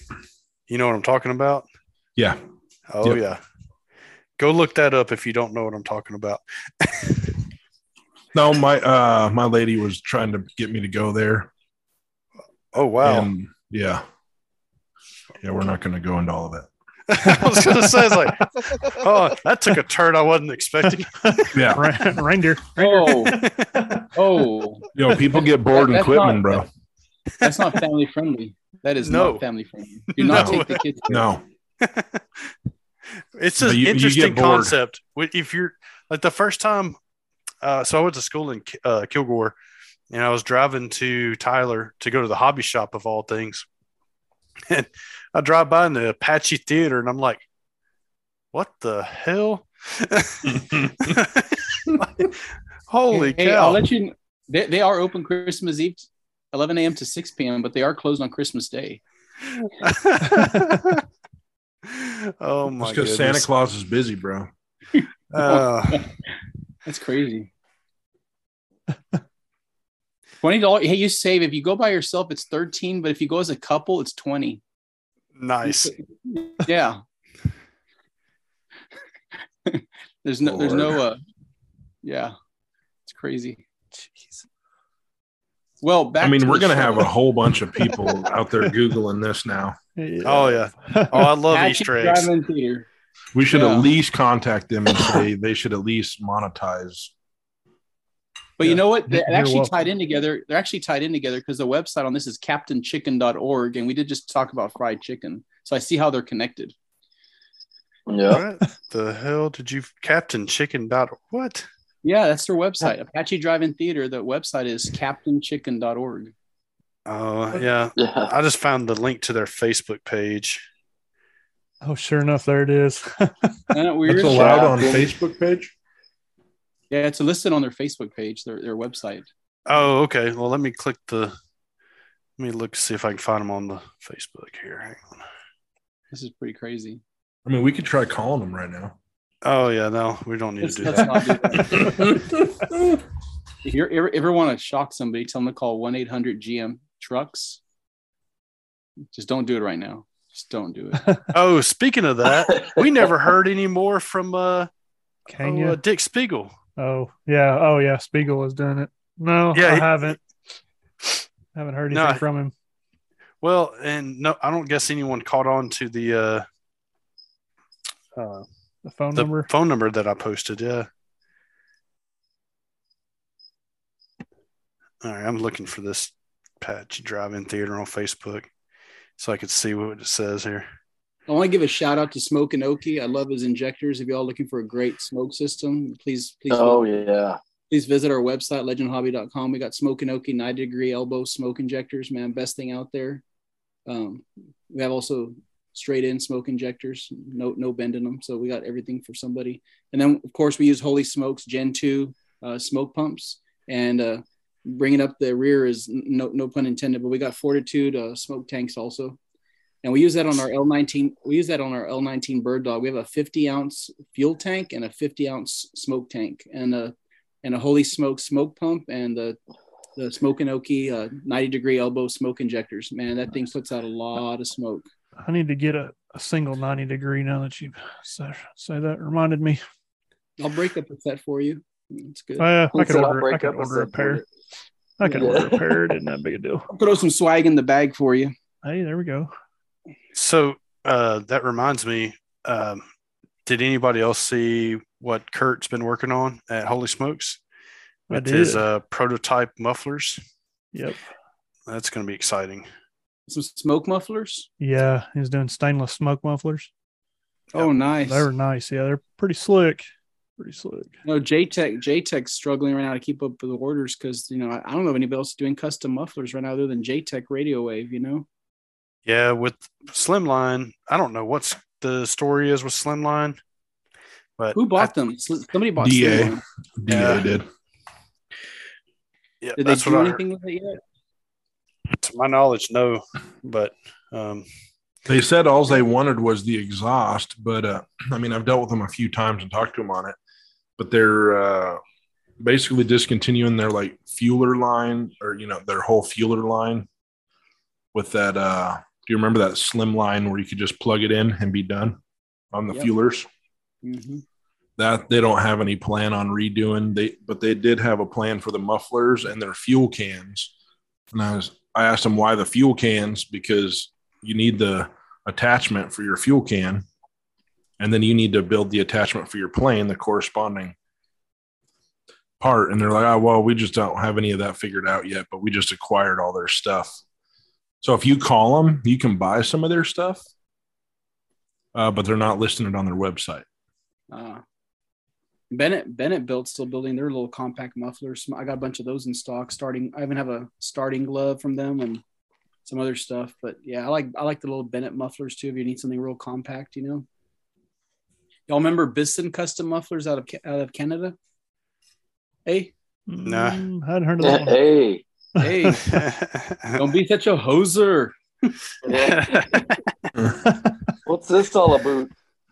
You know what I'm talking about? Yeah. Oh Yep. yeah. Go look that up if you don't know what I'm talking about. (laughs) No, my uh my lady was trying to get me to go there. Oh wow. And yeah. Yeah, we're not gonna go into all of it. (laughs) I was gonna say it's like, oh, that took a turn I wasn't expecting. (laughs) Yeah. Re- reindeer. Oh, (laughs) oh, You know, people get bored in That's Quitman, not- bro. that's not family friendly. That is No. not family friendly. Do not No. take the kids. there. No. it's an you- you interesting bored. concept. If you're like the first time, uh, so I went to school in uh, Kilgore, and I was driving to Tyler to go to the hobby shop of all things, (laughs) and I drive by in the Apache Theater, and I'm like, "What the hell?" (laughs) Holy Hey, I'll cow! let you. They, they are open Christmas Eve, 11 a.m. to 6 p.m., but they are closed on Christmas Day. (laughs) oh my Just because! Santa Claus is busy, bro. Uh, That's crazy. (laughs) Twenty dollars. Hey, you save if you go by yourself, it's thirteen. But if you go as a couple, it's twenty. nice. (laughs) Yeah. (laughs) there's no. There's no. Uh, yeah, it's crazy. Jeez. Well, back. I mean, to we're gonna have a whole bunch of people out there Googling this now. Oh yeah. Oh, I love Apache Easter eggs. Drive-In Theater. We should Yeah. at least contact them and say (coughs) they should at least monetize. But Yeah. you know what? They're You're actually welcome. tied in together. They're actually tied in together because the website on this is captainchicken.org. And we did just talk about fried chicken. So I see how they're connected. Yeah. What the hell did you Captain Chicken dot what? Yeah, that's their website. Apache Drive-In Theater. The website is captainchicken.org. Oh yeah. Yeah. I just found the link to their Facebook page. Oh, sure enough, there it is. (laughs) Isn't that weird? That's allowed on Facebook page. Yeah, it's listed on their Facebook page, their, their website. Oh, okay. Well, let me click the. Let me look see if I can find them on the Facebook here. Hang on. This is pretty crazy. I mean, we could try calling them right now. Oh yeah, no, we don't need Let's, to do let's that. not do that. (laughs) (laughs) If you ever, ever want to shock somebody, tell them to call 1 800 GM trucks. Just don't do it right now. Just don't do it. (laughs) Oh, speaking of that, we never heard any more from uh, Can oh, uh Dick Spiegel. Oh, yeah. Oh, yeah. Spiegel has done it. No, Yeah, I he- haven't. Haven't heard anything No. from him. Well, and no, I don't guess anyone caught on to the uh, uh The phone the number. phone number that I posted. Yeah. All right, I'm looking for this Patch Drive-In Theater on Facebook, so I could see what it says here. I want to give a shout out to Smoke and Oki. I love his injectors. If y'all looking for a great smoke system, please, please, Oh yeah. please visit our website, legendhobby.com. We got Smoke and Oki 90 degree elbow smoke injectors, man. Best thing out there. Um, we have also straight in smoke injectors, no, no bend in them. So we got everything for somebody. And then, of course, we use Holy Smokes Gen 2 uh, smoke pumps. And uh, bringing up the rear is no, no pun intended, but we got Fortitude uh, smoke tanks also. And we use that on our L19. We use that on our L19 Bird Dog. We have a 50 ounce fuel tank and a 50 ounce smoke tank, and a and a Holy Smoke smoke pump, and the the Smoke and Oki uh, 90 degree elbow smoke injectors. Man, that thing puts out a lot of smoke. I need to get a, a single 90 degree now that you say, say that reminded me. I'll break up a set for you. It's good. Uh, I He could said, "I'll order, I break could up a order a pair. I can Yeah. order a pair. It isn't that big a deal. (laughs) I'll throw some swag in the bag for you. Hey, there we go. So uh, that reminds me. Um, did anybody else see what Kurt's been working on at Holy Smokes I with did. his uh, prototype mufflers? Yep. That's going to be exciting. Some smoke mufflers. Yeah, he's doing stainless smoke mufflers. Oh, nice. They were nice. Yeah, they're pretty slick. Pretty slick. No, JTech JTech's struggling right now to keep up with the orders because you know I, I don't know if anybody else doing custom mufflers right now other than JTech Radio Wave. You know, Yeah, with Slimline, I don't know what's the story is with Slimline, but who bought I- them? Somebody bought DA. Slimline. DA Yeah. did. Yeah, Did they do what I anything with it yet? To my knowledge, no. But um, They said all they wanted was the exhaust, but uh, (clears throat) I mean, I've dealt with them a few times and talked to them on it, but they're uh, basically discontinuing their like fueler line or you know their whole fueler line with that. Uh, do you remember that slim line where you could just plug it in and be done on the Yep. fuelers? Mhm. That they don't have any plan on redoing. They but they did have a plan for the mufflers and their fuel cans. And I was I asked them why the fuel cans because you need the attachment for your fuel can, and then you need to build the attachment for your plane, the corresponding part. And they're like, oh, well, we just don't have any of that figured out yet, but we just acquired all their stuff. So if you call them, you can buy some of their stuff, uh, but they're not listing it on their website. Uh, Bennett Bennett built still building their little compact mufflers. I got a bunch of those in stock. Starting, I even have a starting glove from them and some other stuff. But yeah, I like I like the little Bennett mufflers too. If you need something real compact, you know. Y'all remember Bisson custom mufflers out of out of Canada? Hey, Nah. Mm, hadn't heard of that one. Hey, hey, (laughs) don't be such a hoser. (laughs) what's this all about?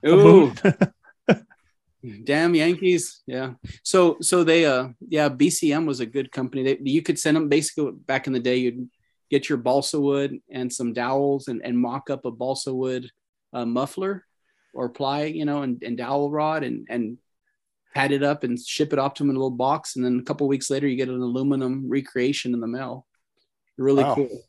Ooh, (laughs) damn Yankees. Yeah. So so they uh yeah BCM was a good company. They you could send them basically back in the day you'd get your balsa wood and some dowels and, and mock up a balsa wood uh, muffler or ply you know and, and dowel rod and and pad it up and ship it off to them in a little box and then a couple weeks later you get an aluminum recreation in the mail. Really Wow. cool.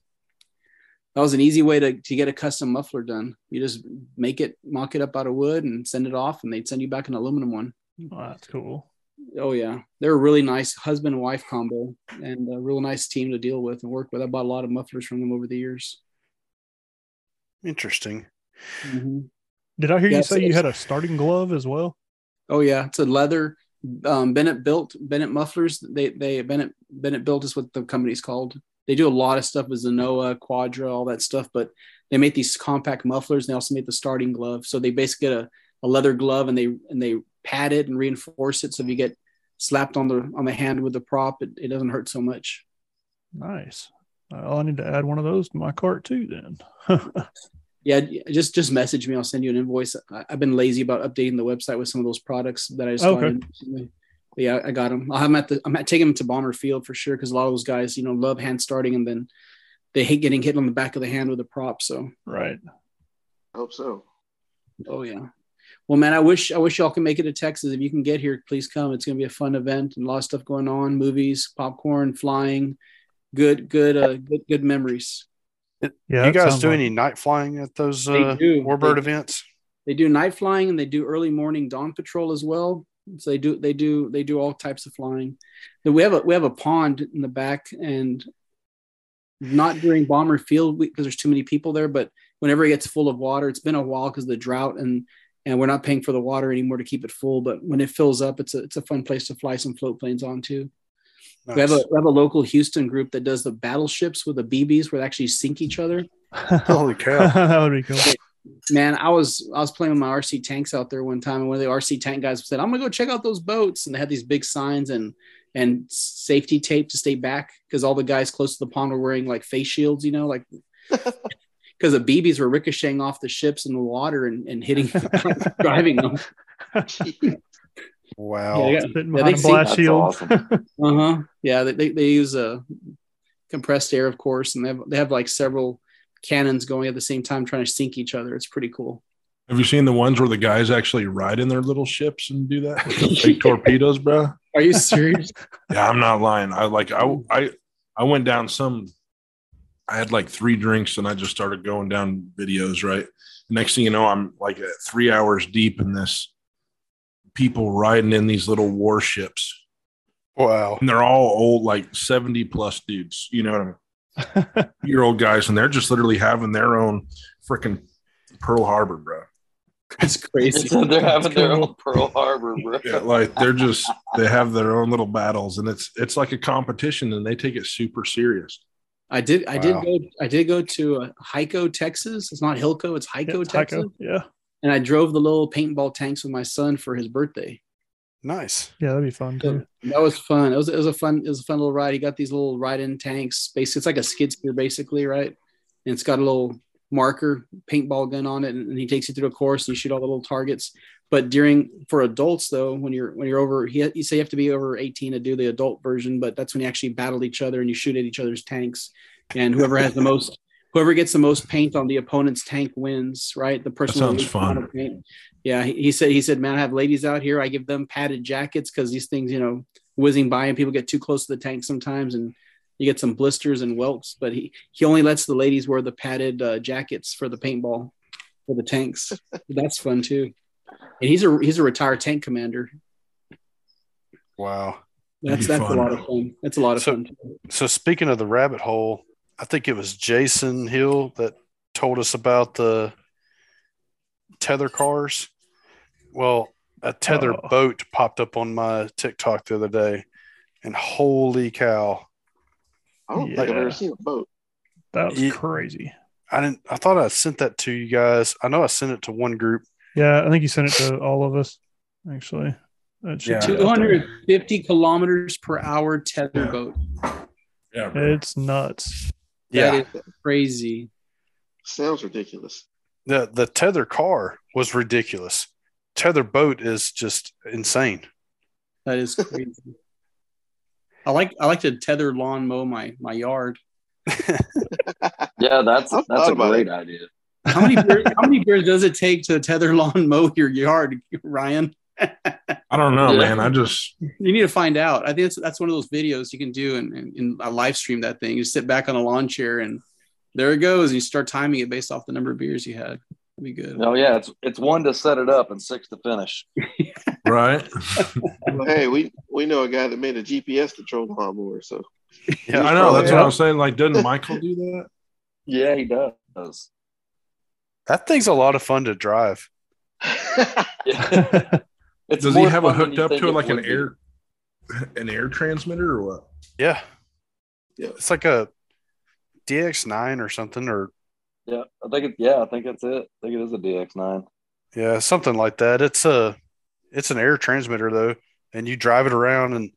That was an easy way to, to get a custom muffler done. You just make it, mock it up out of wood and send it off, and they'd send you back an aluminum one. Oh, that's cool. Oh yeah, they're a really nice husband and wife combo, and a real nice team to deal with and work with. I bought a lot of mufflers from them over the years. Interesting. Mm-hmm. Did I hear Yeah, you say you had a starting glove as well? Oh yeah, it's a leather. Um, Bennett built Bennett mufflers. They they Bennett Bennett built is what the company's called. They do a lot of stuff with Zenoah, Quadra, all that stuff, but they make these compact mufflers. And they also make the starting glove. So they basically get a, a leather glove and they and they pad it and reinforce it. So if you get slapped on the on the hand with the prop, it, it doesn't hurt so much. Nice. Well, I need to add one of those to my cart too. Then. (laughs) Yeah, just just message me. I'll send you an invoice. I, I've been lazy about updating the website with some of those products that I just got Okay. in. But yeah, I got them. I'm at the I'm at taking them to Bomber Field for sure because a lot of those guys, you know, love hand starting and then they hate getting hit on the back of the hand with a prop. So right. Hope so. oh yeah. Well, man, I wish I wish y'all can make it to Texas. If you can get here, please come. It's gonna be a fun event and a lot of stuff going on. Movies, popcorn, flying, good, good, uh, good, good memories. Yeah. you guys do like- any night flying at those They uh, do. Warbird They- events? They do night flying and they do early morning dawn patrol as well. So they do they do they do all types of flying. And we have a we have a pond in the back and not during bomber field because there's too many people there, but whenever it gets full of water, it's been a while because of the drought and and we're not paying for the water anymore to keep it full. But when it fills up, it's a it's a fun place to fly some float planes on too. We have a we have a local Houston group that does the battleships with the BBs where they actually sink each other. (laughs) Holy cow. (laughs) that would be cool. man, I was I was playing with my RC tanks out there one time, and one of the RC tank guys said, "I'm gonna go check out those boats," and they had these big signs and and safety tape to stay back because all the guys close to the pond were wearing like face shields, you know, like (laughs) because the BBs were ricocheting off the ships in the water and, and hitting driving them. Wow. Yeah, Sitting Yeah, they a blast That's shield. awesome. (laughs) Uh huh. Yeah, they, they, they use a compressed air, of course, and they have they have like several cannons going at the same time trying to sink each other. It's pretty cool. Have you seen the ones where the guys actually ride in their little ships and do that with the fake torpedoes, bro? Are you serious? (laughs) Yeah, I'm not lying. I like I I I went down some. I had like three drinks and I just started going down videos. Right. Next thing you know, I'm like three hours deep in this. People riding in these little warships, Wow. and they're all old, like 70 plus dudes. You know what I mean? (laughs) Year old guys, and they're just literally having their own freaking Pearl Harbor, bro. It's crazy. So (laughs) they're having their cool. own Pearl Harbor, bro. (laughs) Yeah, like they're just they have their own little battles, and it's it's like a competition, and they take it super serious. I did. I did go. I did go to uh, Hico, Texas. It's not Hilco. It's Hico, Yeah, it's Texas. Tycho. Yeah. And I drove the little paintball tanks with my son for his birthday. Nice. Yeah, that'd be fun So too. that was fun. It was, it was a fun. It was a fun little ride. He got these little ride-in tanks. Basically, it's like a skid steer, basically, right? And it's got a little marker paintball gun on it, and, and he takes you through a course and you shoot all the little targets. But during for adults though, when you're when you're over, he, you say you have to be over 18 to do the adult version, but that's when you actually battle each other and you shoot at each other's tanks, and whoever has the most. Whoever gets the most paint on the opponent's tank wins, right? The person That with the sounds fun. of paint. Yeah, he, he said. He said, "Man, I have ladies out here. I give them padded jackets because these things, you know, whizzing by and people get too close to the tank sometimes, and you get some blisters and welts. But he he only lets the ladies wear the padded uh, jackets for the paintball for the tanks. (laughs) That's fun too. And he's a he's a retired tank commander. Wow. That's that's fun. a lot of fun. That's a lot of So- fun. Too. So speaking of the rabbit hole, I think it was Jason Hill that told us about the tether cars. Well, a tether Oh. boat popped up on my TikTok the other day, and holy cow! I don't think I've ever seen a boat. That was Ye- crazy. I didn't. I thought I sent that to you guys. I know I sent it to one group. Yeah, I think you sent it to all of us. Actually, Yeah. be out there. 250 kilometers per hour tether Yeah. boat. Yeah, bro. It's nuts. Yeah, That is crazy. Sounds ridiculous. the the tether car was ridiculous. Tether boat is just insane. That is crazy. I like I like to tether lawn mow my my yard. (laughs) Yeah, that's I've that's a great it. idea. How many beers, how many beers does it take to tether lawn mow your yard, Ryan? I don't know, Yeah. man. I just You need to find out. I think that's, that's one of those videos you can do and, and, and I live stream that thing. You sit back on a lawn chair and there it goes. And You start timing it based off the number of beers you had. That'd be good. No, yeah, it's it's one to set it up and six to finish. (laughs) right. (laughs) Well, hey, we we know a guy that made a GPS control lawnmower, so Yeah, I know. That's what I'm saying. Like, doesn't Michael do that? Yeah, he does. That thing's a lot of fun to drive. (laughs) Yeah. It's Does he have it hooked up to it it like an would be. air, an air transmitter or what? Yeah. Yeah. It's like a DX9 or something, or Yeah, I think it. Yeah, I think that's it. I think it is a DX9. yeah, something like that. It's a it's an air transmitter though, and you drive it around and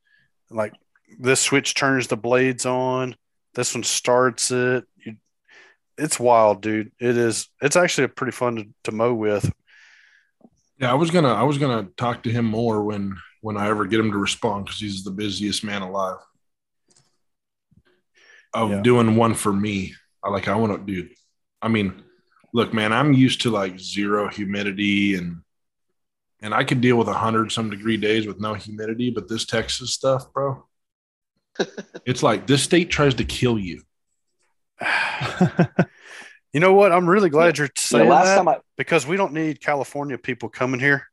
like this switch turns the blades on, this one starts it. You, it's wild, dude. It is. It's actually pretty fun to, to mow with. Yeah, I was gonna, I was gonna talk to him more when, when I ever get him to respond because he's the busiest man alive. Of Yeah. doing one for me, I like. I want to, dude. I mean, look, man, I'm used to like zero humidity and, and I could deal with a hundred some degree days with no humidity, but this Texas stuff, bro, (laughs) it's like this state tries to kill you. (laughs) (laughs) You know what? I'm really glad you're Yeah, saying last that time I. because we don't need California people coming here.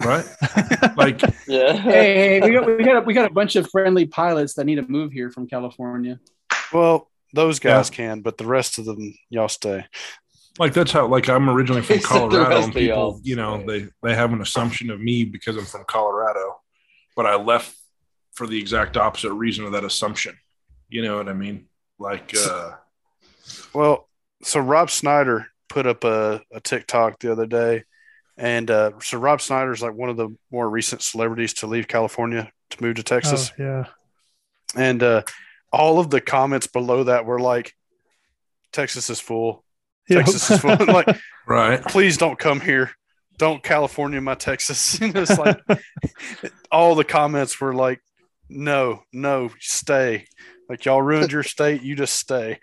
right? (laughs) like, Yeah. Hey, hey, we got we got a, we got a bunch of friendly pilots that need to move here from California. Well, those guys can, but the rest of them, y'all stay. like that's how like I'm originally from (laughs) He said the Colorado, and people, you know, they they have an assumption of me because I'm from Colorado, but I left for the exact opposite reason of that assumption. You know what I mean? Like, uh, Well, so Rob Schneider put up a, a TikTok the other day, and uh, so Rob Schneider is like one of the more recent celebrities to leave California to move to oh, Texas, yeah. and uh, all of the comments below that were like, "Texas is full. Yeah. Texas is full. (laughs) like, (laughs) right? please don't come here. Don't California my Texas." (laughs) You know, it's like all the comments were like, "No, no, stay." Like y'all ruined your state, you just stay.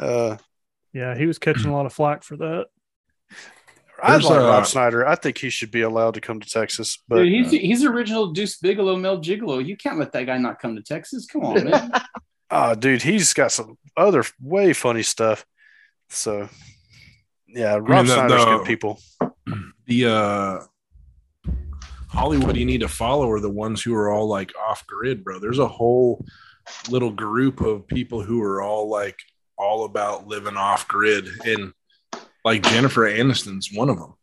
Uh, yeah, he was catching a lot of flack for that. I There's like a- Rob Schneider. I think he should be allowed to come to Texas. But Dude, he's he's original Deuce Bigalow, Mel Gigolo. You can't let that guy not come to Texas. Come on, man. oh, (laughs) dude, he's got some other way funny stuff. So, yeah, Rob the- Schneider's the- good people. (clears throat) the uh Hollywood you need to follow are the ones who are all like off grid, bro. There's a whole little group of people who are all like all about living off grid and like Jennifer Aniston's one of them.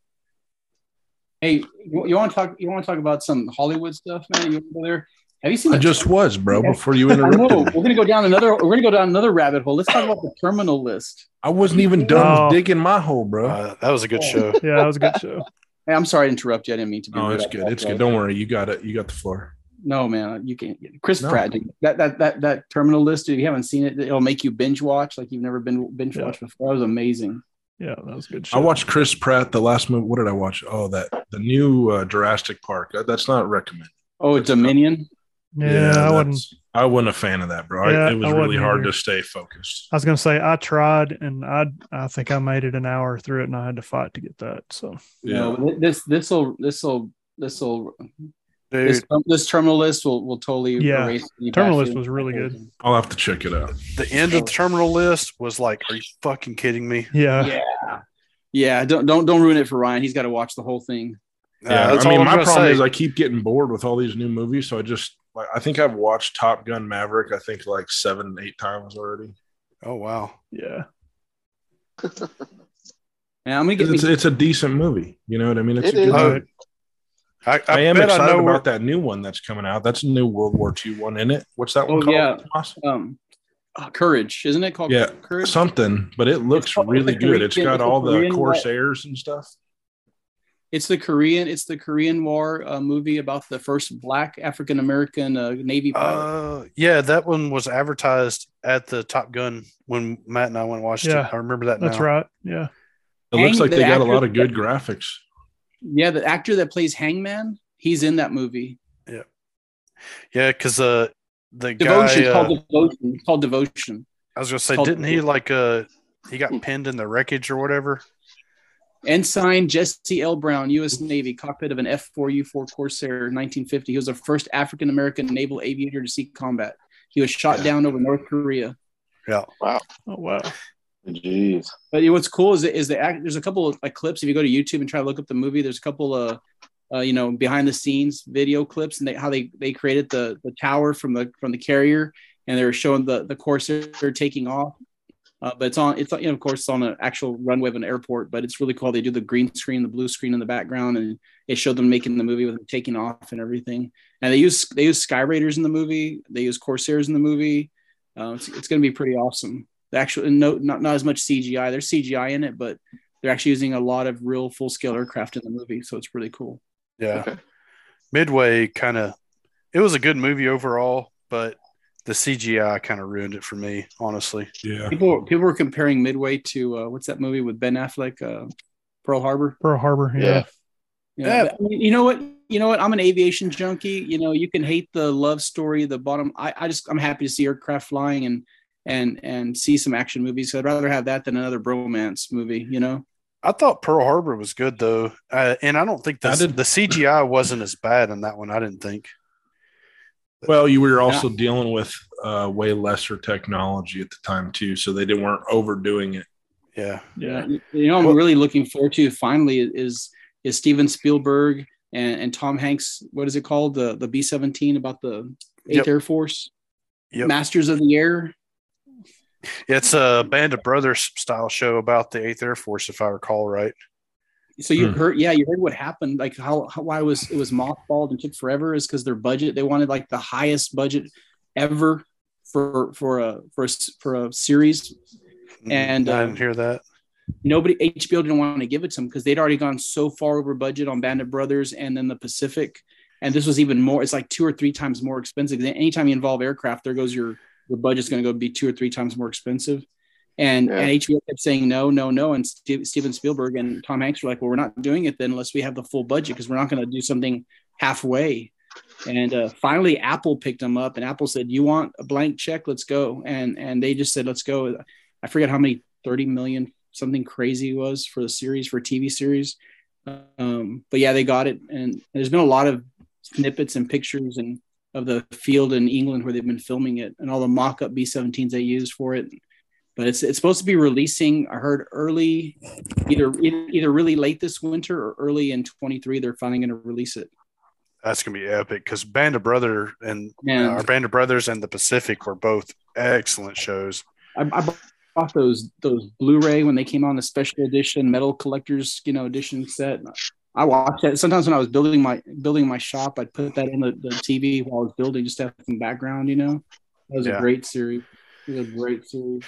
hey, you, you want to talk? You want to talk about some Hollywood stuff, man? You want to go there? Have you seen? I the- just was, bro, before you I know. interrupted. We're gonna go down another. We're gonna go down another rabbit hole. Let's talk about the terminal list. I wasn't even done Oh. digging my hole, bro. Uh, that was a good show. Yeah, that was a good show. Hey, I'm sorry to interrupt you. I didn't mean to. Be oh, it's good. It's good. Don't worry. You got it. You got the floor. No, man, you can't. Chris No. Pratt, that that that that terminal list, If You haven't seen it. It'll make you binge watch like you've never been binge Yeah. watched before. That was amazing. Yeah, that was good show. I watched Chris Pratt the last movie. What did I watch? Oh, that the new uh, Jurassic Park. That- That's not recommended. Oh, it's Dominion. Yeah, I wasn't. I wasn't a fan of that, bro. Yeah, it was really hard either. to stay focused. I was gonna say I tried, and I I think I made it an hour through it, and I had to fight to get that. So No, but this this will this will this will Dude, this, this terminal list will will totally Yeah. erase any Terminal list was really good. I'll have to check it out. the end of the terminal list was like, are you fucking kidding me? yeah, Yeah, yeah. Don't don't don't ruin it for Ryan. He's got to watch the whole thing. Uh, Yeah, that's I mean, my problem say. is I keep getting bored with all these new movies, so I just like I think I've watched Top Gun Maverick. I think like seven, eight times already. oh wow, yeah. yeah, I'm gonna get It's, me. it's a decent movie. You know what I mean? It's It a good is. Movie. I, I, I am bet excited I know where, about that new one that's coming out. That's a new World War II one in it. What's that one Oh, called? yeah. Tomas? um, uh, Courage, isn't it called? Yeah, Courage. something, but it looks called- really good. It's got it's all the Korean- Corsairs and stuff. It's the Korean. It's the Korean War uh, movie about the first Black African American uh, Navy pilot. Uh, yeah, that one was advertised at the Top Gun when Matt and I went and watched Yeah, it. I remember that. That's now. right. Yeah, It looks Hang- like the they got a lot of good graphics. Yeah, the actor that plays Hangman, he's in that movie. Yeah, yeah, because uh, the Devotion. guy. Uh, called Devotion. It's called Devotion. I was gonna say, didn't he like uh, he got pinned in the wreckage or whatever? Ensign Jesse L. Brown, U.S. Navy, cockpit of an F-4U-4 Corsair, 1950. He was the first African American naval aviator to see combat. He was shot Yeah. down over North Korea. Yeah, Wow. oh wow, Jeez. But what's cool is is the act. There's a couple of like clips. If you go to YouTube and try to look up the movie, there's a couple of uh, you know behind the scenes video clips and they, how they they created the the tower from the from the carrier and they were showing the the Corsair taking off. Uh, but it's on it's you know, of course it's on an actual runway of an airport. But it's really cool. They do the green screen, the blue screen in the background, and it showed them making the movie with them taking off and everything. And they use they use Sky Raiders in the movie. They use Corsairs in the movie. Uh, it's, it's going to be pretty awesome. The actual no not not as much CGI. There's CGI in it, but they're actually using a lot of real full scale aircraft in the movie, so it's really cool. yeah. Okay. Midway kind of, it was a good movie overall, but the CGI kind of ruined it for me, honestly. Yeah. People people were comparing Midway to uh, what's that movie with Ben Affleck, uh, Pearl Harbor. Pearl Harbor. Yeah, Yeah. Yeah, Yeah. but, I mean, you know what? You know what? I'm an aviation junkie. You know, you can hate the love story, the bottom. I, I just I'm happy to see aircraft flying and and and see some action movies. So I'd rather have that than another bromance movie. You know. I thought Pearl Harbor was good though, uh, and I don't think the the CGI wasn't as bad in that one. I didn't think. Well, you were also dealing with uh, way lesser technology at the time too, so they didn't weren't overdoing it. Yeah, yeah. You you know, I'm Well- really looking forward to finally is is Steven Spielberg and, and Tom Hanks. What is it called? The the B seventeen about the Eighth Yep. Air Force, Yep. Masters of the Air. It's a Band of Brothers style show about the Eighth Air Force, if I recall right. So you Hmm. heard, yeah, you heard what happened. Like how, how why was it was mothballed and took forever is because their budget. They wanted like the highest budget ever for for a for a, s- for a series. And, I didn't hear that. nobody HBO didn't want to give it to them because they'd already gone so far over budget on Band of Brothers and then the Pacific, and this was even more. It's like two or three times more expensive. 'Cause Anytime you involve aircraft, there goes your your budget's going to go be two or three times more expensive. And, Yeah. and HBO kept saying no, no, no. And Steve, Steven Spielberg and Tom Hanks were like, well, we're not doing it then unless we have the full budget because we're not going to do something halfway. And uh, finally, Apple picked them up, and Apple said, "You want a blank check? Let's go." And and they just said, "Let's go." I forget how many 30 million something crazy was for the series for a TV series. Um, but yeah, they got it, and there's been a lot of snippets and pictures and of the field in England where they've been filming it, and all the mock-up B-17s they used for it. But it's it's supposed to be releasing. I heard early, either either really late this winter or early in 23. They're finally going to release it. That's gonna be epic because Band of Brother and Man. uh, our Band of Brothers and the Pacific were both excellent shows. I, I bought those those Blu-ray when they came on the special edition metal collectors, you know, edition set. I watched it sometimes when I was building my building my shop. I'd put that on the, the TV while I was building, just to have some background. You know, that was Yeah. a great series. It was a great series.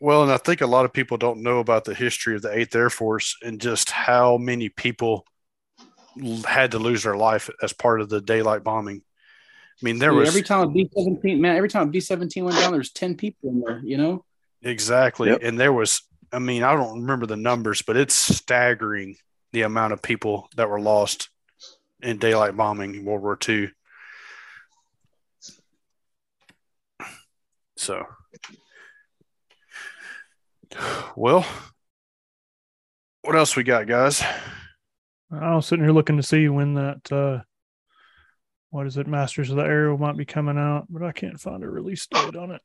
Well, and I think a lot of people don't know about the history of the Eighth Air Force and just how many people had to lose their life as part of the daylight bombing. I mean, there Dude, was every time a B seventeen man, every time a B seventeen went down, there's ten people in there. You know, exactly, Yep. and there was. I mean, I don't remember the numbers, but it's staggering the amount of people that were lost in daylight bombing in World War II. So, well, what else we got, guys? I was sitting here looking to see when that uh what is it, Masters of the Air might be coming out, but I can't find a release date on it.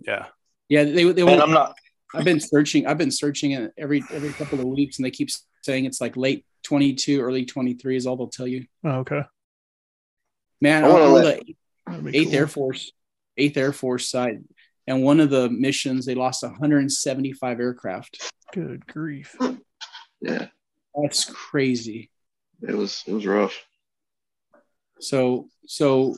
Yeah, yeah, they they Man, will. I'm not. I've been searching. I've been searching it every every couple of weeks, and they keep saying it's like late twenty two, early twenty three is all they'll tell you. Oh, okay. Man, I wanna on let- the Eighth cool. Air Force, Eighth Air Force side, and one of the missions they lost 175 aircraft. Good grief. Yeah, That's crazy. it was it was rough. So so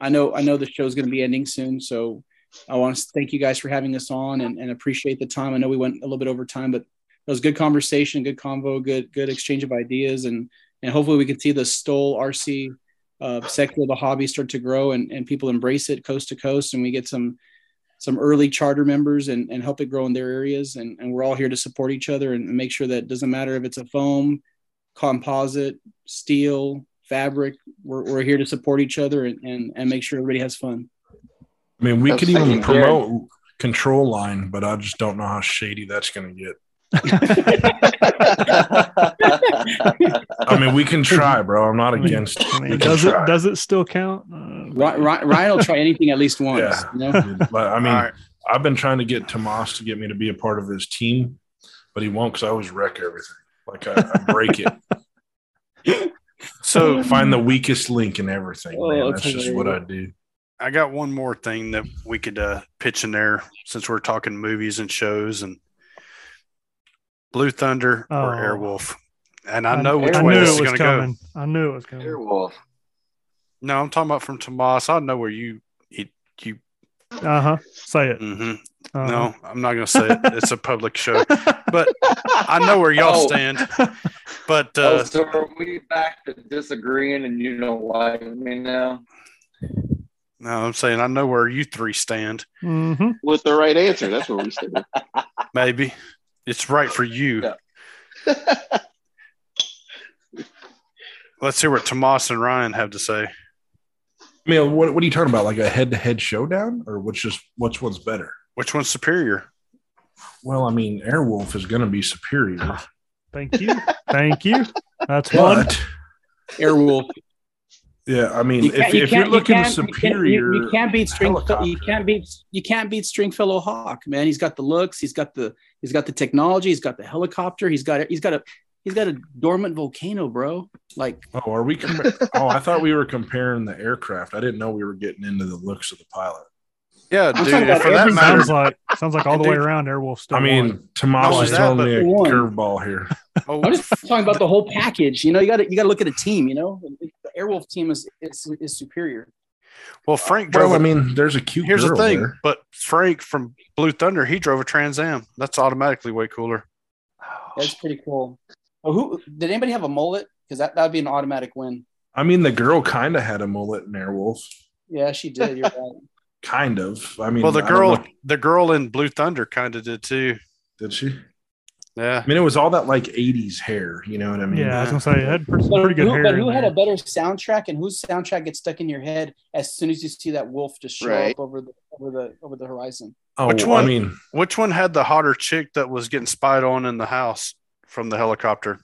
I know I know the show's going to be ending soon. So I want to thank you guys for having us on and, and appreciate the time. I know we went a little bit over time, but it was good conversation, good convo, good good exchange of ideas, and and hopefully we can see the STOL RC uh, sector of the hobby start to grow and, and people embrace it coast to coast, and we get some some early charter members and, and help it grow in their areas. And, and we're all here to support each other and make sure that it doesn't matter if it's a foam, composite, steel, fabric. We're, we're here to support each other and, and, and make sure everybody has fun. I mean, we That's could even fucking promote control line, but I just don't know how shady that's going to get. I mean, we can try, bro. I'm not against. I mean, can does try. it does it still count? Uh, Ryan, Ryan will try anything at least once. Yeah. You know? But I mean, All right. I've been trying to get Tomas to get me to be a part of his team, but he won't because I always wreck everything. Like I, I break it. So (laughs) Find the weakest link in everything, Oh, man. that's That's just what I do. I got one more thing that we could uh, pitch in there since we're talking movies and shows and Blue Thunder or Oh. Airwolf. And I know I, which I way knew this it is was going to go. I knew it was coming. Airwolf. No, I'm talking about from Tomas. I know where you. You. you Uh huh. Say it. Mm-hmm. Uh-huh. No, I'm not going to say it. It's a public show, but I know where y'all Oh. stand. But oh, uh, so are we back to disagreeing and you don't like me now? no, I'm saying I know where you three stand. hmm With the right answer, that's what we said. Maybe it's right for you. Yeah. (laughs) Let's hear what Tomas and Ryan have to say. I mean, what, what are you talking about? Like a head to head showdown, or what's just which one's better? Which one's superior? Well, I mean, Airwolf is going to be superior, ah, Thank you. Thank you. That's what Airwolf. Yeah, I mean, You if, you if you're can't- you looking can't- you can't- superior, you, you can't beat string. You can't beat. You can't beat Stringfellow Hawke, man. He's got the looks. He's got the. He's got the technology. He's got the helicopter. He's got. He's got a. He's got a dormant volcano, bro. Like Oh, are we? Com- oh, I thought we were comparing the aircraft. I didn't know we were getting into the looks of the pilot. Yeah, talking dude. about for that every- matter, Sounds like sounds like all the way around Airwolf still. I mean, won. Tomas Not is telling me a One. curveball here. oh, I'm just talking about the whole package. You know, you got to you got to look at a team. You know, the Airwolf team is is, is superior. well, Frank drove. Well, I a- mean, there's a cute. here's the thing, there. but Frank from Blue Thunder, he drove a Trans Am. That's automatically way cooler. That's pretty cool. Oh, who did anybody have a mullet? Because that that would be an automatic win. I mean, the girl kind of had a mullet in Airwolf. Yeah, she did. You're right. (laughs) (laughs) Kind of. I mean, Well, the girl, the girl in Blue Thunder, kind of did too. did she? Yeah, I mean, it was all that like '80s hair. You know what I mean? yeah, I was gonna (laughs) say it had pretty, pretty good who, hair. but who had there. a better soundtrack, and whose soundtrack gets stuck in your head as soon as you see that wolf just show Right. up over the over the over the horizon? Oh, Which one? I mean, which one had the hotter chick that was getting spied on in the house from the helicopter?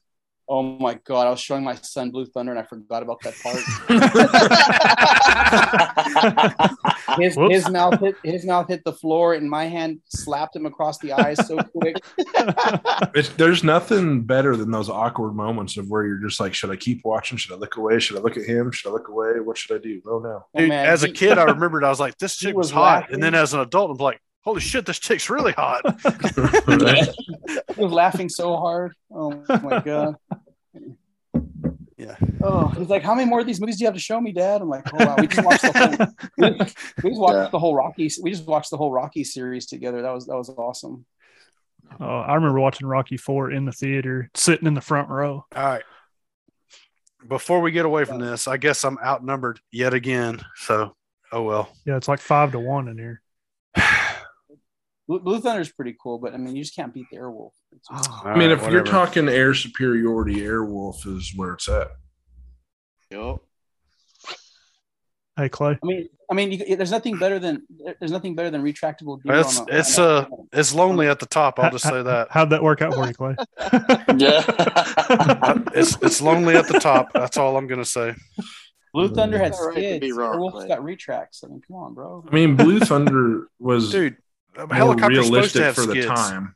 Oh my god! I was showing my son Blue Thunder, and I forgot about that part. (laughs) (laughs) his, Whoops. his mouth hit his mouth hit the floor, and my hand slapped him across the eyes so quick. (laughs) It's, there's nothing better than those awkward moments of where you're just like, should I keep watching? Should I look away? Should I look at him? Should I look away? What should I do? Oh no. Oh, Dude, man, as a kid, I remembered I was like, this He chick was, was hot. laughing. And then as an adult, I'm like, holy shit, this chick's really hot. (laughs) he was laughing so hard. Oh my god. Yeah. Oh, he's like, how many more of these movies do you have to show me, Dad? I'm like, oh wow, we just watched the whole, we (laughs) we just watched Yeah. the whole Rocky. We just watched the whole Rocky series together. That was that was awesome. Oh, I remember watching Rocky Four in the theater, sitting in the front row. All right. Before we get away from this, I guess I'm outnumbered yet again. So, oh well. Yeah, it's like five to one in here. Blue, Blue Thunder's pretty cool, but I mean, you just can't beat the Airwolf. It's- I mean, All if right, you're talking air superiority, Airwolf is where it's at. Yep. Hey Clay, I mean, I mean, you, there's nothing better than there's nothing better than retractable. It's on a- it's on a- uh it's lonely at the top. I'll just say that. how'd that work out for you, Clay? (laughs) yeah. It's it's lonely at the top. That's all I'm gonna say. Blue Thunder had It's all right to skids. be wrong, Airwolf's Clay. got retracts. I mean, come on, bro. I mean, Blue Thunder was Dude, a more supposed to have for the time.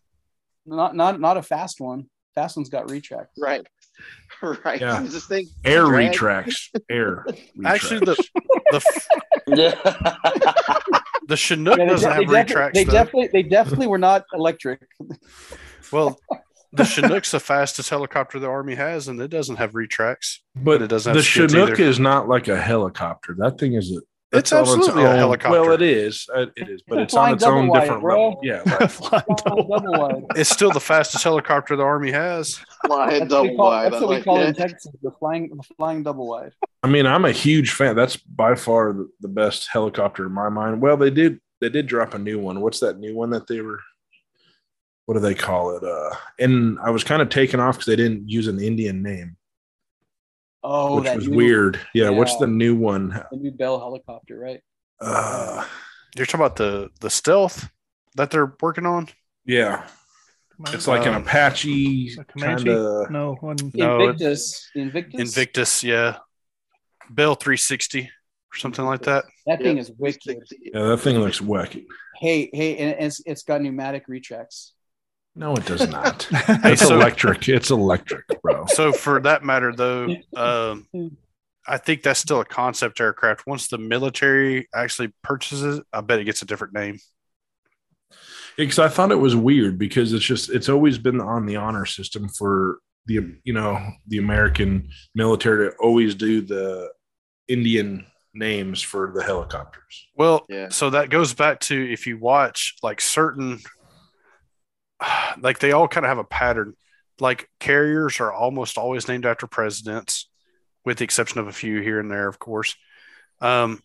Not not not a fast one. Fast one's got retracts. Right. (laughs) Right. Yeah. This thing Air drag- retracts. Air. (laughs) Actually, the the (laughs) yeah. the Chinook Yeah, they, doesn't de- have they, defi- retracts. they though. definitely they definitely were not electric. Well, the Chinook's the fastest helicopter the Army has, and it doesn't have retracts. but it doesn't have the Chinook either. is not like a helicopter. That thing is a. It's that's on absolutely a helicopter. Well, it is. Uh, It is, but It's it's on flying its own double wide, different bro. level. Yeah. (laughs) right. Flying Double double. wide. It's still the fastest helicopter the Army has. Flying That's what we double call, wide. that's I what we call it in. Texas, the flying the flying double wide. I mean, I'm a huge fan. That's by far the, the best helicopter in my mind. Well, they did they did drop a new one. What's that new one that they were? What do they call it? Uh, and I was kind of taken off because they didn't use an Indian name, Oh, which that was new, weird. Yeah, what's the new one? The new Bell helicopter, right? Uh, You're talking about the the stealth that they're working on. yeah, it's like an Um, Apache Comanche? kind of. No, wasn't- No, Invictus. Invictus. Invictus, yeah. Bell 360 or something like that. That thing Yep. is wicked. Yeah, that thing looks wacky. Hey, hey, and it's it's got pneumatic retracts. No, it does not. (laughs) It's so- electric. It's electric, bro. So for that matter, though, um, I think that's still a concept aircraft. Once the military actually purchases it, I bet it gets a different name. because I thought it was weird because it's just it's always been on the honor system for the you know the American military to always do the Indian names for the helicopters. Well, Yeah. so that goes back to if you watch like certain, (sighs) like they all kind of have a pattern. Like carriers are almost always named after presidents, with the exception of a few here and there, of course. Um,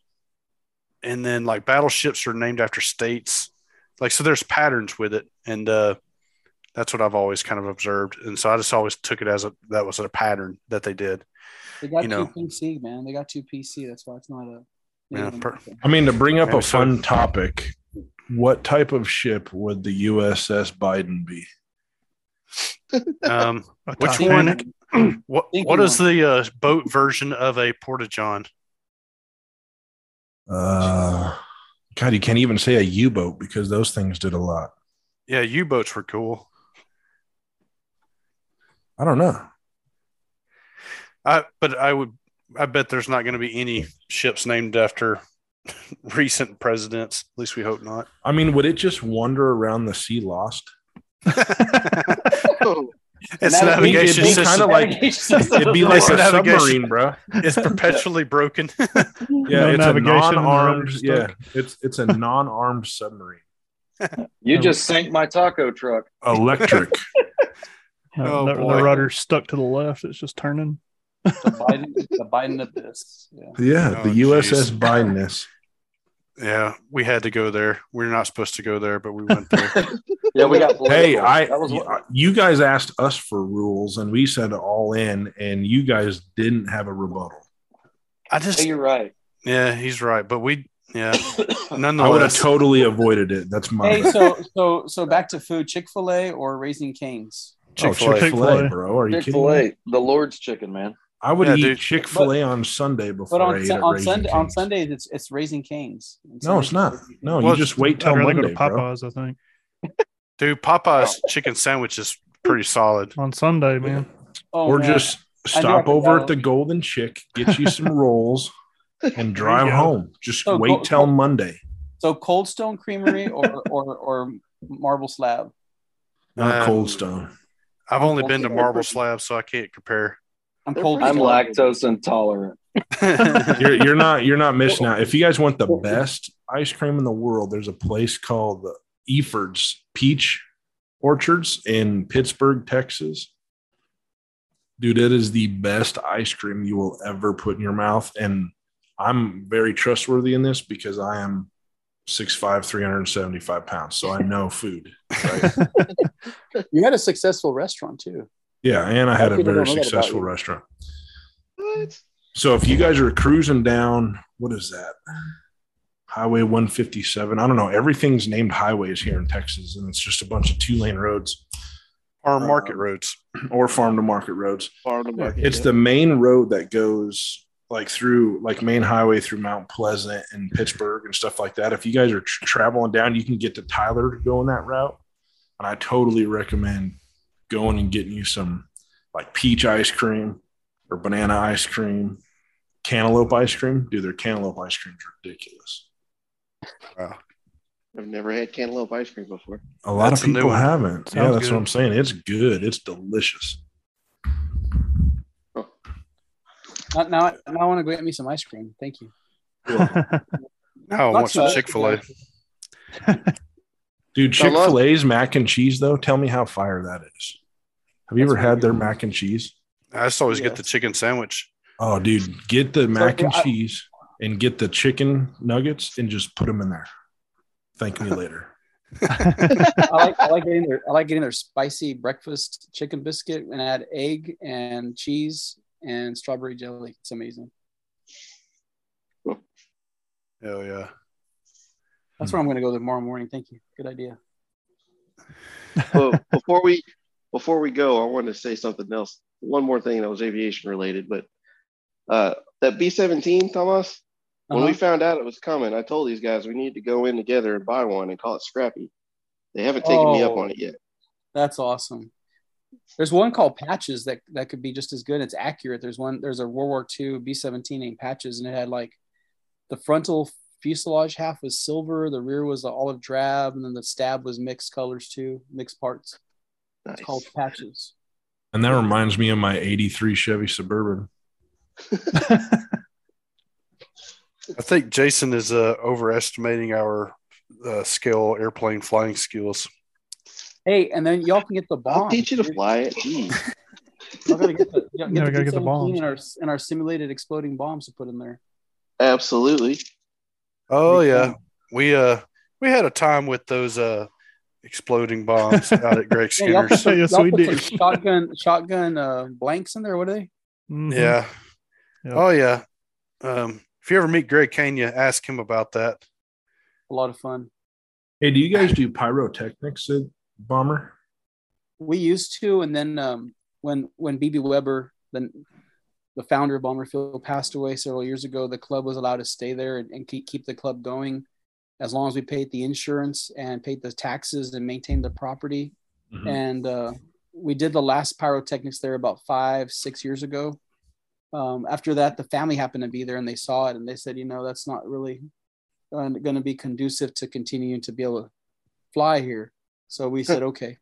and then like battleships are named after states. Like so, there's patterns with it, and uh, that's what I've always kind of observed. And so I just always took it as a that was a pattern that they did. They got You know. two PC, man. They got two PC. That's why it's not a. Yeah, per- I mean, to bring up Yeah, a so- fun topic, what type of ship would the USS Biden be? (laughs) Um, which Titanic? one? (clears throat) What what is the uh, boat version of a porta john? Uh, God, you can't even say a U boat because those things did a lot. Yeah, U boats were cool. I don't know. I but I would I bet there's not going to be any ships named after (laughs) recent presidents. At least we hope not. I mean, would it just wander around the sea lost? Oh, (laughs) Its And that would be- navigation it'd be system kinda like- It'd be like a a submarine, bro. It's perpetually broken. (laughs) Yeah, No it's a navigation and non-armed. Yeah, it's it's a non-armed submarine. You just sank my taco truck. Electric. Oh, the, boy. the rudder's stuck to the left. It's just turning. the Biden, the Biden abyss. Yeah. Yeah, Oh, the USS Bidenness. Yeah, we had to go there. We're not supposed to go there, but we went there. (laughs) Yeah, we got. (laughs) Hey, political. I was you guys asked us for rules, and we said all in, and you guys didn't have a rebuttal. I Hey, just you're right. yeah, he's right, but we yeah. None the way I would have totally avoided it. That's my. Hey, so so so back to food. Chick Fil A or Raising Canes. Oh, Chick-fil-A. Chick Fil A, Chick-fil-A. bro. Are you Chick kidding Fil me? A, the Lord's chicken, man. I would Yeah, eat dude. Chick Fil A on Sunday before But I on ate Sun- on Raising Sunday on Cane's. Sundays it's it's raising canes. No, it's not. No, Well, you just wait till I'd Monday, go to bro. Popeyes, I think. (laughs) Dude, Popeye's chicken sandwich is pretty solid. On Sunday, man. Oh, or man. just stop over at the Golden Chick, get you some (laughs) rolls, and drive go. home. Just Oh, wait go- till go- Monday. so Cold Stone Creamery or or or Marble Slab. Not Um, Cold Stone. I've only been to Marble Slab, so I can't compare. I'm cold. I'm lactose intolerant. (laughs) You're, you're not you're not missing out. If you guys want the best ice cream in the world, there's a place called the Efurd's Peach Orchards in Pittsburg, Texas. Dude, it is the best ice cream you will ever put in your mouth. And I'm very trustworthy in this because I am 6'5, 375 pounds. So I know food. Right? (laughs) You had a successful restaurant too. Yeah, and I had a very don't know that about successful restaurant. What? So if you guys are cruising down, what is that? Highway 157. I don't know. Everything's named highways here in Texas, and it's just a bunch of two lane roads Farm market Um, roads. or farm to market roads. Farm to market. It's the main road that goes like through like main highway through Mount Pleasant and Pittsburg and stuff like that. If you guys are tr- traveling down, you can get to Tyler going that route. And I totally recommend going and getting you some like peach ice cream or banana ice cream, cantaloupe ice cream. Dude, their cantaloupe ice creams are ridiculous. Wow. I've never had cantaloupe ice cream before. A lot That's of people haven't. yeah, that's good. what I'm saying. It's good. It's delicious. Oh. Now, now, now I want to go get me some ice cream. Thank you. (laughs) Now I Not want some Chick fil A. Dude, Chick Fil A's mac and cheese, though, tell me how fire that is. Have you That's ever had their mac and cheese? I just always Yes. get the chicken sandwich. Oh, dude, get the mac and I- cheese and get the chicken nuggets and just put them in there. Thank me later. (laughs) I like I like getting their I like getting their spicy breakfast chicken biscuit and add egg and cheese and strawberry jelly. It's amazing. Hell yeah. That's where I'm going to go tomorrow morning. Thank you. Good idea. well, before we before we go, I wanted to say something else. One more thing that was aviation related, but uh, that B seventeen, Thomas. When we Uh-huh. found out it was coming, I told these guys we need to go in together and buy one and call it Scrappy. They haven't taken me up Oh. on it yet. That's awesome. There's one called Patches that that could be just as good. It's accurate. There's one. There's a World War II B-17 named Patches, and it had like the frontal fuselage half was silver, the rear was the olive drab, and then the stab was mixed colors too, mixed parts. Nice. It's called Patches. And that reminds me of my 83 Chevy Suburban. (laughs) I think Jason is uh, overestimating our uh, scale airplane flying skills. Hey, and then y'all can get the bomb. I'll teach you to fly it. Jeez. Y'all gotta get the, y'all we get (laughs) gotta the get the bombs. and our and our simulated exploding bombs to put in there. Absolutely. Oh Big yeah, fan. we uh we had a time with those uh exploding bombs out at Greg (laughs) Yeah, y'all put Skinner's. some, Yes, y'all we put did. some shotgun shotgun uh, blanks in there. What are they? Mhm. Yeah. Yep. Oh yeah. Um, if you ever meet Greg Kenya, ask him about that. A lot of fun. Hey, do you guys do pyrotechnics at Bomber? We used to, and then um, when when BB Weber, then the founder of Bomberfield, passed away several years ago, the club was allowed to stay there and, and keep keep the club going, as long as we paid the insurance and paid the taxes and maintained the property. Mhm. and uh, we did the last pyrotechnics there about five six years ago. Um, after that the family happened to be there and they saw it and they said you know that's not really going to be conducive to continuing to be able to fly here. So we said okay.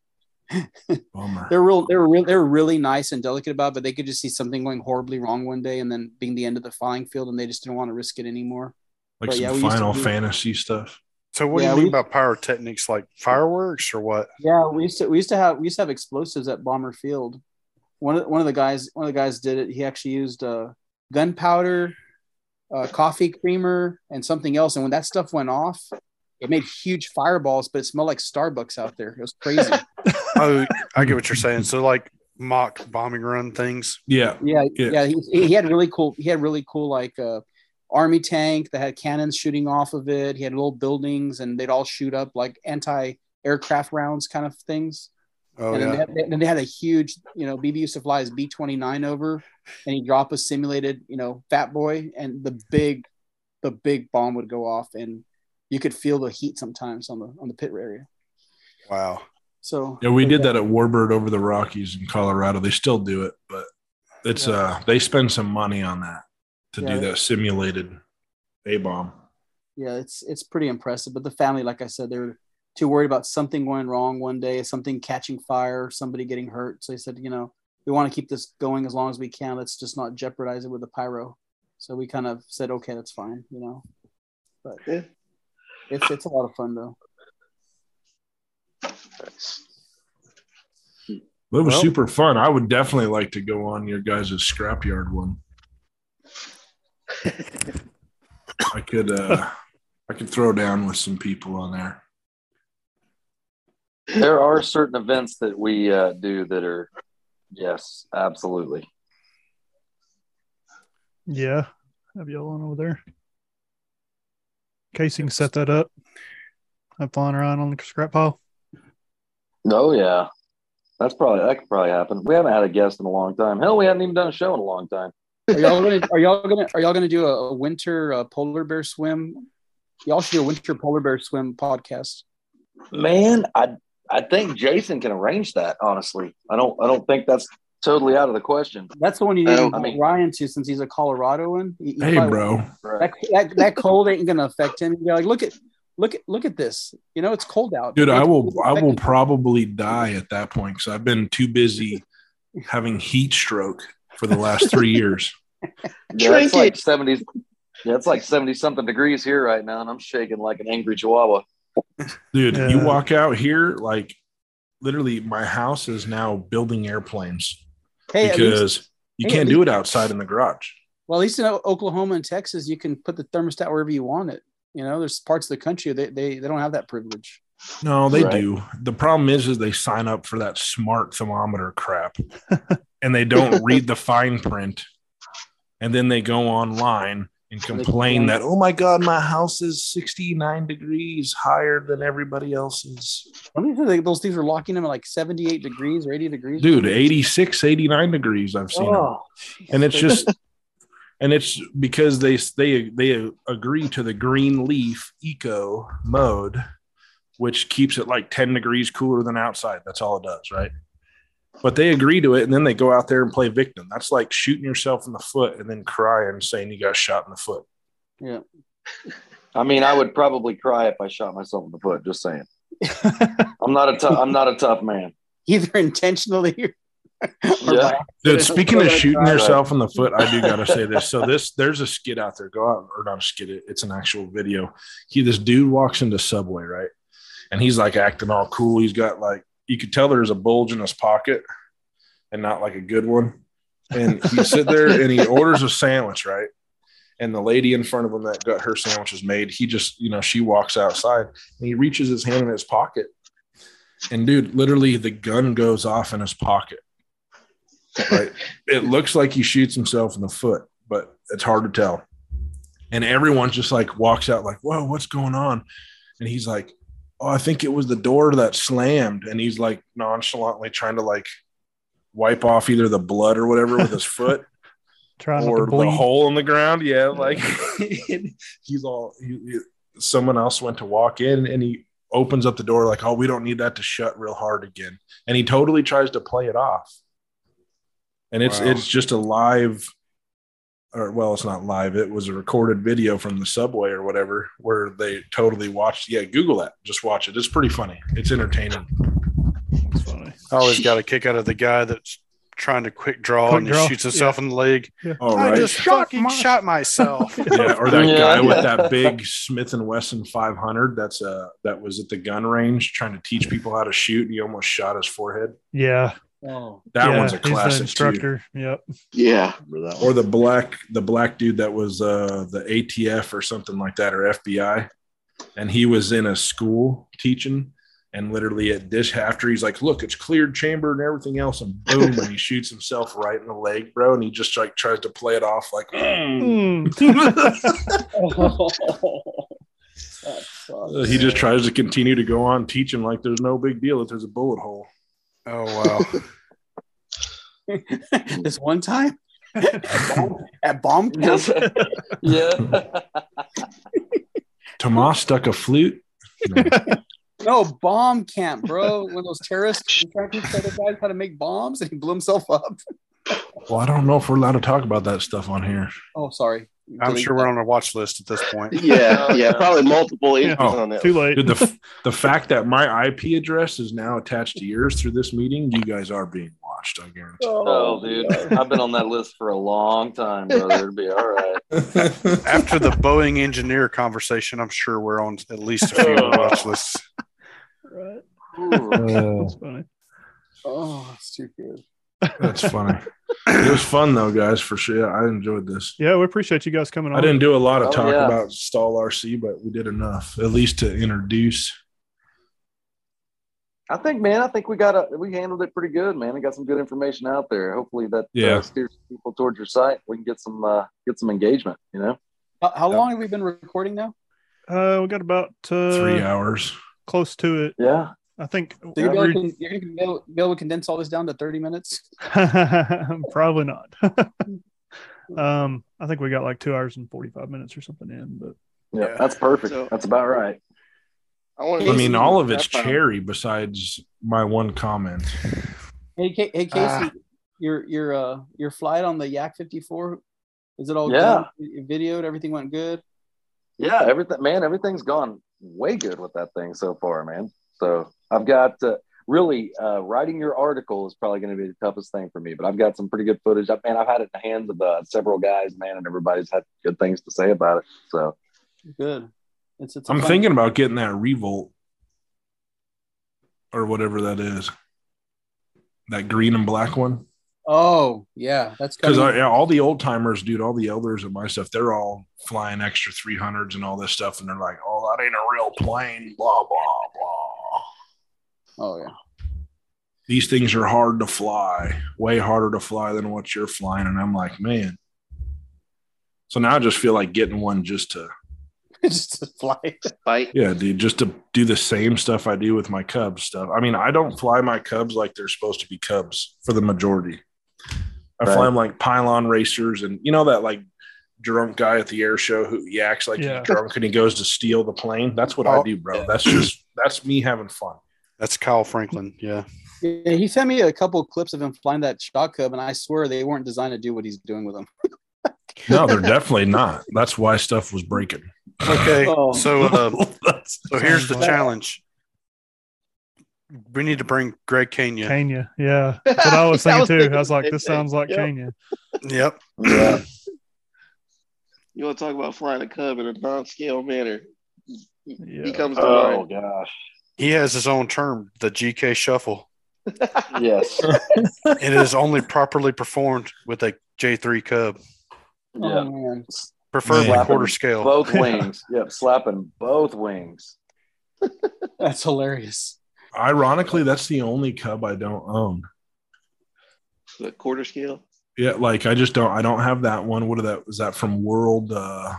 (laughs) They're real they're real they're really nice and delicate about it, but they could just see something going horribly wrong one day and then being the end of the flying field and they just didn't want to risk it anymore Like But some yeah, we used to Final do- Fantasy stuff. So what Yeah, do you mean we- by pyrotechnics? Like fireworks or what? Yeah, we used to we used to have we used to have explosives at Bomber Field. One of one of the guys one of the guys did it. He actually used uh, gunpowder, uh, coffee creamer, and something else. And when that stuff went off, it made huge fireballs, but it smelled like Starbucks out there. It was crazy. (laughs) (laughs) Oh, I get what you're saying. So like mock bombing run things. Yeah. yeah, Yeah. yeah. he, he had really cool. He had really cool like uh, army tank that had cannons shooting off of it. He had little buildings, and they'd all shoot up like anti aircraft rounds kind of things. Oh and then, they had, then they had a huge, you know, BB used to fly his B twenty nine over, and he'd drop a simulated, you know, Fat Boy, and the big, the big bomb would go off, and you could feel the heat sometimes on the on the pit area. Wow. So Yeah, we did that at Warbird over the Rockies in Colorado. They still do it, but it's Yeah. uh they spend some money on that to Yeah. do that simulated A bomb. yeah, it's it's pretty impressive. But the family, like I said, they're too worried about something going wrong one day, something catching fire, somebody getting hurt. So they said, you know, we want to keep this going as long as we can. Let's just not jeopardize it with the pyro. So we kind of said, okay, that's fine, you know. But Yeah. it's it's a lot of fun though. Nice. It was Well- super fun. I would definitely like to go on your guys' scrapyard one. I could uh I could throw down with some people on there. There are certain events that we uh, do that are, yes, absolutely. Yeah. Have y'all on over there? Casey can set that up. I'm flying around on the scrap pile. Oh yeah, that's probably that could probably happen. We haven't had a guest in a long time. Hell, we haven't even done a show in a long time. Are y'all gonna are y'all gonna are y'all gonna do a, a winter uh, polar bear swim? Y'all should do a winter polar bear swim podcast. Man, I I think Jason can arrange that. Honestly, I don't I don't think that's totally out of the question. That's the one you need to I mean- Ryan to since he's a Coloradoan. He- he Hey probably- bro. That, that, that cold ain't gonna affect him. You're like, look at look at look at this. You know, it's cold out. Dude, I will I will probably die at that point because I've been too busy having heat stroke for the last three (laughs) years. (laughs) Yeah, it's like it. seventy. Yeah, it's like seventy something degrees here right now, and I'm shaking like an angry chihuahua. Dude, Yeah. you walk out here, like literally, my house is now building airplanes Hey, at least, because you hey, can't do it outside in the garage. well, at least in Oklahoma and Texas, you can put the thermostat wherever you want it. You know, there's parts of the country they they, they don't have that privilege. No, they Right. do. The problem is, is they sign up for that smart thermometer crap, (laughs) and they don't read the fine print, and then they go online and complain complain. that, oh my god, my house is sixty nine degrees higher than everybody else's. Let me those things are locking them at like 78 degrees or 80 degrees. Dude, 86, 89 degrees. I've seen Oh, and it's just (laughs) and it's because they they they agree to the green leaf eco mode which keeps it like 10 degrees cooler than outside that's all it does right but they agree to it and then they go out there and play victim that's like shooting yourself in the foot and then crying and saying you got shot in the foot yeah. (laughs) I mean, I would probably cry if I shot myself in the foot. Just saying. (laughs) I'm not a tough. I'm not a tough man. Either intentionally or (laughs) Yeah. Dude, speaking of shooting yourself in the foot, I do gotta say this. So this there's a skit out there. Go out or not a skit, it- it's an actual video. He this dude walks into Subway, right? And he's like acting all cool. He's got like you could tell there's a bulge in his pocket and not like a good one. And he sit there and he orders a sandwich, right? And the lady in front of him that got her sandwiches made, he just, you know, she walks outside and he reaches his hand in his pocket. And dude, literally the gun goes off in his pocket right? It looks like he shoots himself in the foot, but it's hard to tell. And everyone just like walks out like, "Whoa, what's going on?" And he's like, "Oh, I think it was the door that slammed." And he's like nonchalantly trying to like wipe off either the blood or whatever with his (laughs) foot Trying or to the bleed. hole in the ground. Yeah, like (laughs) he's all. He, he- someone else went to walk in and he opens up the door like, "Oh, we don't need that to shut real hard again." And he totally tries to play it off. And it's Wow. it's just a live, or well, it's not live. It was a recorded video from the subway or whatever where they totally watched. Yeah, Google that. Just watch it. It's pretty funny. It's entertaining. That's funny. I always got a kick out of the guy that's trying to quick draw Quick and he draw, shoots himself in the leg. All I right. just Shot fucking my- shot myself. (laughs) yeah, or that Yeah. guy with (laughs) that big Smith and Wesson 500. That's a that was at the gun range trying to teach people how to shoot. And he almost shot his forehead. Yeah. Oh, That yeah, one's a he's the classic too. instructor. Yep. Yeah. Or the black the black dude that was uh the ATF or something like that or FBI, and he was in a school teaching. And literally at this after he's like, look, it's cleared chamber and everything else, and boom, and he shoots himself right in the leg, bro. And he just like tries to play it off like, Mm. That sucks. (laughs) He just tries to continue to go on teaching like there's no big deal if there's a bullet hole. Oh wow. (laughs) (laughs) this one time (laughs) at bomb, at bomb camp. yeah. Tomas stuck a flute. No. No, bomb camp, bro. When those terrorists were trying to tell the guys how to make bombs and he blew himself up. Well, I don't know if we're allowed to talk about that stuff on here. Oh, sorry. I'm sure we're on a watch list at this point. (laughs) Yeah, Oh, yeah, yeah. probably multiple entries Oh, on that. Too late. Dude, the (laughs) the fact that my IP address is now attached to yours through this meeting, you guys are being watched. I guarantee. Oh, oh, dude. I've been on that list for a long time, brother. It'll be all right. (laughs) After the Boeing engineer conversation, I'm sure we're on at least a few oh. watch lists. Right. Ooh. That's funny. Oh, it's too good. That's funny. (laughs) It was fun though, guys. For sure, I enjoyed this. Yeah, we appreciate you guys coming on. I didn't do a lot of Oh, talk yeah. about STOL RC, but we did enough, at least to introduce. I think, man, I think we got a, we handled it pretty good, man. We got some good information out there. Hopefully that Yeah. uh, steers people towards your site. We can get some uh, get some engagement. You know, How, how long have we been recording now? Uh, we got about uh, Three hours. close to it. yeah. I think. So you're, every- going to, you're going to be able, be able to condense all this down to 30 minutes? (laughs) Probably not. (laughs) um, I think we got like two hours and forty five minutes or something in, but yeah, Yeah. that's perfect. So- that's about right. I, want I mean, all of it's That's fine. cherry besides my one comment. Hey, Ca- hey Casey, Ah. your your uh your flight on the Yak 54 is it all Yeah. done? You videoed, everything went good. Yeah, everything, man, everything's gone way good with that thing so far, man. So I've got uh, really uh, writing your article is probably going to be the toughest thing for me, but I've got some pretty good footage. I, man, I've had it in the hands of uh, several guys, man, and everybody's had good things to say about it. So Good. It's, it's a I'm fun- thinking about getting that Revolt or whatever that is. That green and black one. Oh yeah, that's Because coming. all the old timers, dude, all the elders of my stuff, they're all flying extra 300s and all this stuff. And they're like, oh, that ain't a real plane, blah, blah, blah. Oh yeah. These things are hard to fly, way harder to fly than what you're flying. And I'm like, man. So now I just feel like getting one just to, (laughs) Just to fly. Fight. yeah, dude, just to do the same stuff I do with my Cubs stuff. I mean, I don't fly my Cubs like they're supposed to be Cubs for the majority. I fly them like pylon racers, and you know that like drunk guy at the air show who he acts like Yeah. he's drunk and he goes to steal the plane. That's what I Oh, do, bro. That's just that's me having fun. That's Kyle Franklin. Yeah. Yeah, he sent me a couple of clips of him flying that shock cub, and I swear they weren't designed to do what he's doing with them. No, they're definitely not. That's why stuff was breaking. Okay. Oh. So uh, (laughs) so here's the challenge. We need to bring Greg Kenya. Kenya. Yeah, that's what I was I (laughs) thinking was too. thinking I was like, this thing. sounds like Yep. Kenya. Yep. yeah, (laughs) You want to talk about flying a cub in a non-scale manner? Yeah. He comes to oh mind. gosh, He has his own term, the GK shuffle. yes, (laughs) It is only properly performed with a J3 Cub, yeah, Oh man. preferably Man. quarter scale. both (laughs) wings. Yep, slapping both wings. That's hilarious. Ironically, that's the only Cub I don't own. The quarter scale. Yeah, like I just don't. I don't have that one. What are that? Is that from World? uh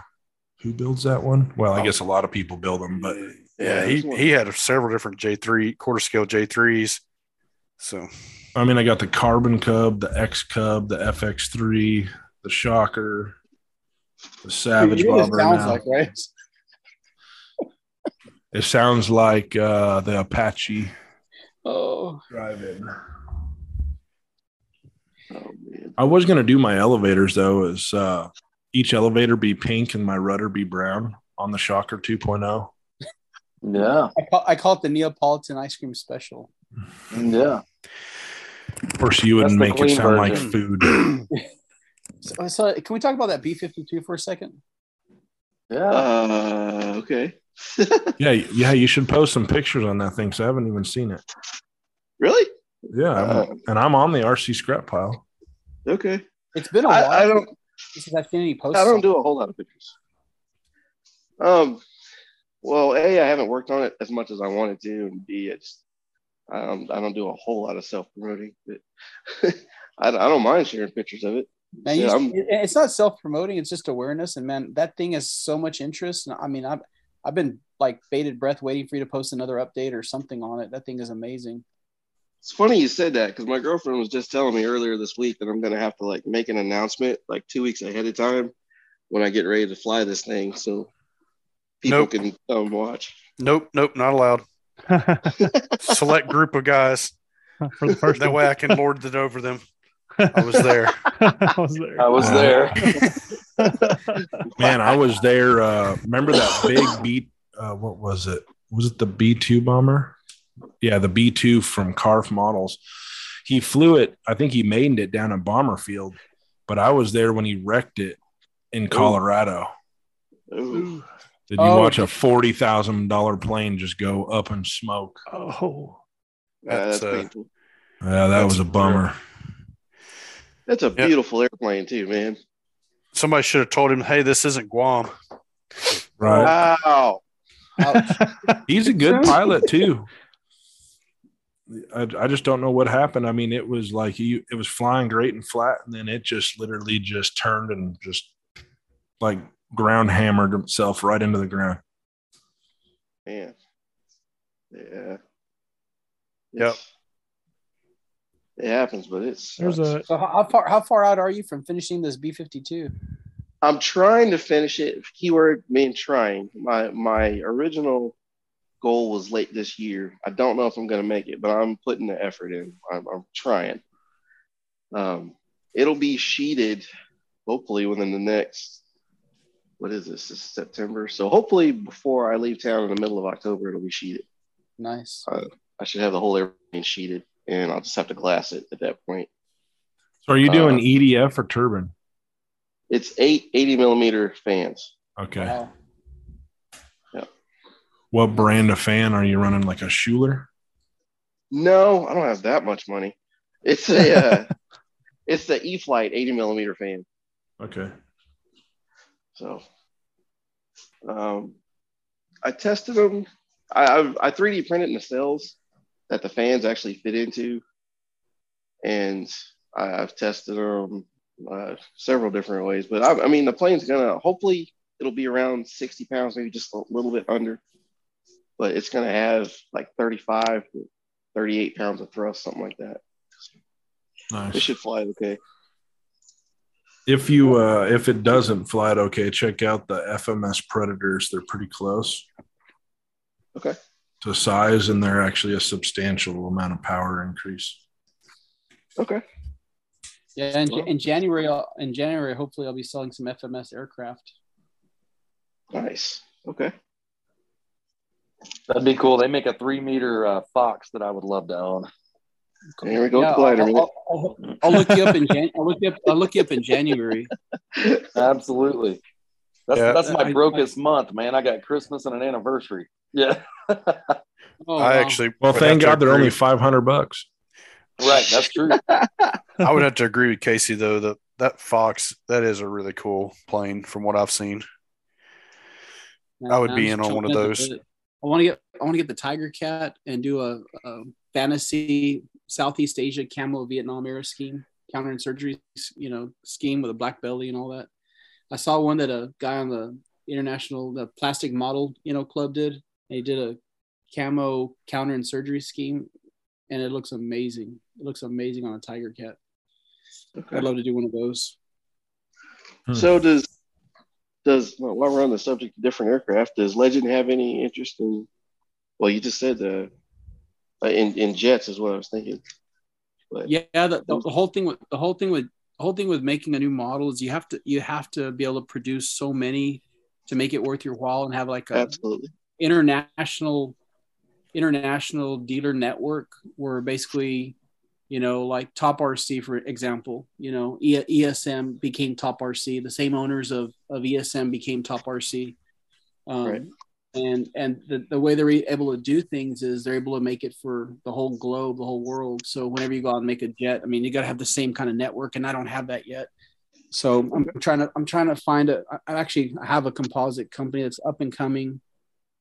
Who builds that one? Well, I guess a lot of people build them, but Yeah, he, he had several different J3 quarter scale J3s. So I mean, I got the Carbon Cub, the X Cub, the FX3, the Shocker, the Savage You know it Bomber. sounds now. like, right? It sounds like uh, the Apache Oh, drive-in. Oh man. I was gonna do my elevators though. Is uh, each elevator be pink and my rudder be brown on the Shocker oh? 2.0? Yeah, I call, I call it the Neapolitan ice cream special. yeah. Of course, you wouldn't make it clean sound like food. (clears throat) So, so can we talk about that B fifty two for a second? Yeah, Uh, okay. (laughs) yeah, yeah. You should post some pictures on that thing. Cause I haven't even seen it. really? Yeah, I'm- Uh, and I'm on the RC scrap pile. Okay. It's been a while. I, I don't. since I've seen any posts. I don't do a whole lot of pictures. Um. Well, a I haven't worked on it as much as I wanted to, and b it's I don't I don't do a whole lot of self promoting, but (laughs) I, I don't mind sharing pictures of it. Man, Yeah, it's not self promoting; it's just awareness. And man, that thing has so much interest. And I mean, I've I've been like bated breath waiting for you to post another update or something on it. That thing is amazing. It's funny you said that because my girlfriend was just telling me earlier this week that I'm gonna have to like make an announcement like two weeks ahead of time when I get ready to fly this thing, so people Nope. can come watch. Nope, nope, not allowed. (laughs) Select group of guys. For the first That way I can lord it over them. I was there. (laughs) I was there. I was there. (laughs) Man, I was there. Uh, remember that big B? Uh, what was it? Was it the B two bomber? Yeah, the B two from Carf Models. He flew it. I think he made it down in Bomber Field, but I was there when he wrecked it in Colorado. Ooh. Did you Oh, watch a forty thousand dollar plane just go up in smoke? oh, Yeah, that's That's, uh, painful. Yeah, that That's was a bummer. That's a Yep. beautiful airplane too, man. Somebody should have told him, "Hey, this isn't Guam." Right. Wow. (laughs) He's a good pilot too. I, I just don't know what happened. I mean, it was like he it was flying great and flat, and then it just literally just turned and just like ground hammered himself right into the ground. Man. Yeah. Yep. It happens, but it's there's a So how how far how far out are you from finishing this B fifty two? I'm trying to finish it. Keyword mean trying. My my original goal was late this year. I don't know if I'm gonna make it, but I'm putting the effort in. I'm, I'm trying. Um, it'll be sheeted hopefully within the next what is this? This is September. So hopefully before I leave town in the middle of October, it'll be sheeted. Nice. I should have the whole airplane sheeted, and I'll just have to glass it at that point. So, are you doing Uh, EDF or turbine? It's eight 80 millimeter fans. Okay. Wow. What brand of fan are you running? Like a Schübeler? No, I don't have that much money. It's a uh, (laughs) it's the E Flight 80 millimeter fan. Okay. So um, I tested them. I, I, I 3D printed nacelles that the fans actually fit into, and I've tested them uh, several different ways. But I, I mean, the plane's gonna hopefully it'll be around 60 pounds, maybe just a little bit under, but it's gonna have like 35 to 38 pounds of thrust, something like that. It should fly okay. If you uh if it doesn't fly it okay, check out the FMS Predators. They're pretty close. Okay. To size, and they're actually a substantial amount of power increase. Okay. Yeah, in, Well- in January, I'll, in January, hopefully, I'll be selling some FMS aircraft. Nice. Okay. That'd be cool. They make a three meter uh, Fox that I would love to own. Here we go. Yeah, glider, I'll. I'll, I'll, I'll look you up in Jan- I'll look you up. I'll look you up in January. (laughs) Absolutely. That's Yeah. that's my I- brokest month, man. I got Christmas and an anniversary. Yeah. (laughs) Oh, I wow. actually Well, thank God they're only five hundred bucks. right. That's true. (laughs) I would have to agree with Casey though that that Fox that is a really cool plane from what I've seen. I would I'm be in on one of those. I want to get I want to get the Tiger Cat and do a, a fantasy Southeast Asia camo Vietnam era scheme, counterinsurgery, you know, scheme with a black belly and all that. I saw one that a guy on the international the plastic model you know club did. And he did a camo counterinsurgery scheme, and it looks amazing. It looks amazing on a Tiger Cat. Okay. I'd love to do one of those. So does does well, while we're on the subject of different aircraft, does Legend have any interest in? Well, you just said uh, in in jets is what I was thinking. But yeah the, the, the whole thing with the whole thing with the whole thing with making a new model is you have to you have to be able to produce so many to make it worth your while and have like a absolutely. international international dealer network where basically you know like top rc for example you know E- esm became top rc the same owners of of esm became top rc um, Right. And and the, the way they're able to do things is they're able to make it for the whole globe the whole world. So whenever you go out and make a jet i mean you got to have the same kind of network and i don't have that yet. So i'm trying to i'm trying to find a i actually have a composite company that's up and coming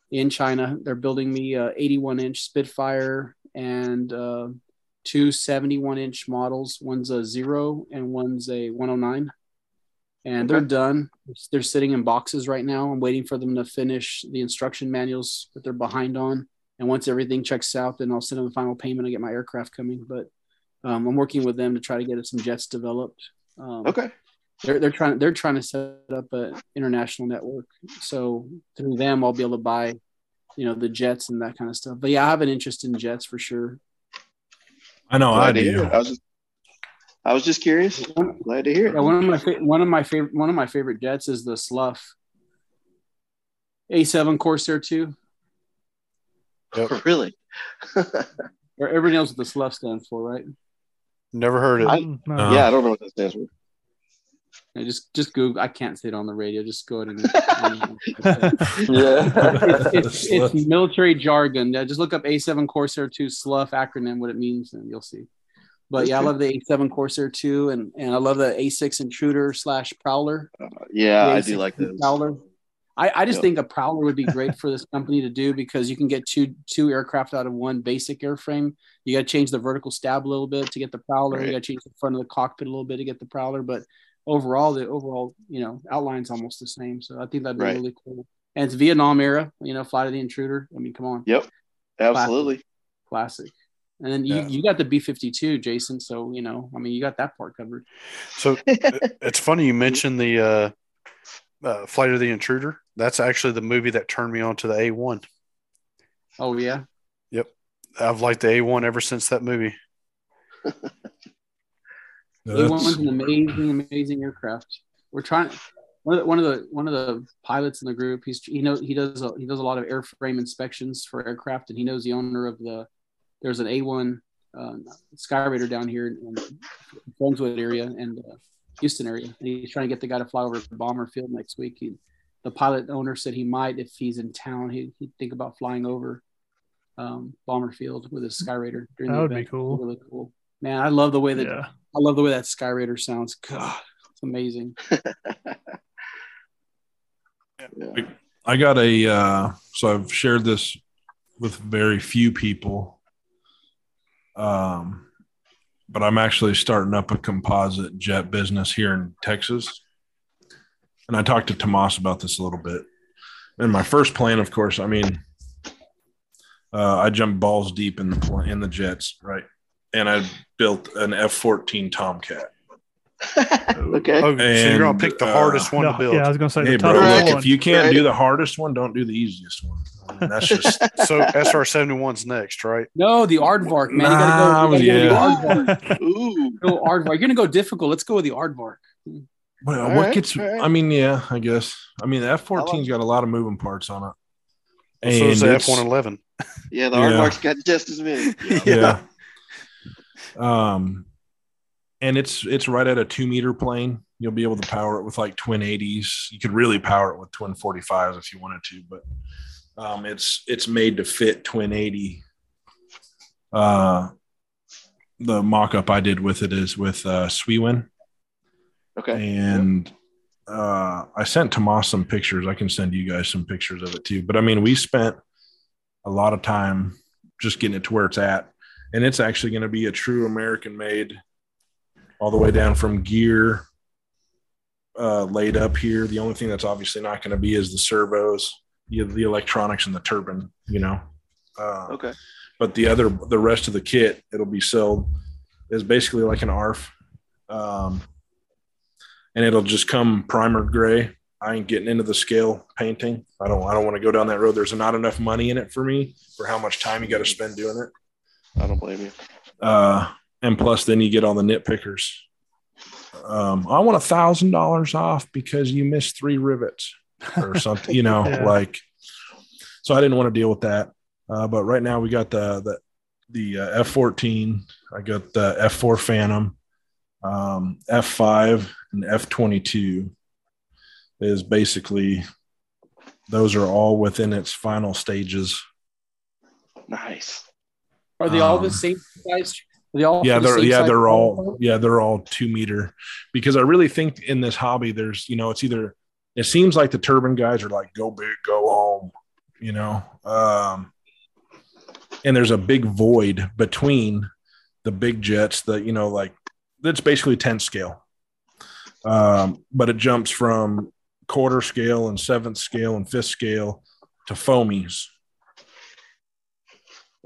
in china. They're building me a 81 inch spitfire and uh, two 71 inch models. One's a zero and one's a 109 and they're done they're sitting in boxes right now i'm waiting for them to finish the instruction manuals that they're behind on And once everything checks out, then I'll send them the final payment and get my aircraft coming. But um, I'm working with them to try to get some jets developed. Um, Okay. they're they're trying they're trying to set up an international network. So through them, I'll be able to buy, you know, the jets and that kind of stuff. But yeah, I have an interest in jets for sure. I know I Glad do. I was just, I was just curious. Glad to hear it. Yeah, one of my fa- one of my favorite one of my favorite jets is the SLUF A7 Corsair 2. (laughs) really? Or everybody knows what the SLUF stands for, right? Never heard it. I- No. Yeah, I don't know what that stands for. Yeah, just just Google. I can't say it on the radio. Just go ahead (laughs) and. Yeah. it's, it's, it's military jargon. Yeah, just look up A7 Corsair 2 SLUF acronym, what it means, and you'll see. But yeah, I love the A7 Corsair 2, and and I love the A6 Intruder slash Prowler. Uh, yeah, The I A6 do like those. Prowler. I, I just Yep. think a Prowler would be great for this company to do because you can get two two aircraft out of one basic airframe. You got to change the vertical stab a little bit to get the Prowler. Right. You got to change the front of the cockpit a little bit to get the Prowler. But overall, the overall you know outline's almost the same. So I think that'd be Right. really cool. And it's Vietnam era. You know, Flight of the Intruder. I mean, come on, Yep, absolutely. classic. And then you, Yeah. you got the B fifty two, Jason. So you know, I mean, you got that part covered. So (laughs) it's funny you mentioned the uh, uh, Flight of the Intruder. That's actually the movie that turned me on to the A1. Oh yeah, Yep. I've liked the A1 ever since that movie. (laughs) A one's That's- an amazing, amazing aircraft. We're trying. One of, the, one of the one of the pilots in the group. He's he knows he does a, he does a lot of airframe inspections for aircraft, and he knows the owner of the. There's an A1 um, Skyraider down here in Brunswick area and uh, Houston area. And he's trying to get the guy to fly over to Bomber Field next week. He, the pilot owner said he might, if he's in town, he, he'd think about flying over um, Bomber Field with his Skyraider. during the That would be cool. Really cool. Man, I love the way that Yeah. I love the way that Skyraider sounds. God, it's amazing. (laughs) Yeah. I got a uh, so I've shared this with very few people. Um, but I'm actually starting up a composite jet business here in Texas. And I talked to Tomas about this a little bit. And my first plan, of course, I mean, uh, I jumped balls deep in the in the jets, right? And I built an F-14 Tomcat. (laughs) okay. Oh, so you're gonna pick the uh, hardest one No, to build. yeah, I was gonna say Hey, the bro, toughest look, one. if you can't Right. do the hardest one, don't do the easiest one. I mean, that's just (laughs) So SR 71's next, right? No, the Aardvark, man. Nah, you gotta go, you yeah. gotta go the Aardvark. (laughs) Ooh. Go Aardvark. You're gonna go difficult. Let's go with the Aardvark. Well, All what right, gets? all right. I mean, yeah, I guess. I mean, the F 14's got a lot of moving parts on it. so is the F 111. Yeah, the Yeah. aardvark's got just as many. Yeah. Um, and it's it's right at a two meter plane. You'll be able to power it with like twin 80s. You could really power it with twin 45s if you wanted to, but um, it's it's made to fit twin 80. Uh, the mock up I did with it is with uh, Swiwin. Okay. and uh, I sent Tomas some pictures. I can send you guys some pictures of it too. But I mean, we spent a lot of time just getting it to where it's at, and it's actually going to be a true American made, all the way down from gear uh, laid up here. The only thing that's obviously not going to be is the servos, the, the electronics, and the turbine. You know. Uh, Okay. but the other the rest of the kit it'll be sold is basically like an ARF. Um, and it'll just come primered gray. I ain't getting into the scale painting. I don't I don't want to go down that road. There's not enough money in it for me for how much time you got to spend doing it. I don't blame you. Uh, and plus then you get all the nitpickers. Um, I want a thousand dollars off because you missed three rivets or (laughs) something, you know, Yeah. like so I didn't want to deal with that. Uh, but right now we got the the the uh, F14. I got the F4 Phantom, um, F5, and F22 is basically those are all within its final stages. Nice. Are they all Um, the same size? They all yeah, they're yeah they're all yeah they're all two meter. Because I really think in this hobby there's you know it's either it seems like the turbine guys are like go big go home you know? Um, and there's a big void between the big jets that you know like that's basically 10 scale. Um, but it jumps from quarter scale and seventh scale and fifth scale to foamies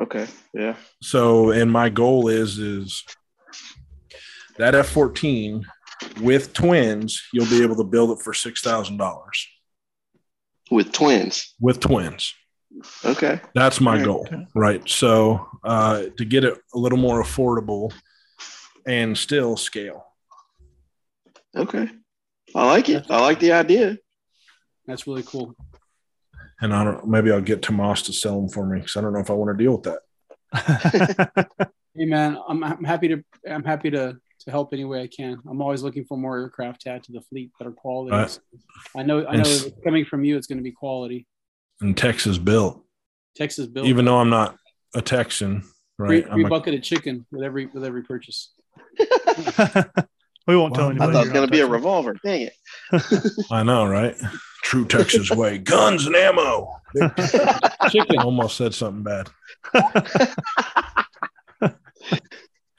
Okay. Yeah. So, and my goal is is that F fourteen with twins, you'll be able to build it for six thousand dollars With twins. with twins. Okay. That's my Right. goal, right? So, uh, to get it a little more affordable and still scale. Okay. I like it. I like the idea. That's really cool. And I don't. Maybe I'll get Tomas to sell them for me because I don't know if I want to deal with that. (laughs) Hey man, I'm, I'm happy to I'm happy to to help any way I can. I'm always looking for more aircraft to add to the fleet that are quality. Right. I know I know And s- if it's coming from you, it's going to be quality. And Texas built, Texas built. even though I'm not a Texan, right? free I'm a, bucket of chicken with every with every purchase. (laughs) (laughs) we won't tell Well, anybody. I thought it was going to be a revolver. Dang it. (laughs) I know, right? True Texas way, (laughs) guns and ammo. (laughs) Chicken. Almost said something bad.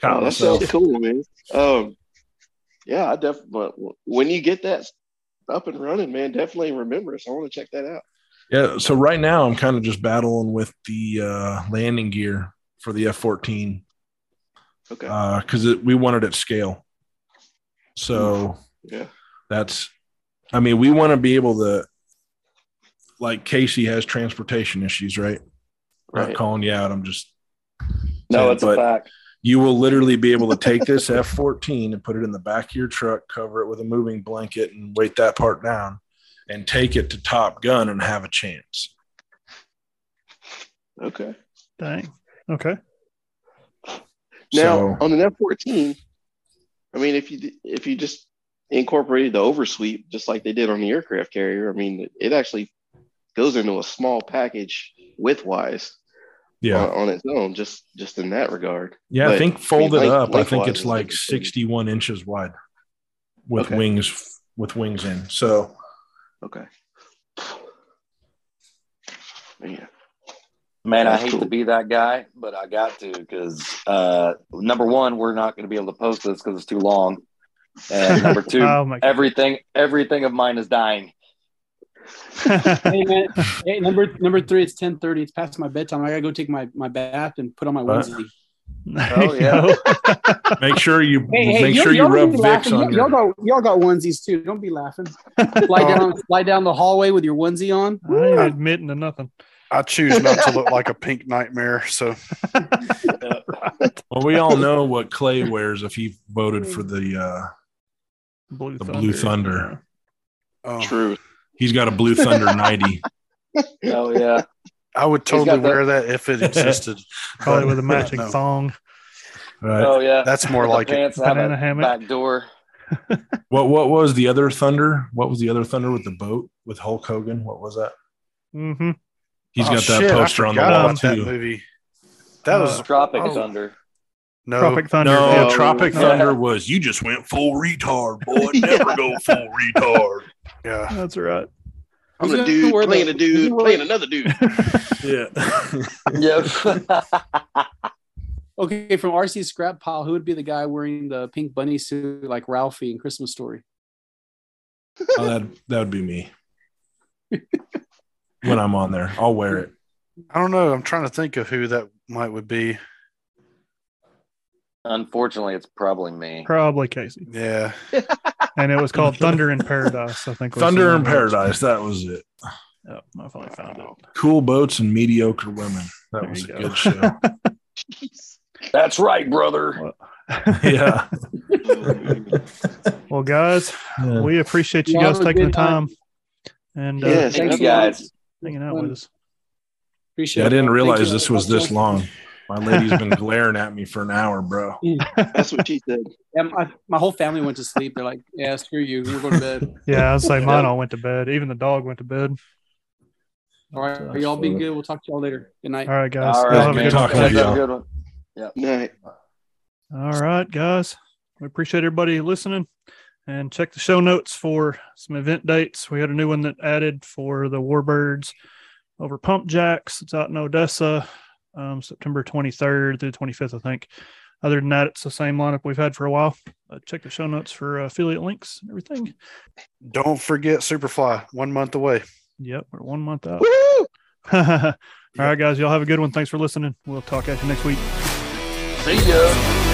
Oh, that sounds cool, man. Um, yeah, I definitely. When you get that up and running, man, definitely remember us. I want to check that out. Yeah. So right now I'm kind of just battling with the uh, landing gear for the F-14 Okay. because it we wanted it at scale. So yeah. that's, I mean, we want to be able to, like Casey has transportation issues, right? Not Right. calling you out. I'm just No, saying, it's a fact. You will literally be able to take this (laughs) F-14 and put it in the back of your truck, cover it with a moving blanket, and weight that part down, and take it to Top Gun and have a chance. Okay. Dang. Okay. Now So- on an F fourteen, I mean, if you if you just incorporated the oversweep just like they did on the aircraft carrier, I mean, it actually goes into a small package width wise yeah. on, on its own, just just in that regard. Yeah, I But, think I mean, folded length- up, I think it's like 61 inches wide with Okay. wings with wings in. So Okay. Man, Man, I hate cool. to be that guy, but I got to because uh, number one, we're not going to be able to post this because it's too long, and number (laughs) two, Oh everything everything of mine is dying. hey man, hey, number number three, it's ten thirty. It's past my bedtime. I gotta go take my, my bath and put on my Right. onesie. Oh, yeah. (laughs) make sure you Hey, hey, make y'all- sure you y'all rub Vicks on Y'all, your. y'all got y'all got onesies too. Don't be laughing. (laughs) Lie down, lie down the hallway with your onesie on. I ain't admitting to nothing. I choose not to look like a pink nightmare. So Well, we all know what Clay wears if he voted for the. uh Blue The Thunder. Blue Thunder. oh, true. He's got a Blue Thunder 90. Oh yeah, I would totally wear that if it existed. (laughs) Probably with a matching no. thong. Right. oh yeah. That's more The like it. pants have Banana a hammock. back door. (laughs) What what was the other Thunder? What was the other Thunder with the boat with Hulk Hogan? What was that? Mm-hmm. He's Oh, got that shit, poster on the forgot wall about that too. movie. That Uh, was Tropic oh, Thunder. no. Tropic Thunder. No, yeah. Tropic yeah. Thunder was you just went full retard, boy. (laughs) Never go full retard. Yeah. That's right. I'm Who's a dude wear the- playing a dude playing another dude. Yeah. (laughs) (laughs) Yep. Okay, from RC scrap pile, who would be the guy wearing the pink bunny suit like Ralphie in Christmas Story? oh, that that would be me. When I'm on there, I'll wear it. I don't know. I'm trying to think of who that might would be. Unfortunately, it's probably me. Probably Casey. Yeah. (laughs) And it was called Thunder in Paradise, I think. was the Thunder in name of it. Paradise. That was it. Yep, I finally found it. Cool boats and mediocre women. That There was a go. good show. (laughs) That's right, brother. yeah. Well, guys, Yeah. we appreciate you Y'all guys taking the time. time and uh, Yes. Thank Thanks you a lot. guys. Hanging out with us. Appreciate Yeah, I didn't realize this was this long. My lady's been (laughs) glaring at me for an hour, bro. That's what she said. Yeah, my, my whole family went to sleep. They're like, "Yeah, screw you. We're going to bed." (laughs) Yeah, I'd say mine all went to bed. Even the dog went to bed. All right, y'all be good. We'll talk to y'all later. Good night. All right, guys. All Y'all right, have a man. good Talking one. to y'all. good one. Night. All right, guys. We appreciate everybody listening and check the show notes for some event dates. We had a new one that added for the Warbirds over Pump Jacks. It's out in Odessa, um, September 23rd through 25th, I think. Other than that, it's the same lineup we've had for a while. Uh, check the show notes for uh, affiliate links and everything. Don't forget Superfly, one month away. Yep, we're one month out. Woo! (laughs) All right, guys. Y'all have a good one. Thanks for listening. We'll talk at you next week. See ya.